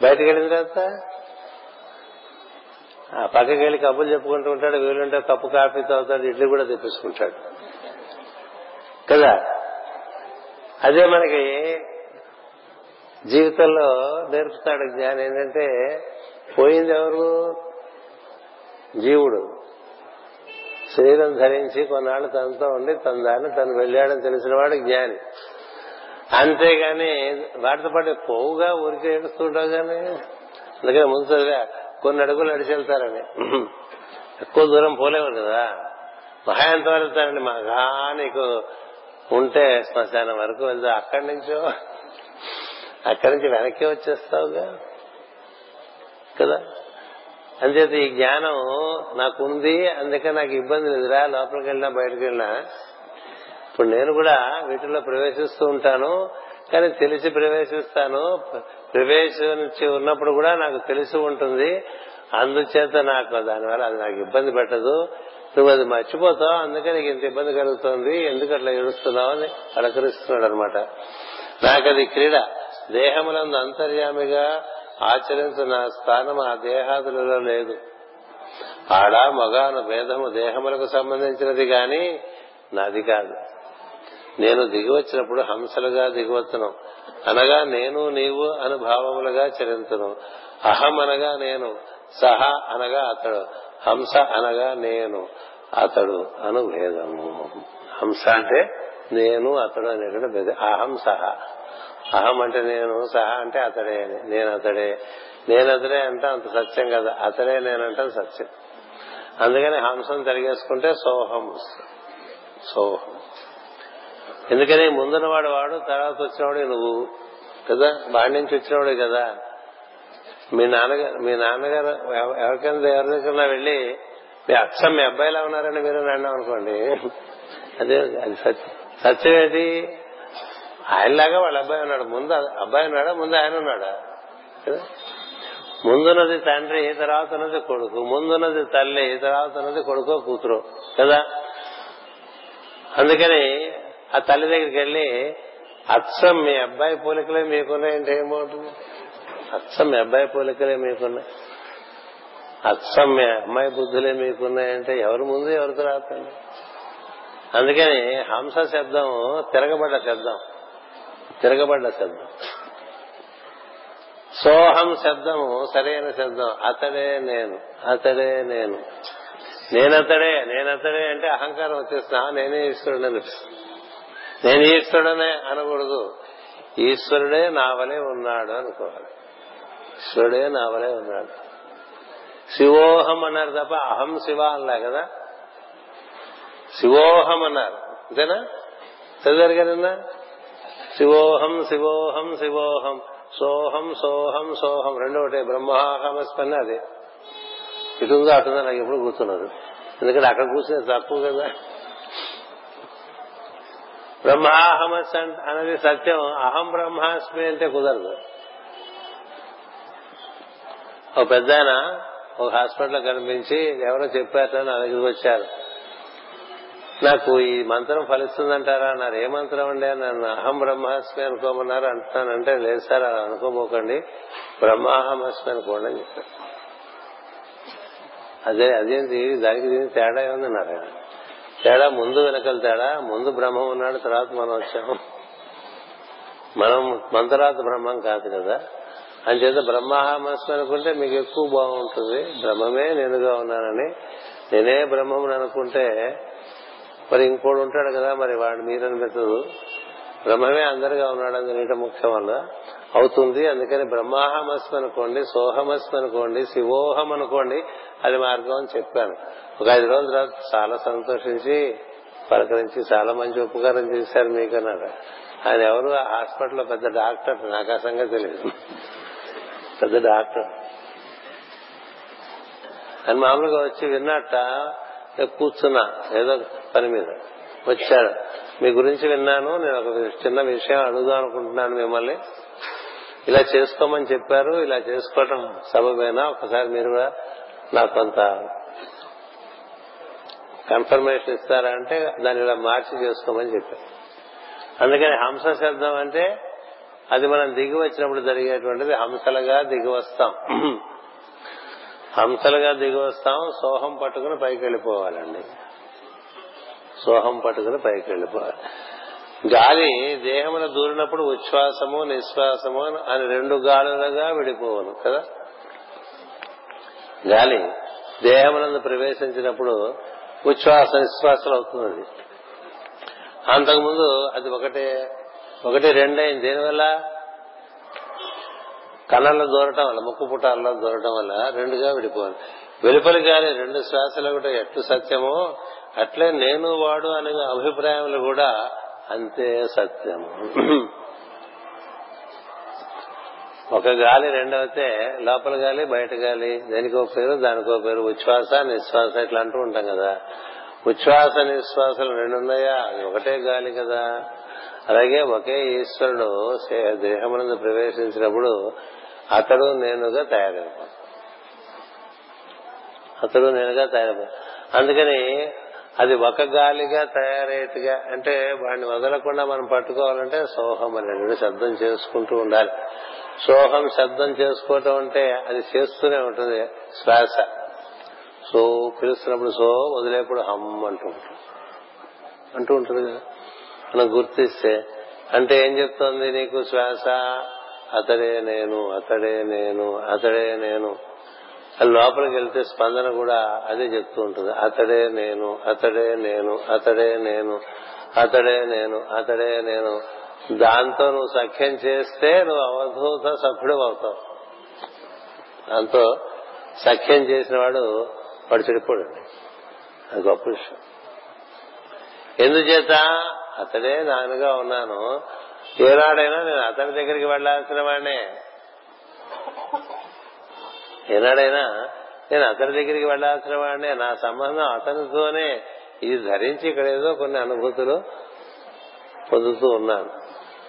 బయటకు వెళ్ళిన తర్వాత పక్కకి వెళ్ళి కప్పులు చెప్పుకుంటూ ఉంటాడు వీలుంటే కప్పు కాఫీ తాగుతాడు ఇడ్లీ కూడా తెప్పించుకుంటాడు. కదా? అదే మనకి జీవితంలో నేర్పుతాడు జ్ఞానం ఏంటంటే పోయింది ఎవరు? జీవుడు. శరీరం ధరించి కొన్నాళ్ళు తనతో ఉండి తన దాన్ని తను వెళ్ళాడని తెలిసిన వాడు జ్ఞాని. అంతేగాని వాటితో పాటు పోవుగా ఊరికే ఏడుస్తుంటావు కానీ అందుకని ముందు చదివా కొన్ని అడుగులు నడిచి వెళ్తారని ఎక్కువ దూరం పోలేవు కదా. మహా వెళ్తారండి. మహా నీకు ఉంటే శ్మశానం వరకు వెళ్తా అక్కడి నుంచో అక్కడి నుంచి వెనక్కి వచ్చేస్తావుగా? కదా? అంచేత ఈ జ్ఞానం నాకుంది అందుకే నాకు ఇబ్బంది లేదురా లోపలికి వెళ్ళినా బయటకు వెళ్ళినా. ఇప్పుడు నేను కూడా వీటిలో ప్రవేశిస్తూ ఉంటాను కానీ తెలిసి ప్రవేశిస్తాను. ప్రవేశించి ఉన్నప్పుడు కూడా నాకు తెలిసి ఉంటుంది. అందుచేత నాకు దానివల్ల అది నాకు ఇబ్బంది పెట్టదు. నువ్వు అది మర్చిపోతావు. అందుకే నీకు ఇంత ఇబ్బంది కలుగుతోంది. ఎందుకు అట్లా ఏడుస్తున్నావు అని అలకరిస్తున్నాడు అనమాట నాకది క్రీడ. దేహములందు అంతర్యామిగా ఆచరించు నా స్థానం ఆ దేహాదులలో లేదు. ఆడ మగాను భేదము దేహములకు సంబంధించినది కాని నాది కాదు. నేను దిగి వచ్చినప్పుడు హంసలుగా దిగివచ్చును అనగా నేను నీవు అనుభావములుగా చరింతును. అహం అనగా నేను సహ అనగా అతడు. హంస అనగా నేను అతడు అను భేదము. హంస అంటే నేను అతడు అనేటువంటి భేదం. అహం సహ. అహం అంటే నేను సహ అంటే అతడే. అని నేను అతడే. నేను అతడే అంటే అంత సత్యం కదా. అతడే నేనంటే సత్యం. అందుకని హంసం తిరిగేసుకుంటే సోహం సోహం. ఎందుకని ముందున్నవాడు వాడు తర్వాత వచ్చినవాడు నువ్వు కదా? బాడి నుంచి వచ్చినవాడు కదా? మీ నాన్నగారు మీ నాన్నగారు ఎవరికైనా ఎవరి దగ్గర వెళ్ళి మీ అచ్చం మీ అబ్బాయిలా ఉన్నారని మీరు అన్నాం అనుకోండి. అదే అది సత్యం సత్యం ఏంటి? ఆయనలాగా వాళ్ళ అబ్బాయి ఉన్నాడు. ముందు అబ్బాయి ఉన్నాడా? ముందు ఆయన ఉన్నాడా? ముందున్నది తండ్రి తర్వాత ఉన్నది కొడుకు. ముందున్నది తల్లి తర్వాత ఉన్నది కొడుకో కూతురు. కదా? అందుకని ఆ తల్లి దగ్గరికి వెళ్ళి అచ్చం మీ అబ్బాయి పోలికలే మీకున్నాయంటే బాగుంటుంది? అచ్చం మీ అబ్బాయి పోలికలే మీకున్నాయి. అచ్చం మీ అమ్మాయి బుద్ధులే మీకున్నాయంటే ఎవరు ముందు ఎవరు తర్వాత అందుకని హంస శబ్దం తిరగబడ్డ శబ్దం. తిరగబడ్డ శబ్దం. సోహం శబ్దము సరైన శబ్దం. అతడే నేను. అతడే నేను. నేనతడే. నేనతడే అంటే అహంకారం వచ్చేస్తున్నా నేనే ఈశ్వరుడని నేను ఈశ్వరుడనే అనకూడదు. ఈశ్వరుడే నావలే ఉన్నాడు అనుకోవాలి. ఈశ్వరుడే నావలే ఉన్నాడు. శివోహం అన్నారు తప్ప అహం శివ అనలే కదా? శివోహం అన్నారు. అంతేనా? చదివారు కదా శివోహం శివోహం శివోహం. సోహం సోహం సోహం. రెండో ఒకటే. బ్రహ్మాహమస్పన్న అది. ఇటుందో అటుందో నాకు ఎప్పుడు కూర్చున్నారు ఎందుకంటే అక్కడ కూర్చునే తక్కువ కదా. బ్రహ్మాహమస్ అనేది సత్యం. అహం బ్రహ్మాస్మి అంటే కుదరదు. ఒక పెద్ద ఒక హాస్పిటల్లో కనిపించి ఎవరో చెప్పారు నా దగ్గరికి వచ్చారు. నాకు ఈ మంత్రం ఫలిస్తుందంటారా? అన్నారు. ఏ మంత్రం అండి? నన్ను అహం బ్రహ్మాస్మి అనుకోమన్నారు. అంటున్నానంటే లేదు సార్ అలా అనుకోబోకండి. బ్రహ్మాహమస్మి అనుకోండి అని చెప్పారు. అదే అదేంటి? దానికి దీనికి తేడా ఏముందన్నారు ఆయన. తేడా ముందు వెనకల తేడా ముందు బ్రహ్మం ఉన్నాడు తర్వాత మనం వచ్చాము. మనం మన తర్వాత బ్రహ్మం కాదు కదా. అంచేత బ్రహ్మాహమస్మి అనుకుంటే మీకు ఎక్కువ బాగుంటుంది. బ్రహ్మమే నేనుగా ఉన్నానని నేనే బ్రహ్మం అనుకుంటే మరి ఇంకోడు ఉంటాడు కదా మరి వాడు మీరనిపించదు బ్రహ్మమే అందరిగా ఉన్నాడు అందులో ముఖ్యం వల్ల అవుతుంది. అందుకని బ్రహ్మాహమస్మి అనుకోండి సోహమస్మి అనుకోండి శివోహం అనుకోండి అది మార్గం అని చెప్పాను. ఒక ఐదు రోజుల తర్వాత చాలా సంతోషించి పలకరించి చాలా మంచి ఉపకారం చేశారు మీకన్నాడు ఆయన ఎవరు? హాస్పిటల్లో పెద్ద డాక్టర్. నాకు ఆ సంగతి తెలియదు పెద్ద డాక్టర్. అని మామూలుగా వచ్చి విన్నట్ట కూర్చున్నా. ఏదో పని మీద వచ్చాడు. మీ గురించి విన్నాను. నేను ఒక చిన్న విషయం అడుగుదాం అనుకుంటున్నాను మిమ్మల్ని. ఇలా చేసుకోమని చెప్పారు. ఇలా చేసుకోవటం సబబేనా? ఒకసారి మీరు కూడా నాకు కొంత కన్ఫర్మేషన్ ఇస్తారా అంటే దాన్ని ఇలా మార్చి చేసుకోమని చెప్పారు. అందుకని హంస శబ్దం అంటే అది మనం దిగి వచ్చినప్పుడు జరిగేటువంటిది హంసలుగా దిగి వస్తాం. హంసలుగా దిగి వస్తాం సోహం పట్టుకుని పైకి వెళ్ళిపోవాలండి. సోహం పట్టుకుని పైకి వెళ్ళిపోవాలి. గాలి దేహమున దూరినప్పుడు ఉచ్ఛ్వాసము నిశ్వాసము అని రెండు గాలులుగా విడిపోవను కదా? గాలి దేహమునందు ప్రవేశించినప్పుడు ఉచ్ఛ్వాస నిశ్వాసాలు అవుతుంది అంతకుముందు అది ఒకటే ఒకటి రెండైంది. దేనివల్ల కళ్ళల్లో దూరటం వల్ల ముక్కు పుటాల్లో దూరటం వల్ల రెండుగా విడిపోవాలి. వెలుపలి కానీ రెండు శ్వాసలు కూడా ఎట్లు సత్యమో అట్లే నేను వాడు అనే అభిప్రాయములు కూడా అంతే సత్యము. ఒక గాలి రెండవతే లోపల గాలి బయట గాలి దేనికో పేరు దానికో పేరు. ఉచ్ఛ్వాస నిశ్వాస ఇట్లా అంటూ ఉంటాం కదా. ఉచ్ఛ్వాస నిశ్వాసాలు రెండు ఉన్నాయా? అది ఒకటే గాలి కదా. అలాగే ఒకే ఈశ్వరుడు దేహమునందు ప్రవేశించినప్పుడు అతడు నేనుగా తయారైపోతాడు అతడు నేనుగా తయారైపోతాడు అందుకని అది ఒక గాలిగా తయారయ్యేట్టుగా అంటే వాడిని వదలకుండా మనం పట్టుకోవాలంటే సోహం అనేటువంటి శబ్దం చేసుకుంటూ ఉండాలి. సోహం శబ్దం చేసుకోవటం అంటే అది చేస్తూనే ఉంటుంది శ్వాస. సో పిలుస్తున్నప్పుడు సో వదిలేప్పుడు హమ్ అంటూ ఉంటుంది. అంటూ ఉంటుంది కదా. మనం గుర్తిస్తే అంటే ఏం చెప్తోంది నీకు శ్వాస? అతడే నేను అతడే నేను అతడే నేను. అది లోపలికి వెళ్తే స్పందన కూడా అదే చెప్తూ ఉంటుంది. అతడే నేను అతడే నేను అతడే నేను అతడే నేను అతడే నేను. దాంతో నువ్వు సఖ్యం చేస్తే నువ్వు అవధూత సభ్యుడు అవుతావు దాంతో సఖ్యం చేసిన వాడు వాడు చెడిపోడు అది గొప్ప విషయం. ఎందుచేత? అతడే నాన్నగా ఉన్నాను. ఏనాడైనా నేను అతని దగ్గరికి వెళ్ళాల్సిన వాడినే. ఏనాడైనా నేను అతని దగ్గరికి వెళ్ళాల్సిన వాడినే. నా సంబంధం అతనితోనే. ఇది ధరించి ఇక్కడ ఏదో కొన్ని అనుభూతులు పొందుతూ ఉన్నాను.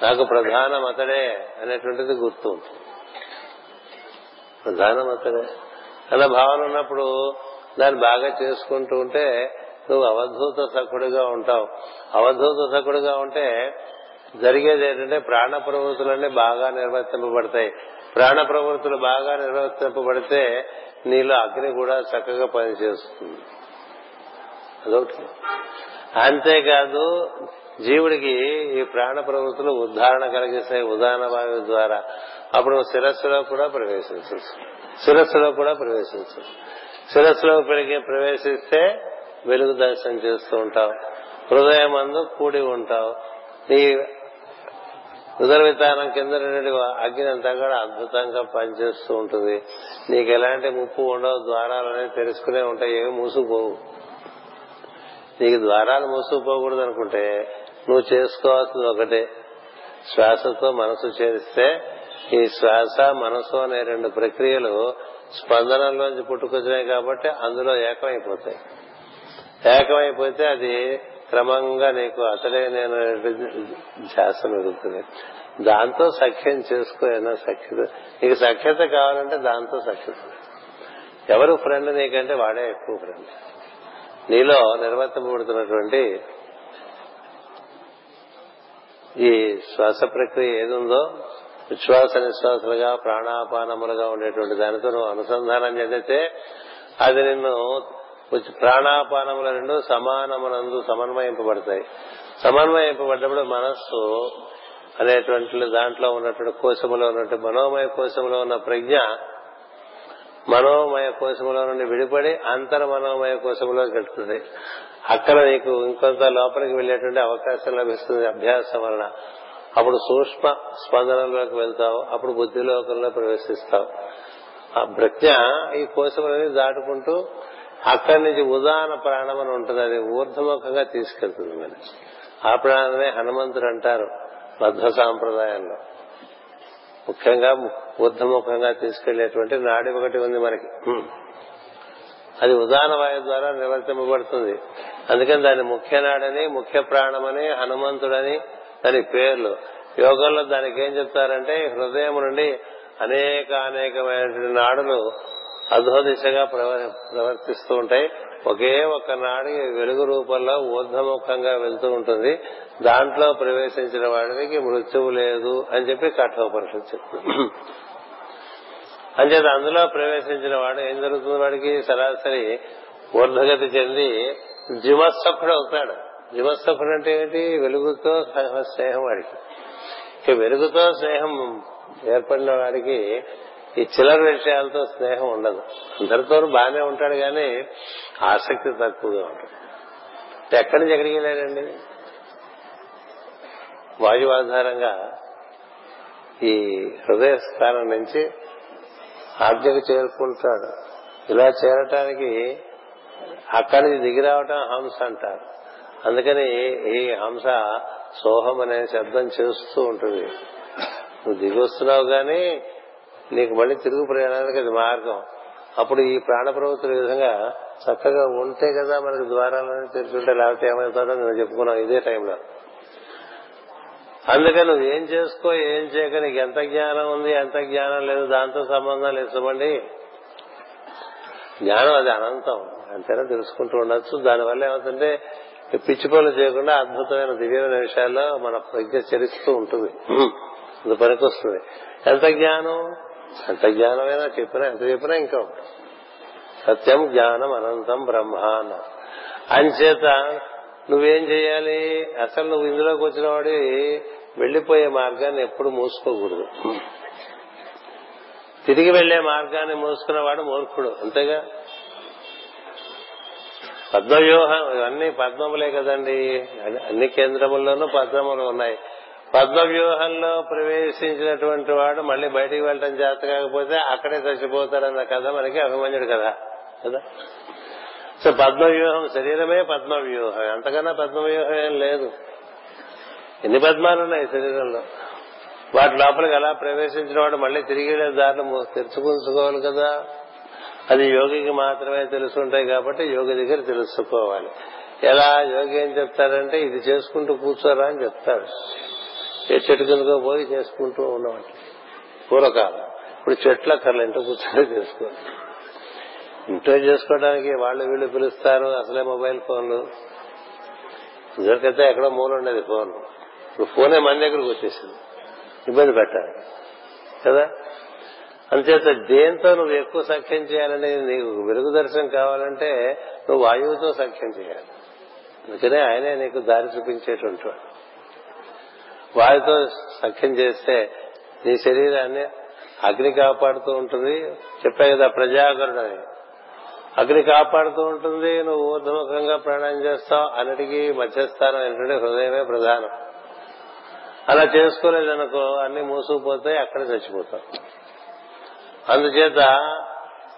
నాకు ప్రధానం అతడే అనేటువంటిది గుర్తు. ప్రధాన ప్రధానం అతడే అలా భావన ఉన్నప్పుడు దాన్ని బాగా చేసుకుంటూ ఉంటే నువ్వు అవధూత సఖుడిగా ఉంటావు. అవధూత సఖుడిగా ఉంటే జరిగేది ఏంటంటే ప్రాణ ప్రవృత్తులన్నీ బాగా నిర్వర్తింపబడతాయి. ప్రాణ ప్రవృత్తులు బాగా నిర్వర్తింపబడితే నీలో అగ్ని కూడా చక్కగా పనిచేస్తుంది. అదొకటి. అంతేకాదు జీవుడికి ఈ ప్రాణ ప్రవృత్తులు ఉద్ధారణ కలిగిస్తాయి ఉదాహరణ వాయువు ద్వారా. అప్పుడు శిరస్సులో కూడా ప్రవేశించు శిరస్సులో కూడా ప్రవేశించు శిరస్సులో పెరిగి ప్రవేశిస్తే వెలుగు దర్శనం చేస్తూ ఉంటావు. హృదయం అందు కూడి ఉంటావు. నీ ఉదర విధానం కింద అగ్ని అంతా కూడా అద్భుతంగా పనిచేస్తూ ఉంటుంది. నీకు ఎలాంటి ముప్పు ఉండవు ద్వారాలు అనేది తెలుసుకునే ఉంటాయి ఏమి మూసుకుపోవు. నీకు ద్వారాలు మూసుకుపోకూడదు అనుకుంటే నువ్వు చేసుకోవాల్సింది ఒకటే. శ్వాసతో మనసు చేరిస్తే ఈ శ్వాస మనసు అనే రెండు ప్రక్రియలు స్పందనలోంచి పుట్టుకొచ్చినాయి కాబట్టి అందులో ఏకమైపోతాయి. ఏకమైపోతే అది క్రమంగా నీకు అతడే నేను ధ్యాస మెరుగుతుంది దాంతో సఖ్యం చేసుకోనా సఖ్యత. నీకు సఖ్యత కావాలంటే దాంతో సఖ్యత. ఎవరు ఫ్రెండ్ నీకంటే వాడే ఎక్కువ ఫ్రెండ్ నీలో నిర్వర్తింపబడుతున్నటువంటి ఈ శ్వాస ప్రక్రియ ఏదుందో విశ్వాస నిశ్వాసాలుగా ప్రాణాపానములుగా ఉండేటువంటి దానితో నువ్వు అనుసంధానం చెందితే అది నిన్ను ప్రాణాపానముల రెండు సమానమునందు సమన్వయింపబడతాయి. సమన్వయింపబడ్డప్పుడు మనస్సు అనేటువంటి దాంట్లో ఉన్నటువంటి కోశములో ఉన్నటువంటి మనోమయ కోశములో ఉన్న ప్రజ్ఞ మనోమయ కోశములో నుండి విడిపడి అంతర్ మనోమయ కోశములో వెళ్తుంది. అక్కడ నీకు ఇంకొంత లోపలికి వెళ్ళేటువంటి అవకాశం లభిస్తుంది అభ్యాసం వలన. అప్పుడు సూక్ష్మ స్పందనలోకి వెళ్తావు అప్పుడు బుద్ధిలోకంలో ప్రవేశిస్తావు. ఆ ప్రజ్ఞ ఈ కోశములని దాటుకుంటూ అక్కడి నుంచి ఉదాహరణ ప్రాణం అని ఉంటుంది అది ఊర్ధముఖంగా తీసుకెళ్తుంది మరి. ఆ ప్రాణమే హనుమంతుడు అంటారు బద్ధ సాంప్రదాయంలో. ముఖ్యంగా ఊర్ధముఖంగా తీసుకెళ్ళేటువంటి నాడి ఒకటి ఉంది మనకి. అది ఉదాహరణ వాయు ద్వారా నిర్వర్తింపబడుతుంది. అందుకని దాని ముఖ్య నాడని ముఖ్య ప్రాణమని హనుమంతుడని దాని పేర్లు. యోగంలో దానికి ఏం చెప్తారంటే హృదయం నుండి అనేక అనేకమైనటువంటి నాడులు అధో దిశగా ప్రవర్తిస్తూ ఉంటాయి. ఒకే ఒక నాడి వెలుగు రూపంలో ఊర్ధముఖంగా వెళ్తూ ఉంటుంది. దాంట్లో ప్రవేశించిన వాడికి మృత్యువు లేదు అని చెప్పి కఠోపనిషత్ చెప్తుంది. అంచేత అందులో ప్రవేశించిన వాడు ఏం జరుగుతుంది వాడికి? సరాసరి ఊర్ధగతి చెంది జిమస్సఖుడు అవుతాడు. జిమస్సఖుడు అంటే ఏంటి వెలుగుతో స్నేహం వాడికి. ఇక వెలుగుతో స్నేహం ఏర్పడిన వాడికి ఈ చిల్లర విషయాలతో స్నేహం ఉండదు. అందరితో బాగానే ఉంటాడు కానీ ఆసక్తి తక్కువగా ఉంటుంది. ఎక్కడి నుంచి ఎక్కడికి వెళ్ళాడండి? వాయువాధారంగా ఈ హృదయ స్థానం నుంచి ఆజ్ఞకు చేరుకుంటాడు. ఇలా చేరటానికి అక్కడి నుంచి దిగి రావటం హంస అంటారు. అందుకని ఈ హంస సోహం అనే శబ్దం చేస్తూ ఉంటుంది. నువ్వు దిగి వస్తున్నావు కానీ నీకు మళ్ళీ తిరుగు ప్రయాణానికి అది మార్గం. అప్పుడు ఈ ప్రాణ ప్రవృత్తుల విధంగా చక్కగా ఉంటే కదా మనకు ద్వారాలని తెరుచుంటే లేకపోతే ఏమవుతాడో నేను చెప్పుకున్నాం ఇదే టైంలో. అందుకని నువ్వు ఏం చేసుకో ఏం చేయక నీకు ఎంత జ్ఞానం ఉంది ఎంత జ్ఞానం లేదు దాంతో సంబంధం లేదు. చూడండి జ్ఞానం అది అనంతం. అంతేనా? తెలుసుకుంటూ ఉండొచ్చు. దానివల్ల ఏమవుతుంటే పిచ్చి పనులు చేయకుండా అద్భుతమైన దివ్యమైన విషయాల్లో మన ప్రజ్ఞ చరిస్తూ ఉంటుంది. అది పనికొస్తుంది. ఎంత జ్ఞానం? ఎంత జ్ఞానమైనా చెప్పినా ఎంత చెప్పినా ఇంకా సత్యం జ్ఞానం అనంతం బ్రహ్మ అన్న అంచేత నువ్వేం చేయాలి? అసలు నువ్వు ఇందులోకి వచ్చిన వాడి వెళ్ళిపోయే మార్గాన్ని ఎప్పుడు మూసుకోకూడదు. తిరిగి వెళ్ళే మార్గాన్ని మూసుకున్నవాడు మూర్ఖుడు. అంతేగా? పద్మవ్యూహం ఇవన్నీ పద్మములే కదండి. అన్ని కేంద్రముల్లోనూ పద్మములు ఉన్నాయి. పద్మవ్యూహంలో ప్రవేశించినటువంటి వాడు మళ్ళీ బయటికి వెళ్ళటం చేత కాకపోతే అక్కడే చచ్చిపోతాడన్న కథ మనకి అభిమన్యుడు కదా కదా? సో పద్మవ్యూహం శరీరమే పద్మవ్యూహం. అంతకన్నా పద్మవ్యూహం ఏం లేదు. ఎన్ని పద్మాలు ఉన్నాయి శరీరంలో? వాటి లోపలికి అలా ప్రవేశించిన వాడు మళ్ళీ తిరిగి దారిని తెరుచుకుంచుకోవాలి కదా. అది యోగికి మాత్రమే తెలుసుంటాయి కాబట్టి యోగి దగ్గర తెలుసుకోవాలి. ఎలా యోగి ఏం చెప్తాడంటే ఇది చేసుకుంటూ కూర్చోరా అని చెప్తాడు. ఏ చెట్టు కిందకో పోయి చేసుకుంటూ ఉన్నాం పూర్వకాలం. ఇప్పుడు చెట్ల కర్ల ఇంట్లో కూర్చొని చేసుకోవాలి. ఇంట్లో చేసుకోవడానికి వాళ్ళు వీళ్ళు పిలుస్తారు అసలే మొబైల్ ఫోన్లు. ఇదివరకైతే ఎక్కడో మూల ఉండేది ఫోన్ ఇప్పుడు ఫోనే మన దగ్గరకు వచ్చేసింది. ఇబ్బంది పెట్టాలి. కదా? అందుచేత దేంతో నువ్వు ఎక్కువ సఖ్యం చేయాలని నీకు వెలుగు దర్శనం కావాలంటే నువ్వు వాయువుతో సఖ్యం చేయాలి. అందుకనే ఆయనే నీకు దారి చూపించేటువంటి వాయుతో సఖ్యం చేస్తే నీ శరీరాన్ని అగ్ని కాపాడుతూ ఉంటుంది. చెప్పా కదా ప్రజాకరుడు అని. అగ్ని కాపాడుతూ ఉంటుంది. నువ్వు ఊర్ధముఖంగా ప్రాణాయం చేస్తావు. అన్నిటికీ మధ్యస్థానం ఏంటంటే హృదయమే ప్రధానం. అలా చేసుకోలేదనుకో అన్ని మూసుకుపోతాయి అక్కడ చచ్చిపోతాం. అందుచేత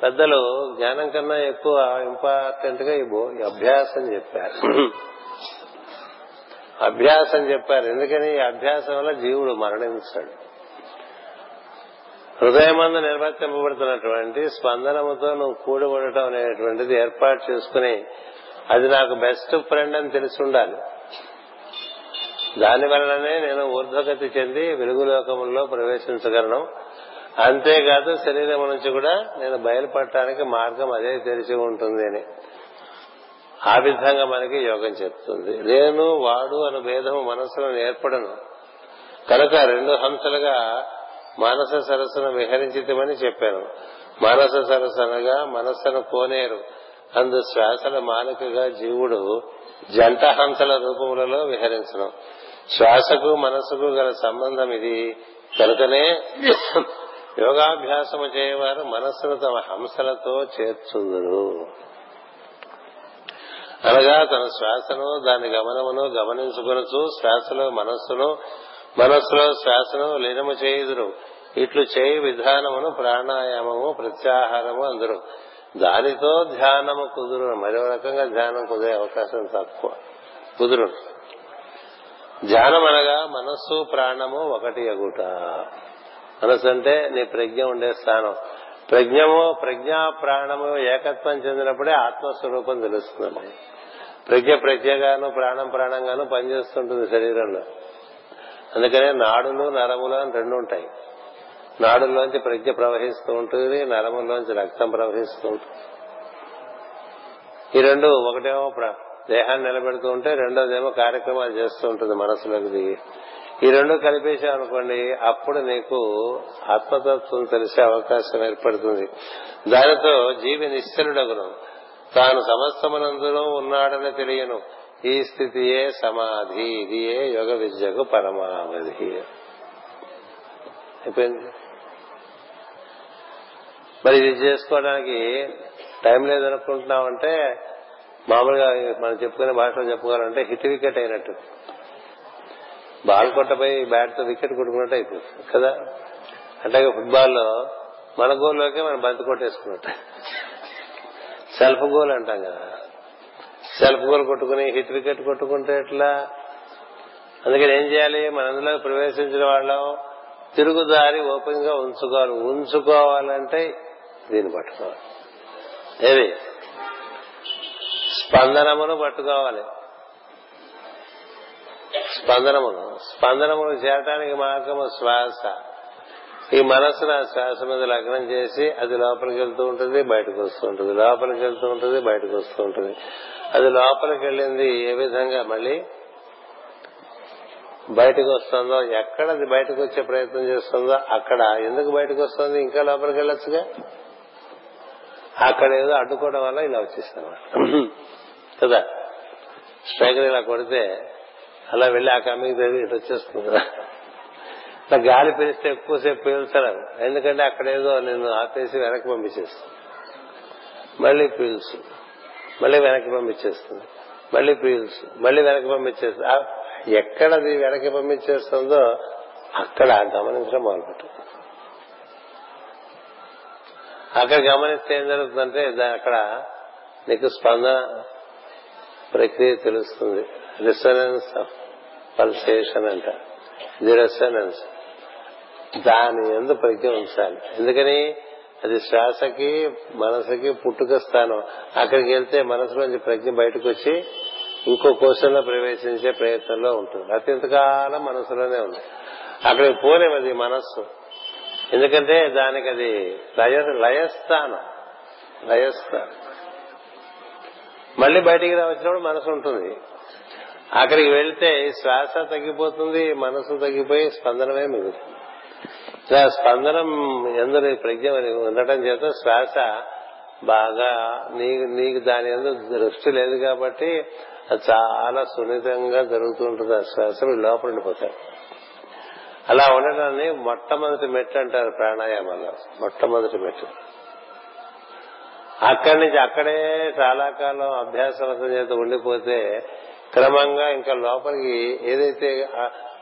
పెద్దలు జ్ఞానం కన్నా ఎక్కువ ఇంపార్టెంట్గా ఈ భో- అభ్యాసం చెప్పారు. అభ్యాసం చెప్పారు. ఎందుకని? ఈ అభ్యాసం వల్ల జీవుడు మరణించాడు. హృదయమందు నిర్వర్తింపబడుతున్నటువంటి స్పందనముతో నువ్వు కూడి ఉండటం అనేటువంటిది ఏర్పాటు చేసుకుని అది నాకు బెస్ట్ ఫ్రెండ్ అని తెలిసి ఉండాలి. దాని వలననే నేను ఊర్ధ్వగతి చెంది వెలుగులోకముల్లో ప్రవేశించగలను. అంతేకాదు శరీరం నుంచి కూడా నేను బయలుపడటానికి మార్గం అదే తెరిచి ఉంటుంది అని. ఆ విధంగా మనకి యోగం చెప్తుంది. నేను వాడు అను భేదము మనస్సులో ఏర్పడను. కనుక రెండు హంసలుగా మానస సరస్సును విహరించితమని చెప్పాను. మానస సరస్సు అనగా మనస్సును కోనేరు. అందు శ్వాసల మాలికగా జీవుడు జంట హంసల రూపములలో విహరించడం శ్వాసకు మనసుకు గల సంబంధం ఇది. కనుకనే యోగాభ్యాసము చేయవారు మనస్సును తమ హంసలతో చేర్చుందురు. అనగా తన శ్వాసను దాని గమనమును గమనించుకొనచ్చు శ్వాసలో మనస్సును మనస్సులో శ్వాసను లీనము చేయుదురు. ఇట్లు చేయి విధానమును ప్రాణాయామము ప్రత్యాహారము అందరు. దానితో ధ్యానము కుదురు మరో రకంగా ధ్యానం కుదిరే అవకాశం తక్కువ. కుదురు ధ్యానం అనగా మనస్సు ప్రాణము ఒకటి అగుట మనస్సు అంటే నీ ప్రజ్ఞ ఉండే స్థానం. ప్రజ్ఞము ప్రజ్ఞా ప్రాణము ఏకత్వం చెందినప్పుడే ఆత్మస్వరూపం తెలుస్తుంది. ప్రజ్ఞ ప్రజ్ఞగాను ప్రాణం ప్రాణంగాను పనిచేస్తుంటుంది శరీరంలో. అందుకనే నాడులు నరములు అని రెండు ఉంటాయి. నాడుల్లోంచి ప్రజ్ఞ ప్రవహిస్తూ ఉంటుంది నరముల్లోంచి రక్తం ప్రవహిస్తూ ఉంటుంది. ఈ రెండు ఒకటేమో దేహాన్ని నిలబెడుతూ ఉంటే రెండోదేమో కార్యక్రమాలు చేస్తూ ఉంటుంది మనసులోకి. దిగి ఈ రెండు కలిపేశామనుకోండి అప్పుడు నీకు ఆత్మతత్వం తెలిసే అవకాశం ఏర్పడుతుంది. దానితో జీవి నిశ్చలుడగును. తాను సమస్తమునందులో ఉన్నాడని తెలియను. ఈ స్థితియే సమాధి. ఇదియే యోగ విద్యకు పరమావధి. అయిపోయింది. మరి ఇది చేసుకోవడానికి టైం లేదనుకుంటున్నామంటే మామూలుగా మనం చెప్పుకునే భాషలో చెప్పుకోవాలంటే హిట్ వికెట్ అయినట్టు. బాల్ కొట్టపై బ్యాట్తో వికెట్ కొట్టుకున్నట్టు అయిపోతుంది కదా? అట్లాగే ఫుట్బాల్లో మన గోల్లోకే మనం బంతి కొట్టేసుకున్నట్టు. సెల్ఫ్ గోల్ అంటాం కదా. సెల్ఫ్ గోల్ కొట్టుకుని హిట్ వికెట్ కొట్టుకుంటే ఎట్లా? అందుకని ఏం చేయాలి? మన అందులో ప్రవేశించిన వాళ్ళం తిరుగుదారి ఓపెన్గా ఉంచుకోవాలి. ఉంచుకోవాలంటే దీన్ని పట్టుకోవాలి. ఏది స్పందనమును పట్టుకోవాలి. స్పందనమును. స్పందనమును చేరటానికి మార్గము శ్వాస. ఈ మనసును ఆ శ్వాస మీద లగ్నం చేసి అది లోపలికి వెళ్తూ ఉంటుంది బయటకు వస్తూ ఉంటుంది. లోపలికి వెళ్తూ ఉంటుంది బయటకు వస్తూ ఉంటుంది. అది లోపలికి వెళ్ళింది ఏ విధంగా మళ్ళీ బయటకు వస్తుందో ఎక్కడ అది బయటకు వచ్చే ప్రయత్నం చేస్తుందో అక్కడ ఎందుకు బయటకు వస్తుంది ఇంకా లోపలికి వెళ్ళొచ్చుగా? అక్కడ ఏదో అడ్డుకోవడం వల్ల ఇలా వచ్చేస్తాను కదా. స్ట్రైకర్ ఇలా కొడితే అలా వెళ్ళి ఆ కమ్మికి తిరిగి ఇటు వచ్చేస్తుంది కదా. ఇట్లా గాలి పిలిస్తే ఎక్కువసేపు పీల్చరు ఎందుకంటే అక్కడ ఏదో నేను ఆపేసి వెనక్కి పంపించేస్తాను మళ్ళీ పీల్చు. మళ్ళీ వెనక్కి పంపించేస్తుంది. మళ్ళీ పీల్చు. మళ్ళీ వెనక్కి పంపించేస్తుంది. ఎక్కడ ఎక్కడది వెనక్కి పంపించేస్తుందో అక్కడ గమనించడం మొదలుపెట్టు. అక్కడ గమనిస్తే ఏం జరుగుతుందంటే అక్కడ నీకు స్పందన ప్రక్రియ తెలుస్తుంది. రిసనెన్స్ ఆఫ్ పల్సేషన్ అంట. ఇది రెసనెన్స్ దాని ఎందు ప్రజ్ఞ ఉంచాలి. ఎందుకని? అది శ్వాసకి మనసుకి పుట్టుక స్థానం. అక్కడికి వెళ్తే మనసులోంచి ప్రజ్ఞ బయటకు వచ్చి ఇంకో కోశంలో ప్రవేశించే ప్రయత్నంలో ఉంటుంది. అత్యంతకాలం మనసులోనే ఉంది. అక్కడికి పోలేమది మనస్సు. ఎందుకంటే దానికి అది లయ లయస్థానం. లయస్థానం. మళ్ళీ బయటికి వచ్చినప్పుడు మనసు ఉంటుంది. అక్కడికి వెళ్తే శ్వాస తగ్గిపోతుంది మనసు తగ్గిపోయి స్పందనమే మిగులుతుంది. ఇలా స్పందనం ఎందరి ప్రజ్ఞ ఉండటం చేత శ్వాస బాగా నీకు నీకు దాని ఎందుకు దృష్టి లేదు కాబట్టి అది చాలా సున్నితంగా జరుగుతుంటుంది ఆ శ్వాస లోపల ఉండిపోతాయి. అలా ఉండటాన్ని మొట్టమొదటి మెట్టు అంటారు ప్రాణాయామంలో. మొట్టమొదటి మెట్టు. అక్కడి నుంచి అక్కడే చాలా కాలం అభ్యాసవసం చేత ఉండిపోతే క్రమంగా ఇంకా లోపలికి ఏదైతే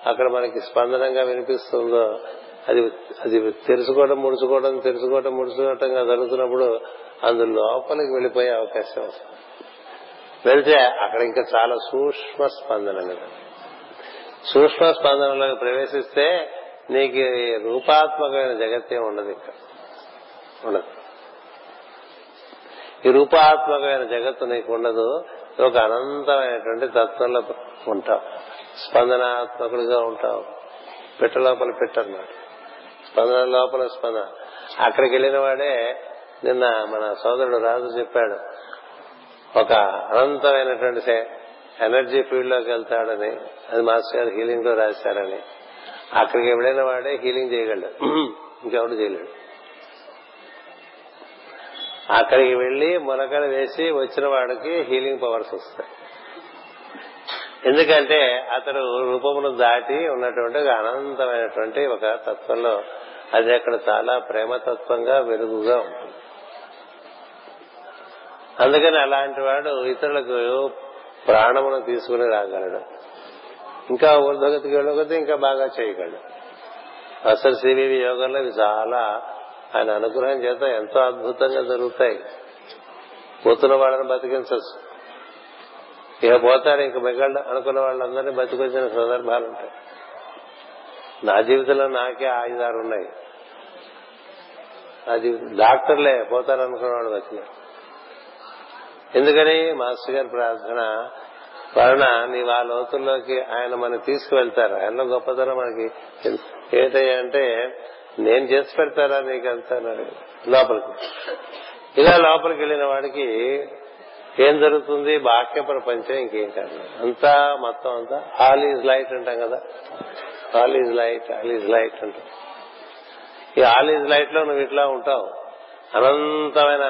అక్కడ మనకి స్పందనంగా వినిపిస్తుందో అది అది తెరుచుకోవడం ముడుచుకోవడం తెరుచుకోవడం ముడుచుకోవటంగా జరుగుతున్నప్పుడు అందు లోపలికి వెళ్ళిపోయే అవకాశం వెళ్తే అక్కడ ఇంకా చాలా సూక్ష్మ స్పందన కదా. సూక్ష్మ స్పందనలోకి ప్రవేశిస్తే నీకు రూపాత్మకమైన జగత్తే ఉండదు ఇంకా ఉండదు. ఈ రూపాత్మకమైన జగత్తు నీకు ఉండదు ఒక అనంతమైనటువంటి తత్వంలో ఉంటావు. స్పందనాత్మకుడిగా ఉంటావు. పిట్ట లోపల పెట్టన్నమాట. స్పందన లోపల స్పందన అక్కడికి వెళ్ళిన వాడే నిన్న మన సోదరుడు రాజు చెప్పాడు ఒక అనంతమైనటువంటి ఎనర్జీ ఫీల్డ్లోకి వెళ్తాడని అది మాస్టర్ గారు హీలింగ్లో రాశారని. అక్కడికి ఎవడైన వాడే హీలింగ్ చేయగలడు. ఇంకెవడు చేయలేడు. అక్కడికి వెళ్ళి మొలకలు వేసి వచ్చిన వాడికి హీలింగ్ పవర్స్ వస్తాయి. ఎందుకంటే అతడు రూపమును దాటి ఉన్నటువంటి ఒక అనంతమైనటువంటి ఒక తత్వంలో అది అక్కడ చాలా ప్రేమతత్వంగా వెలుగుగా ఉంటుంది. అందుకని అలాంటి వాడు ఇతరులకు ప్రాణమును తీసుకుని రాగలడు. ఇంకా ఊర్ధగతికి వెళ్ళగతి ఇంకా బాగా చేయగలడు. అసలు సివివి యోగంలో ఇది చాలా ఆయన అనుగ్రహం చేత ఎంతో అద్భుతంగా జరుగుతాయి. పోతున్న వాళ్ళని బతికించచ్చు ఇక పోతారు ఇంక మిగళ్ళు అనుకున్న వాళ్ళందరినీ బతికొచ్చిన సందర్భాలు ఉంటాయి. నా జీవితంలో నాకే ఆయుధాలు ఉన్నాయి. అది డాక్టర్లే పోతారు అనుకున్న వాళ్ళు బతికారు ఎందుకని? మాస్టర్ గారి ప్రార్థన వలన నీ ఆ లోతుల్లోకి ఆయన మనం తీసుకువెళ్తారు. ఆయన గొప్పతనం మనకి. ఏంటంటే నేను చేసి పెడతారా నీకు లోపలికి. ఇలా లోపలికి వెళ్ళిన వాడికి ఏం జరుగుతుంది? బాహ్య ప్రపంచం ఇంకేం కాదు. అంతా మొత్తం అంతా ఆల్ ఈజ్ లైట్ అంటాం కదా. All is light all is light అంటాం. ఈ ఆల్ ఈజ్ లైట్లో నువ్వు ఇట్లా ఉంటావు. అనంతమైన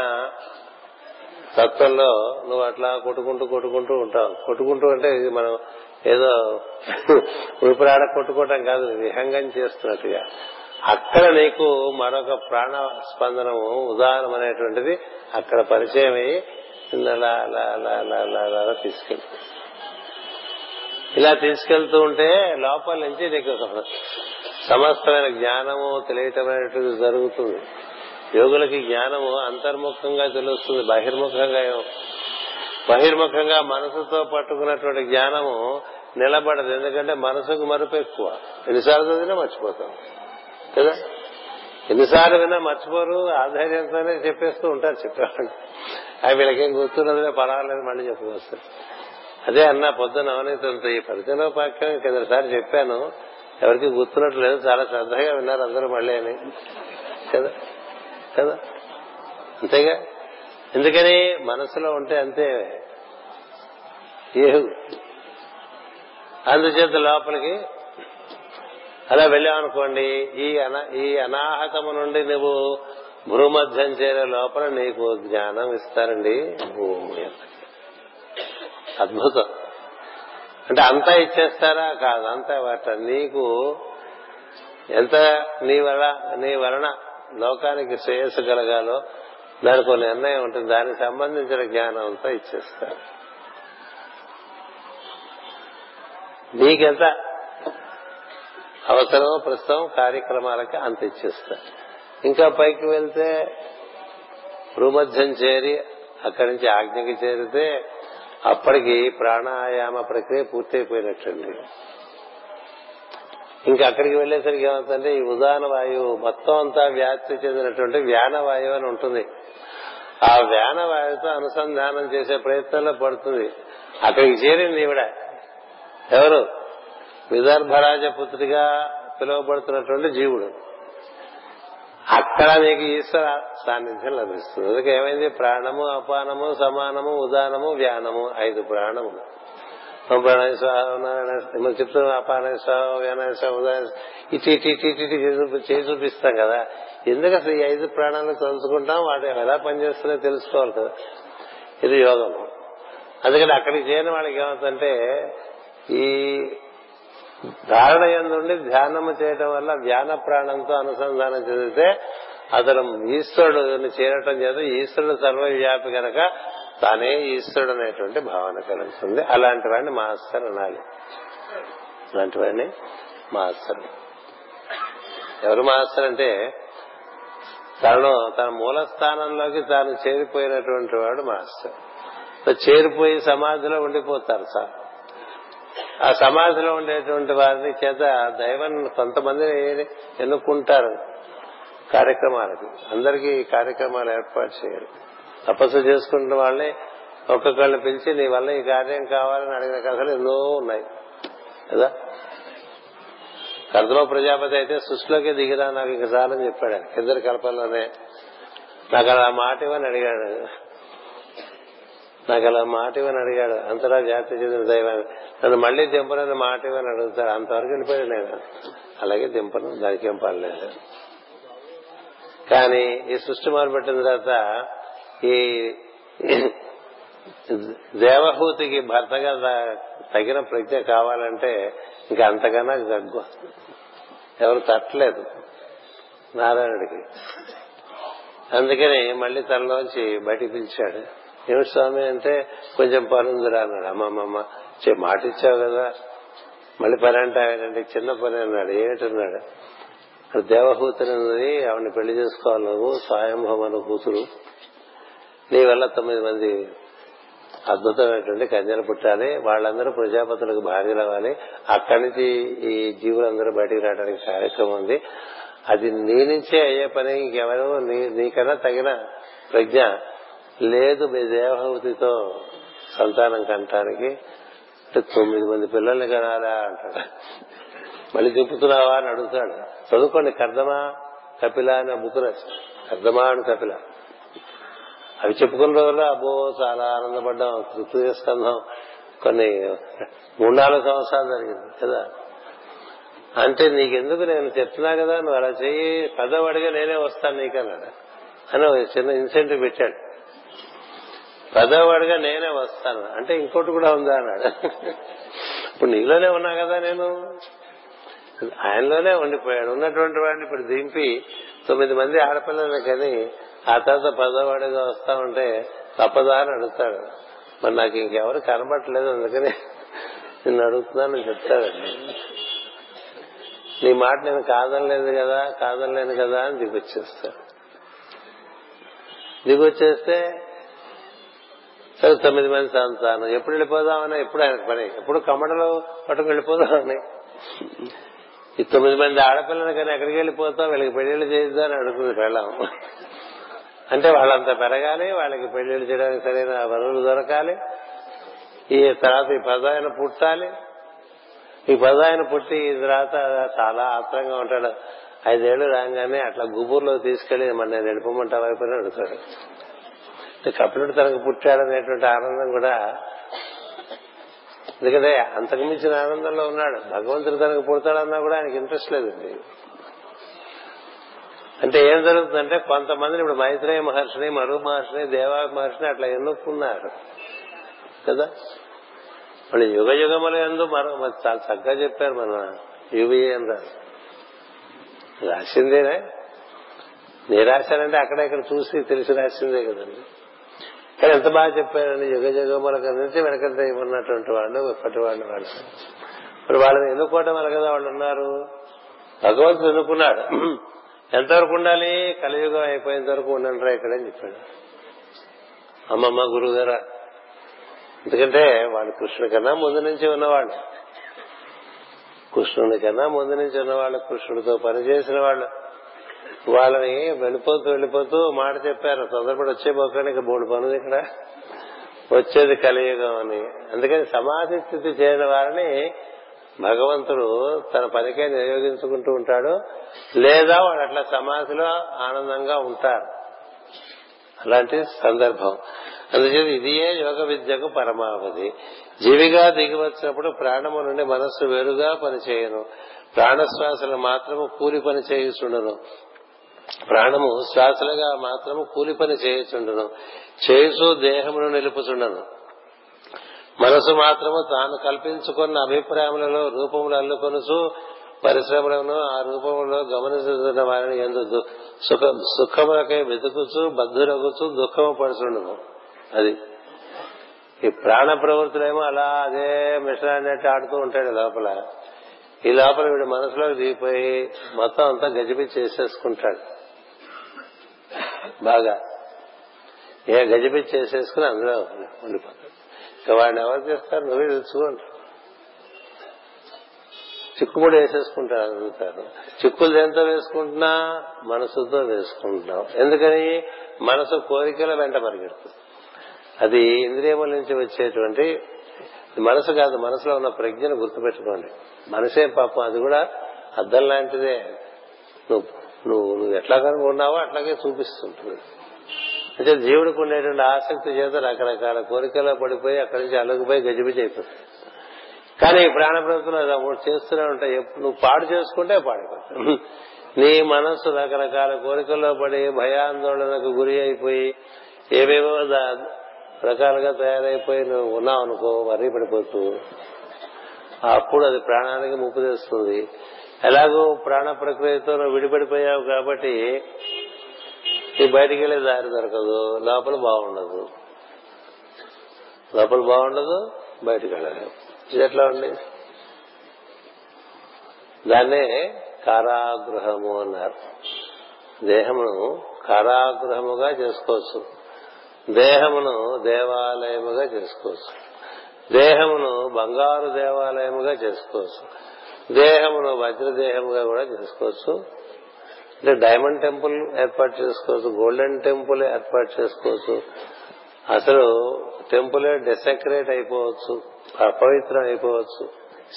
తత్వంలో నువ్వు అట్లా కొట్టుకుంటూ కొట్టుకుంటూ ఉంటావు. కొట్టుకుంటూ అంటే ఇది మనం ఏదో ఊపిరాడ కొట్టుకోవటం కాదు విహంగం చేస్తున్నట్టుగా. అక్కడ నీకు మరొక ప్రాణ స్పందనము ఉదాహరణ అనేటువంటిది అక్కడ పరిచయం అయ్యి అలా అలా అలా అలా అలా అలా ఇలా తీసుకెళ్తూ ఉంటే లోపల నుంచి నీకు సమస్తమైన జ్ఞానము తెలియటమైనటువంటి జరుగుతుంది. యోగులకి జ్ఞానము అంతర్ముఖంగా తెలుస్తుంది బహిర్ముఖంగా బహిర్ముఖంగా మనసుతో పట్టుకున్నటువంటి జ్ఞానము నిలబడదు ఎందుకంటే మనసుకు మరుపు ఎక్కువ. ఎన్నిసార్లు చదివినా మర్చిపోతాం. కదా? ఎన్నిసార్లు విన్నా మర్చిపోరు ఆధైర్యంతోనే చెప్పేస్తూ ఉంటారు చెప్పేవాళ్ళు. అవి వీళ్ళకేం గుర్తున్నదిలే పర్వాలేదు మళ్ళీ చెప్పుకొస్తారు అదే అన్న పొద్దున అవనీతంతో ఈ పరిచయంలో పాక్యం కిందసారి చెప్పాను. ఎవరికి గుర్తున్నట్లేదు చాలా శ్రద్ధగా విన్నారు అందరూ మళ్ళీ అని. కదా? కదా? అంతేగా? ఎందుకని? మనసులో ఉంటే అంతే. అందుచేత లోపలికి అలా వెళ్ళామనుకోండి ఈ అనా ఈ అనాహతము నుండి నువ్వు భూమధ్యం చేరే లోపల నీకు జ్ఞానం ఇస్తారండి భూమి అద్భుతం. అంటే అంతా ఇచ్చేస్తారా? కాదు అంతా వాట. నీకు ఎంత నీ వల్ల నీ వలన లోకానికి శ్రేయస్సు కలగాలో దానికి నిర్ణయం ఉంటుంది. దానికి సంబంధించిన జ్ఞానం అంతా ఇచ్చేస్తారు. నీకెంత అవసరం ప్రస్తుతం కార్యక్రమాలకి అంత ఇచ్చేస్తారు. ఇంకా పైకి వెళ్తే భూమధ్యం చేరి అక్కడి నుంచి ఆజ్ఞకి చేరితే అప్పటికి ప్రాణాయామ ప్రక్రియ పూర్తయిపోయినట్టండి ఇంకా అక్కడికి వెళ్ళేసరికి ఏమవుతుందంటే ఈ ఉదాహరణ వాయువు మొత్తం అంతా వ్యాప్తి చెందినటువంటి వ్యాన వాయువు అని ఉంటుంది. ఆ వ్యాన వాయువుతో అనుసంధానం చేసే ప్రయత్నంలో పడుతుంది. అక్కడికి చేరింది ఈవిడ. ఎవరు? విదర్భరాజపుత్రిగా పిలువబడుతున్నటువంటి జీవుడు. అక్కడ నీకు ఈశ్వర సాన్నిధ్యం లభిస్తుంది. అందుకే ఏమైంది? ప్రాణము అపానము సమానము ఉదానము వ్యానము ఐదు ప్రాణములు. ప్రాణాయ స్వాహ చెప్తున్న అపానాయ ఇటు ఇటు ఇటు ఇటు చేసి చూపిస్తాం కదా. ఎందుకు అసలు ఈ ఐదు ప్రాణాలను తలుచుకుంటాం వాటి ఎలా పనిచేస్తున్నాయో తెలుసుకోవాలి కదా. ఇది యోగం అందుకని అక్కడికి చేయని వాళ్ళకి ఏమవుతుందంటే ఈ ధారణ ఎందుండి ధ్యానము చేయటం వల్ల ధ్యాన ప్రాణంతో అనుసంధానం చెందితే అతను ఈశ్వరుడు చేరటం చేత ఈశ్వరుడు సర్వవ్యాపి కనుక తానే ఈశ్వరుడు అనేటువంటి భావన కలుగుతుంది. అలాంటి వాడిని మాస్టర్ అనాలి. అలాంటి వాడిని మాస్టర్. ఎవరు మాస్టర్ అంటే తను తన మూల స్థానంలోకి తాను చేరిపోయినటువంటి వాడు మాస్టర్. చేరిపోయి సమాధిలో ఉండిపోతారు సార్. ఆ సమాధిలో ఉండేటువంటి వారిని చేత దైవం కొంతమందిని ఎన్నుకుంటారు కార్యక్రమాలకి. అందరికీ కార్యక్రమాలు ఏర్పాటు చేయాలి. తపస్సు చేసుకుంటున్న వాళ్ళని ఒక్కొక్కళ్ళని పిలిచి నీ వల్ల ఈ కార్యం కావాలని అడిగిన కథలు ఎన్నో ఉన్నాయి. కదా? కర్దమ ప్రజాపతి అయితే సృష్టిలోకి దిగిరా నాకు ఇంక చాలని చెప్పాడు. ఇద్దరు కలపల్లోనే. నాకు అలా మాట ఇవ్వని అడిగాడు. నాకు అలా మాట ఇవ్వని అడిగాడు. అంతటా జాతి చెందిన దైవాన్ని నన్ను మళ్ళీ దింపనని మాట ఇవ్వని అడుగుతాడు అంతవరకు వెళ్ళిపోయాడు నేను. అలాగే దింపను దానికి ఏం పర్లేదు కానీ ఈ సృష్టి మొదలుపెట్టిన తర్వాత ఈ దేవహూతికి భర్తగా తగిన ప్రజ్ఞ కావాలంటే ఇంకా అంతకన్నా గగ్గు. ఎవరు తట్టలేదు. నారాయణుడికి. అందుకని మళ్ళీ తనలోంచి బయటికి పిలిచాడు. ఏమిటి స్వామి అంటే కొంచెం పనుందిరా అన్నాడు. అమ్మమ్మమ్మ మాట ఇచ్చావు కదా. మళ్ళీ పని అంటే చిన్న పని అన్నాడు. ఏమిటన్నాడు? దేవహూతుని ఉన్నది ఆవిడని పెళ్ళి చేసుకోవాలి నువ్వు స్వయంభవన కూతురు నీ వల్ల తొమ్మిది మంది అద్భుతమైనటువంటి కన్యలు పుట్టాలి. వాళ్ళందరూ ప్రజాపతులకు భార్యలు అవ్వాలి అక్కడి నుంచి ఈ జీవులందరూ బయటికి రావడానికి కార్యక్రమం ఉంది. అది నీ నుంచే అయ్యే పని. ఇంకెవరు నీకన్నా తగిన ప్రజ్ఞ లేదు మీ దేవహూతితో సంతానం కంటానికి తొమ్మిది మంది పిల్లల్ని కనాలా అంటాడు. మళ్ళీ చెప్పుతున్నావా అని అడుగుతాడు. చదువుకోండి కర్దమా కపిల అని బుక్ రాశాడు కర్దమా అని కపిల. అవి చెప్పుకున్న రోజుల్లో అబ్బో చాలా ఆనందపడ్డాం తృప్తి స్కంధం కొన్ని మూడు నాలుగు సంవత్సరాలు జరిగింది కదా? అంటే నీకెందుకు నేను చెప్తున్నా కదా నువ్వు అలా చెయ్యి పెద్దవాడిగా నేనే వస్తాను నీకన్నాడు. అని చిన్న ఇన్సెంటివ్ పెట్టాడు. పెద్దవాడిగా నేనే వస్తాను. అంటే ఇంకోటి కూడా ఉందా అన్నాడు. ఇప్పుడు నీలోనే ఉన్నా కదా నేను? ఆయనలోనే ఉండిపోయాడు. ఉన్నటువంటి వాడిని ఇప్పుడు దింపి తొమ్మిది మంది ఆడపిల్లలు కానీ ఆ తర్వాత పదవాడిగా వస్తా ఉంటే తప్పదా అని అడుగుతాడు. మరి నాకు ఇంకెవరు కనబట్టలేదు అందుకని నిన్ను అడుగుతున్నాను చెప్తాడండి. నీ మాట నేను కాదనలేదు కదా కాదనలేను కదా అని దిగొచ్చేస్తాడు. దిగొచ్చేస్తే సరే తొమ్మిది మంది సంతానం ఎప్పుడు వెళ్ళిపోదామని? ఎప్పుడు ఆయన పని? ఎప్పుడు కమ్మడలు పట్టుకు వెళ్ళిపోదామని? ఈ తొమ్మిది మంది ఆడపిల్లని కానీ ఎక్కడికి వెళ్ళిపోతాం? వీళ్ళకి పెళ్ళిళ్ళు చేద్దాం అని అడుగుతుంది పెళ్ళం అంటే వాళ్ళంతా పెరగాలి వాళ్ళకి పెళ్ళిళ్ళు చేయడానికి సరైన వనరులు దొరకాలి. ఈ తర్వాత ఈ పదాయన పుట్టాలి. ఈ పదాయన పుట్టి ఈ తర్వాత చాలా ఆత్రంగా ఉంటాడు. ఐదేళ్ళు రాగానే అట్లా గుబూర్లో తీసుకెళ్ళి మన నేను వెళ్ళిపోమంటా వైపు అడుగుతాడు కపిలుడు తనకు పుట్టాడనేటువంటి ఆనందం కూడా ఎందుకంటే అంతకు మించిన ఆనందంలో ఉన్నాడు. భగవంతుడు తనకు పుడతాడన్నా కూడా ఆయనకి ఇంట్రెస్ట్ లేదండి. అంటే ఏం జరుగుతుందంటే కొంతమందిని ఇప్పుడు మైత్రేయ మహర్షిని మరు మహర్షిని దేవా మహర్షిని అట్లా ఎన్నుకున్నారు. కదా? వాళ్ళు యుగ యుగముల ఎందు మరో చాలా చక్కగా చెప్పారు మన యువి అన్నారు రాసిందేనే? నీ రాశానంటే అక్కడ ఇక్కడ చూసి తెలిసి రాసిందే కదండి. కానీ ఎంత బాగా చెప్పారని యుగ యుగముల నుంచి వెనకంత ఉన్నటువంటి వాళ్ళు ఇప్పటి వాళ్ళు వాళ్ళు. ఇప్పుడు వాళ్ళని ఎన్నుకోవటం వల్ల కదా వాళ్ళు ఉన్నారు? భగవంతుడు ఎన్నుకున్నాడు. ఎంతవరకు ఉండాలి? కలియుగం అయిపోయేంత వరకు ఉండండిరా ఇక్కడ అని చెప్పాడు. అమ్మమ్మ గురువు గారా ఎందుకంటే వాళ్ళు కృష్ణుడి కన్నా ముందు నుంచి ఉన్నవాళ్ళు. కృష్ణుడి కన్నా ముందు నుంచి ఉన్నవాళ్ళు కృష్ణుడితో పనిచేసిన వాళ్ళు. వాళ్ళని వెళ్ళిపోతూ వెళ్ళిపోతూ మాట చెప్పారు. తొందరపడి వచ్చే పోకండి ఇంకా మూడు పనులు ఇక్కడ. వచ్చేది కలియుగం అని. అందుకని సమాధి స్థితి చేరిన వారిని భగవంతుడు తన పనికే నియోగించుకుంటూ ఉంటాడు. లేదా వాడు అట్లా సమాధిలో ఆనందంగా ఉంటారు. అలాంటి సందర్భం. అందుచేత ఇదియే యోగ విద్యకు పరమావధి. జీవిగా దిగివచ్చినప్పుడు ప్రాణము నుండి మనస్సు వేరుగా పనిచేయను. ప్రాణశ్వాసలు మాత్రము కూలి పని చేయుచుండను. ప్రాణము శ్వాసలుగా మాత్రము కూలి పని చేయుచుండను. చేసు దేహమును నిలుపుచుండను. మనసు మాత్రము తాను కల్పించుకున్న అభిప్రాయములలో రూపములు అల్లుకొనుచు పరిశ్రమలను ఆ రూపంలో గమనిస్తున్న వారిని ఎందు సుఖ సుఖములకై వెతుకుచు బద్ధురగుచు దుఃఖము పడుచుండను. అది. ఈ ప్రాణ ప్రవృత్తులేమో అలా అదే మిషన్ అన్నట్టు ఆడుతూ ఉంటాడు లోపల. ఈ లోపల వీడు మనసులోకి దిగిపోయి మొత్తం అంతా గజిబి చేసేసుకుంటాడు. బాగా. ఏ గజిబి చేసేసుకుని అందులో ఉండిపోతాడు. ఇక వాడిని ఎవరు చేస్తారు? నువ్వే తెలుసుకోండి చిక్కుముడి వేసేసుకుంటారు చిక్కులు దేంతో వేసుకుంటున్నా? మనసుతో వేసుకుంటున్నాం ఎందుకని? మనసు కోరికల వెంట పరిగెడుతుంది. అది ఇంద్రియముల నుంచి వచ్చేటువంటి మనసు కాదు మనసులో ఉన్న ప్రజ్ఞను గుర్తుపెట్టుకోండి. మనసే పాపం అది కూడా అద్దం లాంటిదే నువ్వు నువ్వు నువ్వు ఎట్లా కనుక ఉన్నావో అట్లాగే చూపిస్తుంటుంది. అంటే జీవుడికి ఉండేటువంటి ఆసక్తి చేత రకరకాల కోరికలో పడిపోయి అక్కడి నుంచి అలుగుపోయి గజిబిజి అయిపోతుంది. కానీ ఈ ప్రాణ ప్రవృత్తులు చేస్తూనే ఉంటాయి. నువ్వు పాడు చేసుకుంటే పాడిపోతుంది. నీ మనస్సు రకరకాల కోరికల్లో పడి భయాందోళనకు గురి అయిపోయి ఏవేవో రకాలుగా తయారైపోయి నువ్వు ఉన్నావు అనుకో మరీ పడిపోతూ అప్పుడు అది ప్రాణానికి ముప్పు తెస్తుంది. ఎలాగో ప్రాణ ప్రక్రియతో విడిపడిపోయావు కాబట్టి ఈ బయటికి వెళ్ళే దారి దొరకదు. లోపల బాగుండదు. లోపల బాగుండదు బయటికి వెళ్ళలేవు ఇది ఎట్లా ఉంది? దాన్నే కారాగృహము అన్నారు. దేహమును కారాగృహముగా చేసుకోవచ్చు. దేహమును దేవాలయముగా చేసుకోవచ్చు. దేహమును బంగారు దేవాలయముగా చేసుకోవచ్చు. దేహమును వజ్రదేహముగా కూడా చేసుకోవచ్చు. అంటే డైమండ్ టెంపుల్ ఏర్పాటు చేసుకోవచ్చు గోల్డెన్ టెంపుల్ ఏర్పాటు చేసుకోవచ్చు. అసలు టెంపులే డెసెక్రేట్ అయిపోవచ్చు అపవిత్రం అయిపోవచ్చు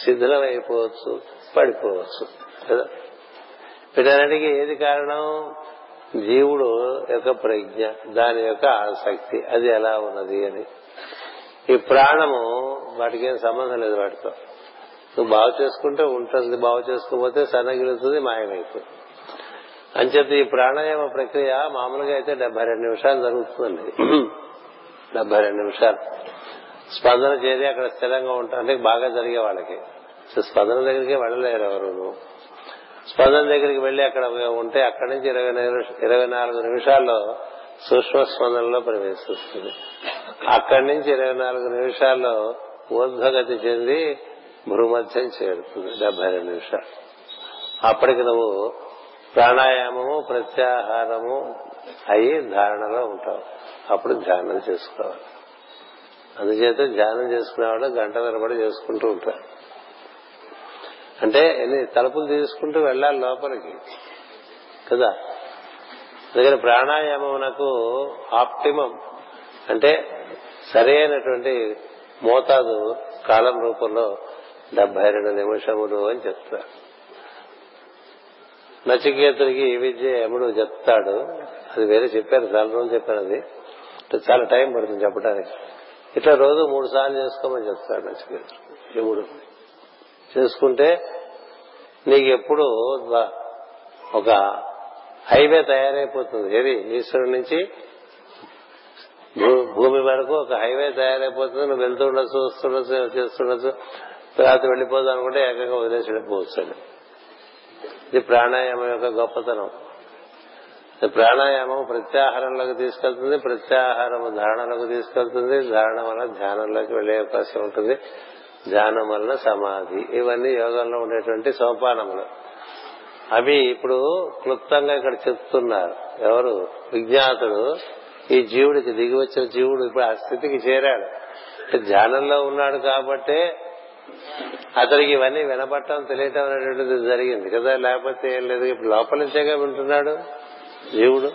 శిథిలం అయిపోవచ్చు పడిపోవచ్చు. కదా? వీటన్నిటికీ ఏది కారణం? జీవుడు యొక్క ప్రజ్ఞ దాని యొక్క ఆసక్తి అది ఎలా ఉన్నది అని. ఈ ప్రాణము వాటికి ఏం సంబంధం లేదు వాటితో. నువ్వు బాగు చేసుకుంటే ఉంటుంది బాగు చేసుకోకపోతే సన్నగిలుతుంది మాయమైపోతుంది. అంచేత ఈ ప్రాణాయామ ప్రక్రియ మామూలుగా అయితే డెబ్బై రెండు నిమిషాలు జరుగుతుందండి. డెబ్బై రెండు నిమిషాలు. స్పందన చేరి అక్కడ స్థిరంగా ఉంటానికి బాగా జరిగే వాళ్ళకి. స్పందన దగ్గరికి వెళ్ళలేరు ఎవరు స్పందన దగ్గరికి వెళ్ళి అక్కడ ఉంటే అక్కడి నుంచి ఇరవై ఇరవై నాలుగు నిమిషాల్లో సూక్ష్మ స్పందనలో ప్రవేశిస్తుంది. అక్కడి నుంచి ఇరవై నాలుగు నిమిషాల్లో ఊర్ధ్వగతి చెంది భూమధ్యం చేరుతుంది డెబ్బై రెండు నిమిషాలు అప్పటికి నువ్వు ప్రాణాయామము ప్రత్యాహారము అయి ధారణలో ఉంటావు. అప్పుడు ధ్యానం చేసుకోవాలి. అందుచేత ధ్యానం చేసుకునేవాడు గంట నిలబడి చేసుకుంటూ ఉంటారు అంటే ఎన్ని తలుపులు తీసుకుంటూ వెళ్ళాలి లోపలికి. కదా? అందుకని ప్రాణాయామమునకు ఆప్టిమం. అంటే సరైనటువంటి మోతాదు కాలం రూపంలో డెబ్బై రెండు నిమిషములు అని చెప్తారు నచికేతుడికి ఈ విద్య యముడు చెప్తాడు. అది వేరే చెప్పారు చాలా రోజులు చెప్పారు అది. చాలా టైం పడుతుంది చెప్పడానికి ఇట్లా రోజు మూడు సార్లు చేసుకోమని చెప్తాడు నచికేతుడు యముడు. చేసుకుంటే నీకు ఎప్పుడు ఒక హైవే తయారైపోతుంది. ఏది? ఈశ్వరుడి నుంచి భూమి వరకు ఒక హైవే తయారైపోతుంది. నువ్వు వెళ్తుండొచ్చు వస్తుండొచ్చు చేస్తుండొచ్చు తర్వాత వెళ్ళిపోదాం అనుకుంటే ఏకంగా వదిలేసి వెళ్ళిపోవచ్చు ఇది ప్రాణాయామం యొక్క గొప్పతనం. ప్రాణాయామం ప్రత్యాహారంలోకి తీసుకెళ్తుంది ప్రత్యాహారం ధారణలోకి తీసుకెళ్తుంది ధారణ వల్ల ధ్యానంలోకి వెళ్ళే అవకాశం ఉంటుంది. ధ్యానం వలన సమాధి. ఇవన్నీ యోగంలో ఉండేటువంటి సోపానములు. అవి ఇప్పుడు క్లుప్తంగా ఇక్కడ చెప్తున్నారు. ఎవరు? విజ్ఞాతుడు. ఈ జీవుడికి దిగి వచ్చిన జీవుడు ఇప్పుడు ఆ స్థితికి చేరాడు. ధ్యానంలో ఉన్నాడు కాబట్టే అతనికి ఇవన్నీ వినపడటం తెలియటం అనేటువంటిది జరిగింది కదా. లేకపోతే ఏం లేదు ఇప్పుడు లోపల నుంచేగా వింటున్నాడు జీవుడు.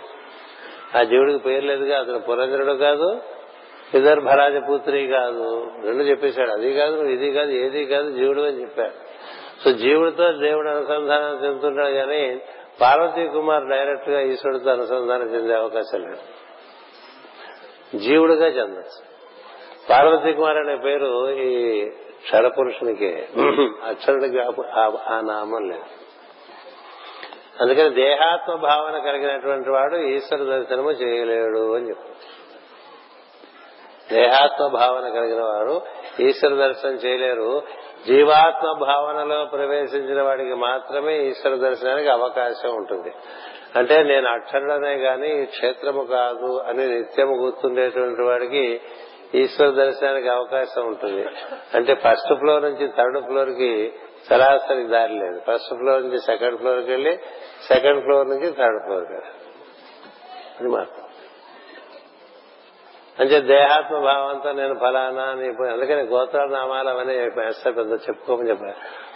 ఆ జీవుడికి పేరు లేదుగా అతను పురంజనుడు కాదు విదర్భరాజపుత్రి కాదు. రెండు చెప్పేశాడు అది కాదు నువ్వు ఇది కాదు ఏది కాదు జీవుడు అని చెప్పాడు సో జీవుడితో దేవుడు అనుసంధానం చెందుతున్నాడు కానీ పార్వతీ కుమార్ డైరెక్ట్గా ఈశ్వరుడితో అనుసంధానం చెందే అవకాశం లేదు. జీవుడిగా చెందచ్చు. పార్వతీ కుమార్ అనే పేరు ఈ క్షరపురుషునికి అక్షరుడికి ఆ నామం లేదు. అందుకని దేహాత్మ భావన కలిగినటువంటి వాడు ఈశ్వర దర్శనము చేయలేడు అని చెప్పారు. దేహాత్మ భావన కలిగిన వారు ఈశ్వర దర్శనం చేయలేరు. జీవాత్మ భావనలో ప్రవేశించిన వాడికి మాత్రమే ఈశ్వర దర్శనానికి అవకాశం ఉంటుంది. అంటే నేను అక్షరుడనే గాని క్షేత్రము కాదు అని నిత్యము గుర్తుండేటువంటి వాడికి ఈశ్వర దర్శనానికి అవకాశం ఉంటుంది. అంటే ఫస్ట్ ఫ్లోర్ నుంచి థర్డ్ ఫ్లోర్కి సరాసరి దారి లేదు. ఫస్ట్ ఫ్లోర్ నుంచి సెకండ్ ఫ్లోర్కి వెళ్ళి సెకండ్ ఫ్లోర్ నుంచి థర్డ్ ఫ్లోర్కి అది మాత్రం. అంటే దేహాత్మ భావంతో నేను ఫలానా అని అందుకని గోత్రనామాలు అవన్నీ వేస్తా పెద్ద చెప్పుకోమని చెప్పారు.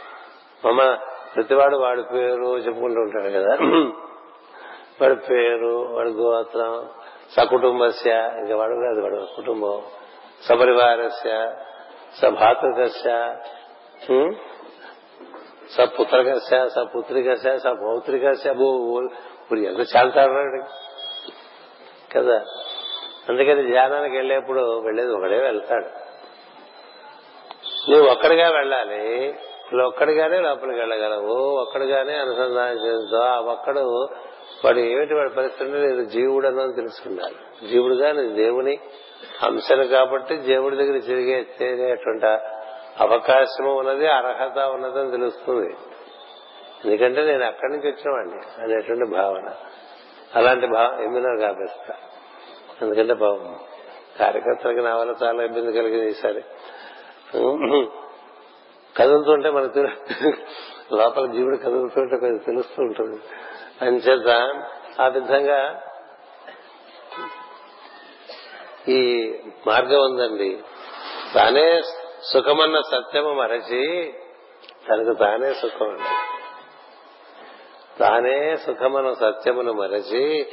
మమ్మ ప్రతివాడు వాడి పేరు చెప్పుకుంటూ ఉంటాడు కదా. వాడి పేరు వాడి గోత్రం సకుటుంబస్య ఇంకా వాడు కాదు వాడు కుటుంబం. సపరివారస్య సభాతృకస్య సపుత్రకస్య సపుత్రికస్య సపౌత్రికస్య ఇప్పుడు ఎంత చాలుతాడు కదా? అందుకని ధ్యానానికి వెళ్ళేప్పుడు వెళ్ళేది ఒకడే వెళ్తాడు. నువ్వు ఒక్కడిగా వెళ్ళాలి నువ్వు ఒక్కడిగానే లోపలికి వెళ్ళగలవు ఒక్కడిగానే అనుసంధానం చేస్తావు ఆ ఒక్కడు వాడు ఏమిటి వాడి పరిస్థితి నేను జీవుడు అని తెలుసుకుండాలి జీవుడుగా నేను దేవుని అంశలు కాబట్టి దేవుడి దగ్గర తిరిగే చేరేటువంటి అవకాశం ఉన్నది అర్హత ఉన్నదని తెలుస్తుంది. ఎందుకంటే నేను అక్కడి నుంచి వచ్చినవాడిని అనేటువంటి భావన. అలాంటి భావం ఎమ్మినారు కాపిస్తా. ఎందుకంటే పాపం కార్యకర్తలకు నా వల్ల చాలా ఇబ్బంది కలిగింది ఈసారి. కదులుతుంటే మనకు లోపల జీవుడు కదులుతుంటే కొంచెం తెలుస్తూ ఉంటుంది. అంచేత ఆ విధంగా ఈ మార్గం ఉందండి. తానే సుఖమన్న సత్యము మరచి తనకు తానే సుఖం అండి తానే సుఖమన్న సత్యమును మరచి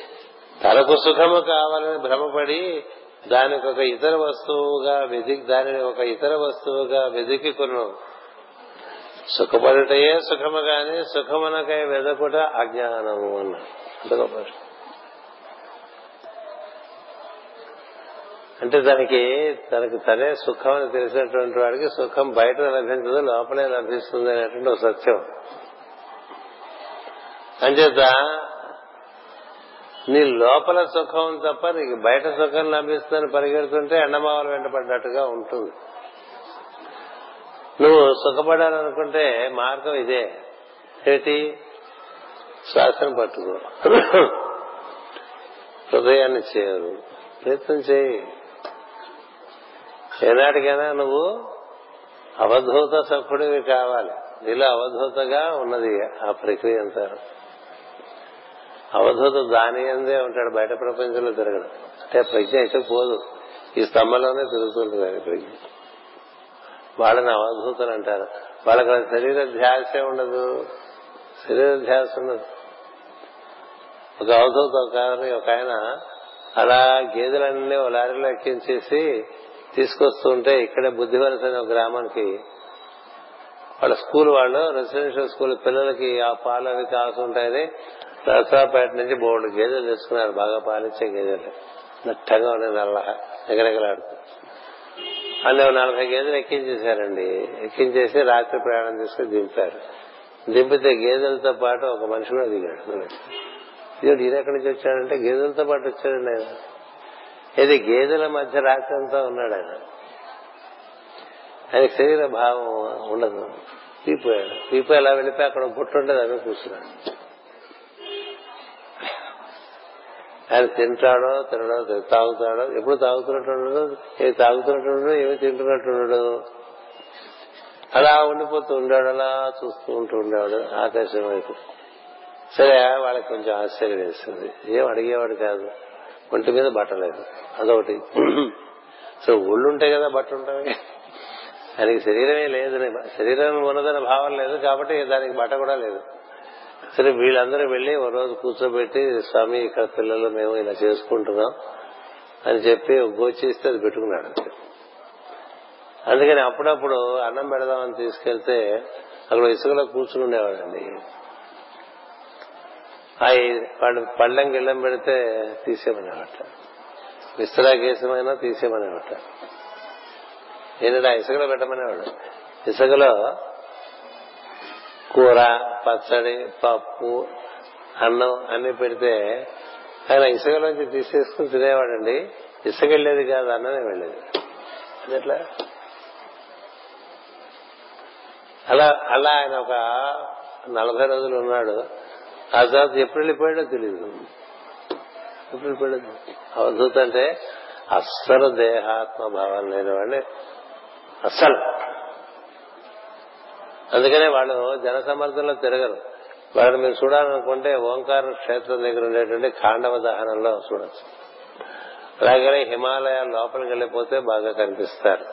తనకు సుఖము కావాలని భ్రమపడి దానికి ఒక ఇతర వస్తువుగా వెదికి దానిని ఒక ఇతర వస్తువుగా వెదికి కొను సుఖపడుటయే సుఖము గాని సుఖమునకై వెదకుట అజ్ఞానము అన్నాడు. అంటే దానికి తనకి తనే సుఖం అని తెలిసినటువంటి వాడికి సుఖం బయట లభించదు లోపలే లభిస్తుంది అనేటువంటి ఒక సత్యం. అంచేత నీ లోపల సుఖం తప్ప నీకు బయట సుఖం లభిస్తుందని పరిగెడుతుంటే ఎండమావలు వెంటపడ్డట్టుగా ఉంటుంది. నువ్వు సుఖపడాలనుకుంటే మార్గం ఇదే. ఏంటి? శ్వాసను పట్టుకో. హృదయాన్ని చేయరు ప్రయత్నం చేయి. ఏనాటికైనా నువ్వు అవధూత సఖుడివి కావాలి. నీలో అవధూతగా ఉన్నది ఆ ప్రక్రియ అంతా. అవధూత దాని అందే ఉంటాడు బయట ప్రపంచంలో తిరగడం. అంటే ప్రజ్ఞ అయితే పోదు. ఈ స్తంభంలోనే తిరుగుతుంటుంది ఆయన ప్రజ్ఞ వాళ్ళని అవధూతలు అంటారు. వాళ్ళకి శరీర ధ్యాసే ఉండదు. శరీర ధ్యాస ఉండదు. ఒక అవధూత ఒక ఒక ఆయన అలా గేదెలన్నీ ఓ లారీలో ఎక్కించేసి తీసుకొస్తుంటే ఇక్కడే బుద్ధివలస అనే గ్రామానికి వాళ్ళ స్కూల్ వాళ్ళు రెసిడెన్షియల్ స్కూల్ పిల్లలకి ఆ పాలు అవి కాసుంటాయని నరసరాపేట నుంచి బోర్డు గేదెలు తెచ్చుకున్నారు. బాగా పాలిచ్చే గేదెలు. నట్టగా ఉన్నాయి నల్ల ఎగరెగలాడుతూ. అన్నీ నలభై గేదెలు ఎక్కించేశారండి. ఎక్కించేసి రాత్రి ప్రయాణం తీసుకుని దింపారు. దింపితే గేదెలతో పాటు ఒక మనిషి కూడా దిగాడు. దేవుడు ఈయన ఎక్కడి నుంచి వచ్చాడంటే గేదెలతో పాటు వచ్చాడండి ఆయన. ఇది గేదెల మధ్య రాత్రి ఉన్నాడు ఆయన. ఆయన శరీర భావం ఉండదు. పీపోయాడు పీపో ఎలా వెళ్ళిపోయి అక్కడ గుట్టుండదు అని కూర్చున్నాడు. ఆయన తింటాడో తినడో తాగుతాడో ఎప్పుడు తాగుతున్నట్టు ఏమి తాగుతున్నట్టు ఏమి తింటున్నట్టు ఉండడు. అలా ఉండిపోతూ ఉండాడు అలా చూస్తూ ఉంటూ ఉండేవాడు ఆకాశం వైపు. సరే వాళ్ళకి కొంచెం ఆశ్చర్యం వేస్తుంది. ఏం అడిగేవాడు కాదు. ఒంటి మీద బట్ట లేదు. అదొకటి. సో ఒళ్ళుంటాయి కదా బట్ట ఉంటాయి దానికి శరీరమే లేదు. శరీరం ఉన్నదన్న భావం లేదు కాబట్టి దానికి బట్ట కూడా లేదు. సరే వీళ్ళందరూ వెళ్ళి ఒక రోజు కూర్చోబెట్టి స్వామి ఇక్కడ పిల్లలు మేము ఇలా చేసుకుంటున్నాం అని చెప్పి గోచిస్తే అది పెట్టుకున్నాడు అంతే. అందుకని అప్పుడప్పుడు అన్నం పెడదామని తీసుకెళ్తే అక్కడ ఇసుకలో కూర్చుని ఉండేవాడండి. అవి వాళ్ళు పళ్ళెం గిళ్ళెం పెడితే తీసేమనేవాట విస్తరా కేసమైనా తీసేమనేవాట ఏంటంటే ఆ ఇసుకలో పెట్టమనేవాడు? ఇసుకలో కూర పచ్చడి పప్పు అన్నం అన్ని పెడితే ఆయన ఇసుకలోంచి తీసేసుకుని తినేవాడండి. ఇసుక వెళ్ళేది కాదు అన్నమే వెళ్ళేది. అది ఎట్లా అలా అలా ఆయన ఒక నలభై రోజులు ఉన్నాడు. ఆ తర్వాత ఎప్పుడు వెళ్ళిపోయాడో తెలియదు ఎప్పుడు వెళ్ళిపోయాడో అవధూత అంటే అస్సలు దేహాత్మ భావం లేనివాడిని అస్సలు. అందుకనే వాళ్ళు జనసమర్థంలో తిరగరు. వాళ్ళని మీరు చూడాలనుకుంటే ఓంకార క్షేత్రం దగ్గర ఉండేటువంటి ఖాండవ దహనంలో చూడొచ్చు. అలాగనే హిమాలయాల లోపలికి వెళ్ళిపోతే బాగా కనిపిస్తారు.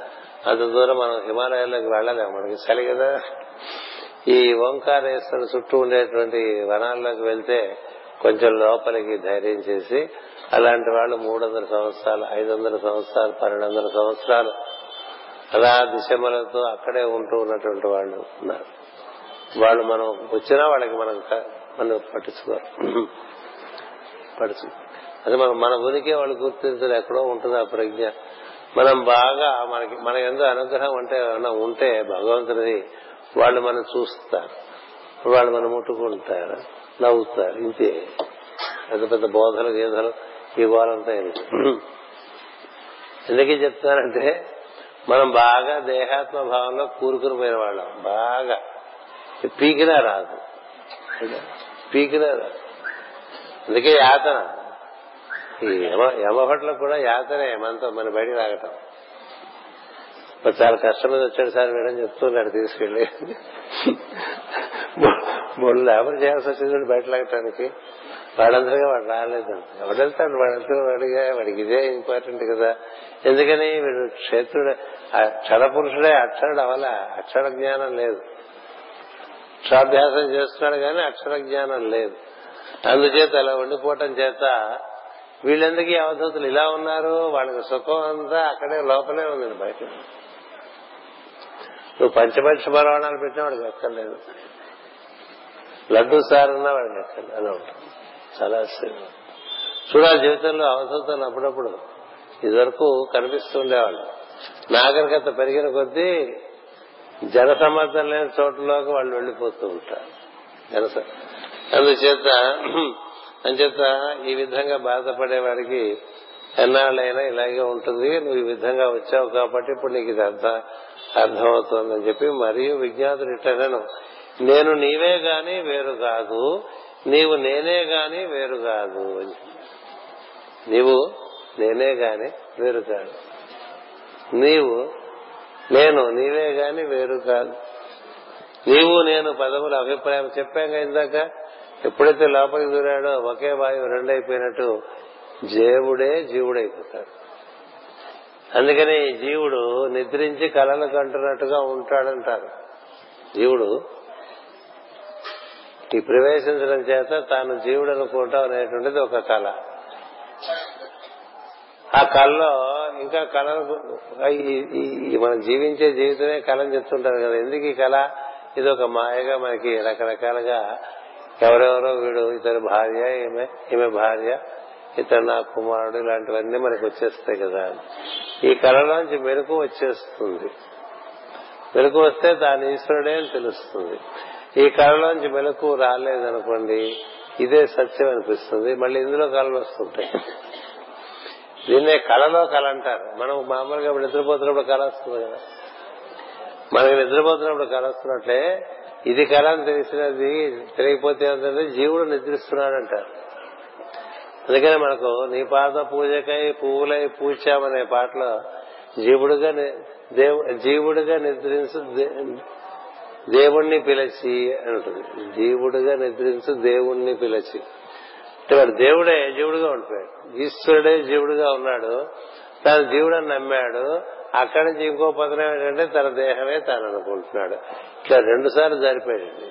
అంత దూరం మనం హిమాలయాల్లోకి వెళ్ళలేము. మనకి చలి కదా. ఈ ఓంకారేశ్వర చుట్టూ ఉండేటువంటి వనాల్లోకి వెళ్తే కొంచెం లోపలికి ధైర్యం చేసి అలాంటి వాళ్ళు మూడు వందల సంవత్సరాలు ఐదు వందల సంవత్సరాలు పన్నెండు వందల సంవత్సరాలు అలా దిశమలతో అక్కడే ఉంటూ ఉన్నటువంటి వాళ్ళు ఉన్నారు. వాళ్ళు మనం వచ్చినా వాళ్ళకి మనం మనం పట్టించుకోరు. పట్టించు అది మనం మన ఉనికి వాళ్ళు గుర్తించరు ఎక్కడో ఉంటుంది ఆ ప్రజ్ఞ. మనం బాగా మనకి మన ఎందు అనుగ్రహం అంటే ఏమైనా ఉంటే భగవంతుని వాళ్ళు మనం చూస్తారు. వాళ్ళు మనం ముట్టుకుంటారు. నవ్వుతారు. ఇంతే. పెద్ద పెద్ద బోధలు గీధలు ఈ గోలంతా ఎందుకు చెప్తారంటే మనం బాగా దేహాత్మ భావంలో కూరుకుని పోయిన వాళ్ళం. బాగా. పీకినా రాదు. పీకినా రాదు. అందుకే యాతన. ఈ యమ యమభట్లకు కూడా యాతనే. మనతో మన బయటికి రాగటం. చాలా కష్టం మీద వచ్చాడు సార్ వీడని చెప్తున్నాడు తీసుకెళ్ళి మూడు లేబర్ చేయాల్సి వచ్చింది బయట లాగటానికి వాడందరిగా వాడు రాలేదు. ఎవడు వెళ్తాడు? వాడంతా వాడిగా వాడికి ఇదే ఇంపార్టెంట్ కదా. ఎందుకని? వీడు క్షేత్రుడు క్షణ పురుషుడే అక్షరుడు అవల అక్షర జ్ఞానం లేదు. అక్షరాభ్యాసం చేస్తున్నాడు కానీ అక్షర జ్ఞానం లేదు. అందుచేత అలా ఉండిపోవటం చేత వీళ్ళెందుకు అవధూతులు ఇలా ఉన్నారు? వాళ్ళకి సుఖం అంతా అక్కడే లోపలే ఉంది బయట. నువ్వు పంచపంచ పరవాణాలు పెట్టినా వాడికి ఎక్కర్లేదు లడ్డు సార్ అన్నా వాడికి ఎక్కర్లేదు అని చాలా ఆశ్చర్యం. చూడాలి జీవితంలో అవసరం అప్పుడప్పుడు ఇదివరకు కనిపిస్తూ ఉండేవాళ్ళు నాగరికత పెరిగిన కొద్దీ జన సమర్థం లేని చోట్లలోకి వాళ్ళు వెళ్ళిపోతూ ఉంటారు. జనస అందుచేత అంచేత ఈ విధంగా బాధపడే వాడికి ఎన్నాళ్ళైనా ఇలాగే ఉంటుంది. నువ్వు ఈ విధంగా వచ్చావు కాబట్టి ఇప్పుడు నీకు ఇది అంతా అర్థమవుతోందని చెప్పి మరియు విజ్ఞాతుడు ఇట్టనను నేను నీవే గాని వేరు కాదు నీవు నేనే గాని వేరు కాదు నీవు నేనే గాని వేరు కాదు. నీవు నేను నీవే గాని వేరు కాదు. నీవు నేను పదముల అభిప్రాయం చెప్పాక ఇందాక? ఎప్పుడైతే లోపలికి దూరాడో ఒకే వాయువు రెండైపోయినట్టు దేవుడే జీవుడైపోతాడు. అందుకని జీవుడు నిద్రించి కళలు కంటున్నట్టుగా ఉంటాడంటారు. జీవుడు ఈ ప్రవేశించడం చేత తాను జీవుడు అనుకోవటం అనేటువంటిది ఒక కళ. ఆ కళలో ఇంకా కళలు మనం జీవించే జీవితమే కళని చెప్తుంటారు కదా. ఎందుకు ఈ కళ? ఇది ఒక మాయగా మనకి రకరకాలుగా ఎవరెవరో వీడు ఇతని భార్య ఈమె ఈమె భార్య ఇతడు నా కుమారుడు ఇలాంటివన్నీ మనకి వచ్చేస్తాయి కదా. ఈ కళలోంచి మెరుపు వచ్చేస్తుంది. మెరుకు వస్తే తాను ఈశ్వరుడే అని తెలుస్తుంది. ఈ కళలోంచి మెలకు రాలేదనుకోండి ఇదే సత్యం అనిపిస్తుంది. మళ్ళీ ఇందులో కళలు వస్తుంటాయి. దీన్నే కళలో కళ అంటారు. మనం మామూలుగా ఇప్పుడు నిద్రపోతున్నప్పుడు కళ వస్తుంది కదా. మనకి నిద్రపోతున్నప్పుడు కళ వస్తున్నట్లే ఇది కళ అని తెలిసినది తెలియకపోతే ఏంటంటే జీవుడు నిద్రిస్తున్నాడు అంటారు అందుకనే మనకు నీ పాద పూజకై పువ్వులై పూచామనే పాటలో జీవుడుగా దేవు జీవుడుగా నిద్రించు దేవుణ్ణి పిలిచి అంటుంది. జీవుడుగా నిద్రించు దేవుణ్ణి పిలిచి. అంటే వాడు దేవుడే జీవుడుగా ఉండిపోయాడు. ఈశ్వరుడే జీవుడుగా ఉన్నాడు. తాను జీవుడని నమ్మాడు. అక్కడి నుంచి ఇంకో పదనం ఏంటంటే తన దేహమే తాను అనుకుంటున్నాడు. ఇట్లా రెండు సార్లు జరిపాడండి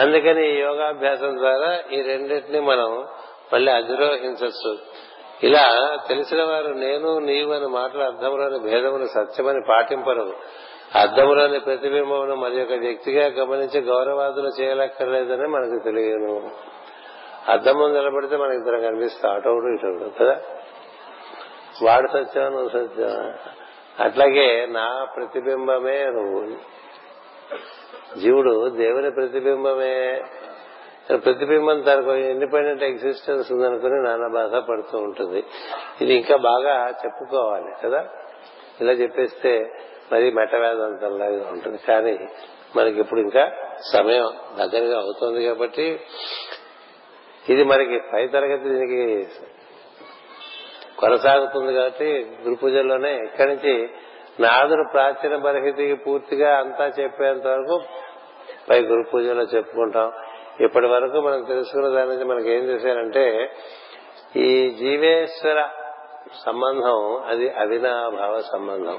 అందుకని ఈ యోగాభ్యాసం ద్వారా ఈ రెండింటిని మనం మళ్ళీ అధిరోహించచ్చు. ఇలా తెలిసిన వారు నేను నీవు అని మాటల అర్థంలోని భేదమును సత్యమని పాటింపరు. అర్థంలోని ప్రతిబింబమును మరి ఒక వ్యక్తిగా గమనించి గౌరవాదులు చేయలేక్కర్లేదని మనకు తెలియను అద్దం నిలబడితే మనకి ఇద్దరు కనిపిస్తా అటోడు ఇటు కదా? వాడు సత్యం నువ్వు సత్యం అట్లాగే నా ప్రతిబింబమే నువ్వు. జీవుడు దేవుని ప్రతిబింబమే ప్రతిబింబం తనకు ఇండిపెండెంట్ ఎగ్జిస్టెన్స్ ఉందనుకుని నానా బాధ పడుతూ ఉంటుంది. ఇది ఇంకా బాగా చెప్పుకోవాలి కదా? ఇలా చెప్పేస్తే మరి మెటవేదంతంలాగా ఉంటుంది. కానీ మనకి ఇప్పుడు ఇంకా సమయం దగ్గరగా అవుతుంది కాబట్టి ఇది మనకి పై తరగతి దీనికి కొనసాగుతుంది కాబట్టి గురు పూజల్లోనే ఇక్కడి నుంచి నాదుడు ప్రాచీన పరిస్థితికి పూర్తిగా అంతా చెప్పేంత వరకు పై గురు పూజలో చెప్పుకుంటాం. ఇప్పటి వరకు మనం తెలుసుకున్న దాని నుంచి మనకి ఏం చేశారంటే ఈ జీవేశ్వర సంబంధం అది అవినాభావ సంబంధం.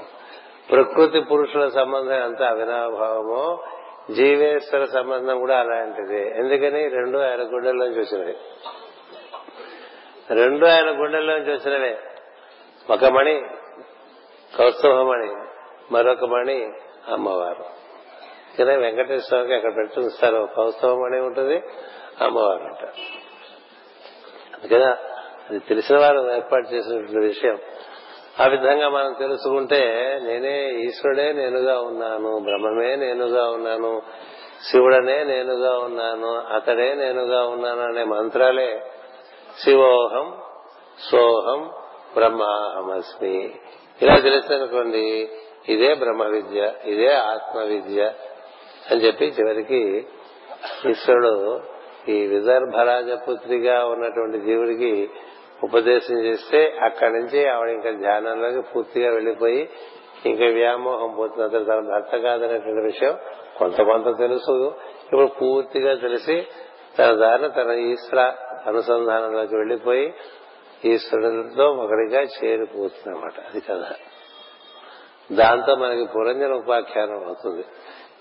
ప్రకృతి పురుషుల సంబంధం ఎంత అవినాభావమో జీవేశ్వర సంబంధం కూడా అలాంటిది. ఎందుకని? రెండు ఆయన గుండెల్లోంచి వచ్చినవి. రెండు ఆయన గుండెల్లోంచి వచ్చినవే. ఒక మణి కౌస్తుభమణి మరొక మణి అమ్మవారు. కదా వెంకటేశ్వర స్వామికి అక్కడ పెట్టి కౌస్తవం అనే ఉంటుంది అమ్మవారు అంటారు. అందుకదా అది తెలిసిన వారు ఏర్పాటు చేసినటువంటి విషయం. ఆ విధంగా మనం తెలుసుకుంటే నేనే ఈశ్వరుడే నేనుగా ఉన్నాను బ్రహ్మమే నేనుగా ఉన్నాను శివుడనే నేనుగా ఉన్నాను అతడే నేనుగా ఉన్నాను అనే మంత్రాలే శివోహం సోహం బ్రహ్మాహమస్మి. ఇలా తెలిసిందనుకోండి ఇదే బ్రహ్మ విద్య ఇదే ఆత్మ విద్య అని చెప్పి చివరికి ఈశ్వరుడు ఈ విదర్భరాజపుత్రిగా ఉన్నటువంటి జీవుడికి ఉపదేశం చేస్తే అక్కడి నుంచి ఆవిడ ఇంకా ధ్యానంలోకి పూర్తిగా వెళ్ళిపోయి ఇంకా వ్యామోహం పోతుంది. అతను తన భర్త కాదనేటువంటి విషయం కొంత కొంత తెలుసు. ఇప్పుడు పూర్తిగా తెలిసి తన దారిన తన ఈశ్వర అనుసంధానంలోకి వెళ్ళిపోయి ఈశ్వరుడితో ఒకరిగా చేరిపోతుంది అనమాట అది కదా దాంతో మనకి పురంజన ఉపాఖ్యానం అవుతుంది.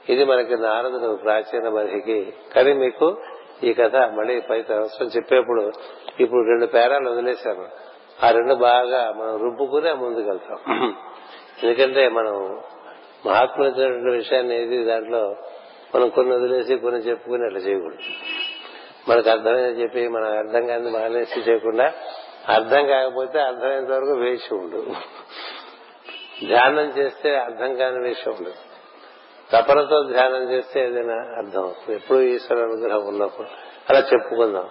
ఇది మనకి నారదుడు ప్రాచీన మనిషికి కానీ మీకు ఈ కథ మళ్ళీ పై అవసరం చెప్పేప్పుడు ఇప్పుడు రెండు పేరాలు వదిలేశాను ఆ రెండు బాగా మనం రుబ్బుకునే ముందుకెళ్తాం ఎందుకంటే మనం మహాత్ములైనటువంటి విషయాన్ని ఏది దాంట్లో మనం కొన్ని వదిలేసి కొన్ని చెప్పుకుని అట్లా చేయకూడదు. మనకు అర్థమైంది చెప్పి మనం అర్థం కాని మానేసి చేయకుండా అర్థం కాకపోతే అర్థమైనంత వరకు వేచి ఉండు. ధ్యానం చేస్తే అర్థం కాని విషయం ఉండదు తపనతో ధ్యానం చేస్తే ఏదైనా అర్థం వస్తుంది. ఎప్పుడు ఈశ్వర అనుగ్రహం ఉన్నప్పుడు. అలా చెప్పుకుందాం.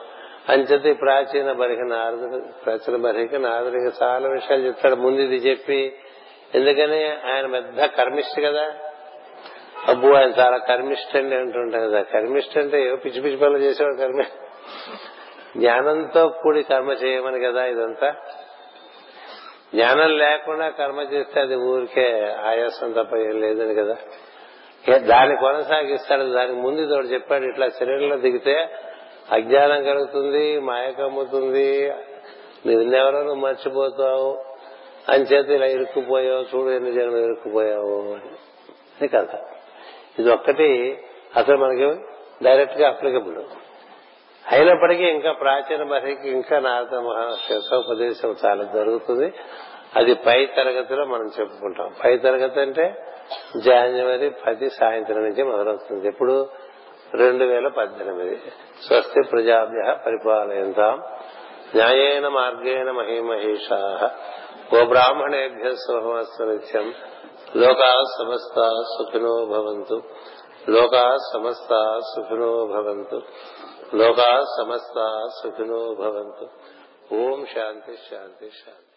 అంచేత ప్రాచీన బరిహ నారదుడు ప్రాచీన బరిహకి నారదుడికి చాలా విషయాలు చెప్తాడు. ముందు ఇది చెప్పి ఎందుకని ఆయన పెద్ద కర్మిష్టి కదా? అబ్బు ఆయన చాలా కర్మిష్ట అండి అంటుంటాం కదా. కర్మిష్ట అంటే ఏవో పిచ్చి పిచ్చి పనులు చేసేవాడు కర్మ. జ్ఞానంతో కూడి కర్మ చేయమని కదా ఇదంతా? జ్ఞానం లేకుండా కర్మ చేస్తే అది ఊరికే ఆయాసం తప్ప ఏం లేదని కదా? దాన్ని కొనసాగిస్తాడు దానికి ముందు తోడు చెప్పాడు ఇట్లా శరీరంలో దిగితే అజ్ఞానం కలుగుతుంది మాయ కమ్ముతుంది నిన్నెవరో నువ్వు మర్చిపోతావు అని చేతి ఇలా ఇరుక్కుపోయావు చూడు ఎన్ని జన్మలు ఇరుక్కుపోయావు అని. కథ. ఇది ఒక్కటి అసలు మనకి డైరెక్ట్గా అప్లికబుల్ అయినప్పటికీ ఇంకా ప్రాచీన భాషకి ఇంకా నారద మహాశోపదేశం చాలా జరుగుతుంది. అది పై తరగతిలో మనం చెప్పుకుంటాం. పై తరగతి అంటే జనవరి పది సాయంత్రం నుంచి మొదలవుతుంది. ఎప్పుడు? రెండు వేల పద్దెనిమిది. స్వస్తి ప్రజాభ్య పరిపాలయంతాం. న్యాయేన మార్గేణ మహిమహేషా. గో బ్రాహ్మణేభ్య శుభమస్తు నిత్యం లోకా సమస్త సుఖినో భవంతు. లోకా సమస్త సుఖినో భవంతు. లోకా సమస్త సుఖినో భవంతు. ఓం శాంతి శాంతి శాంతి.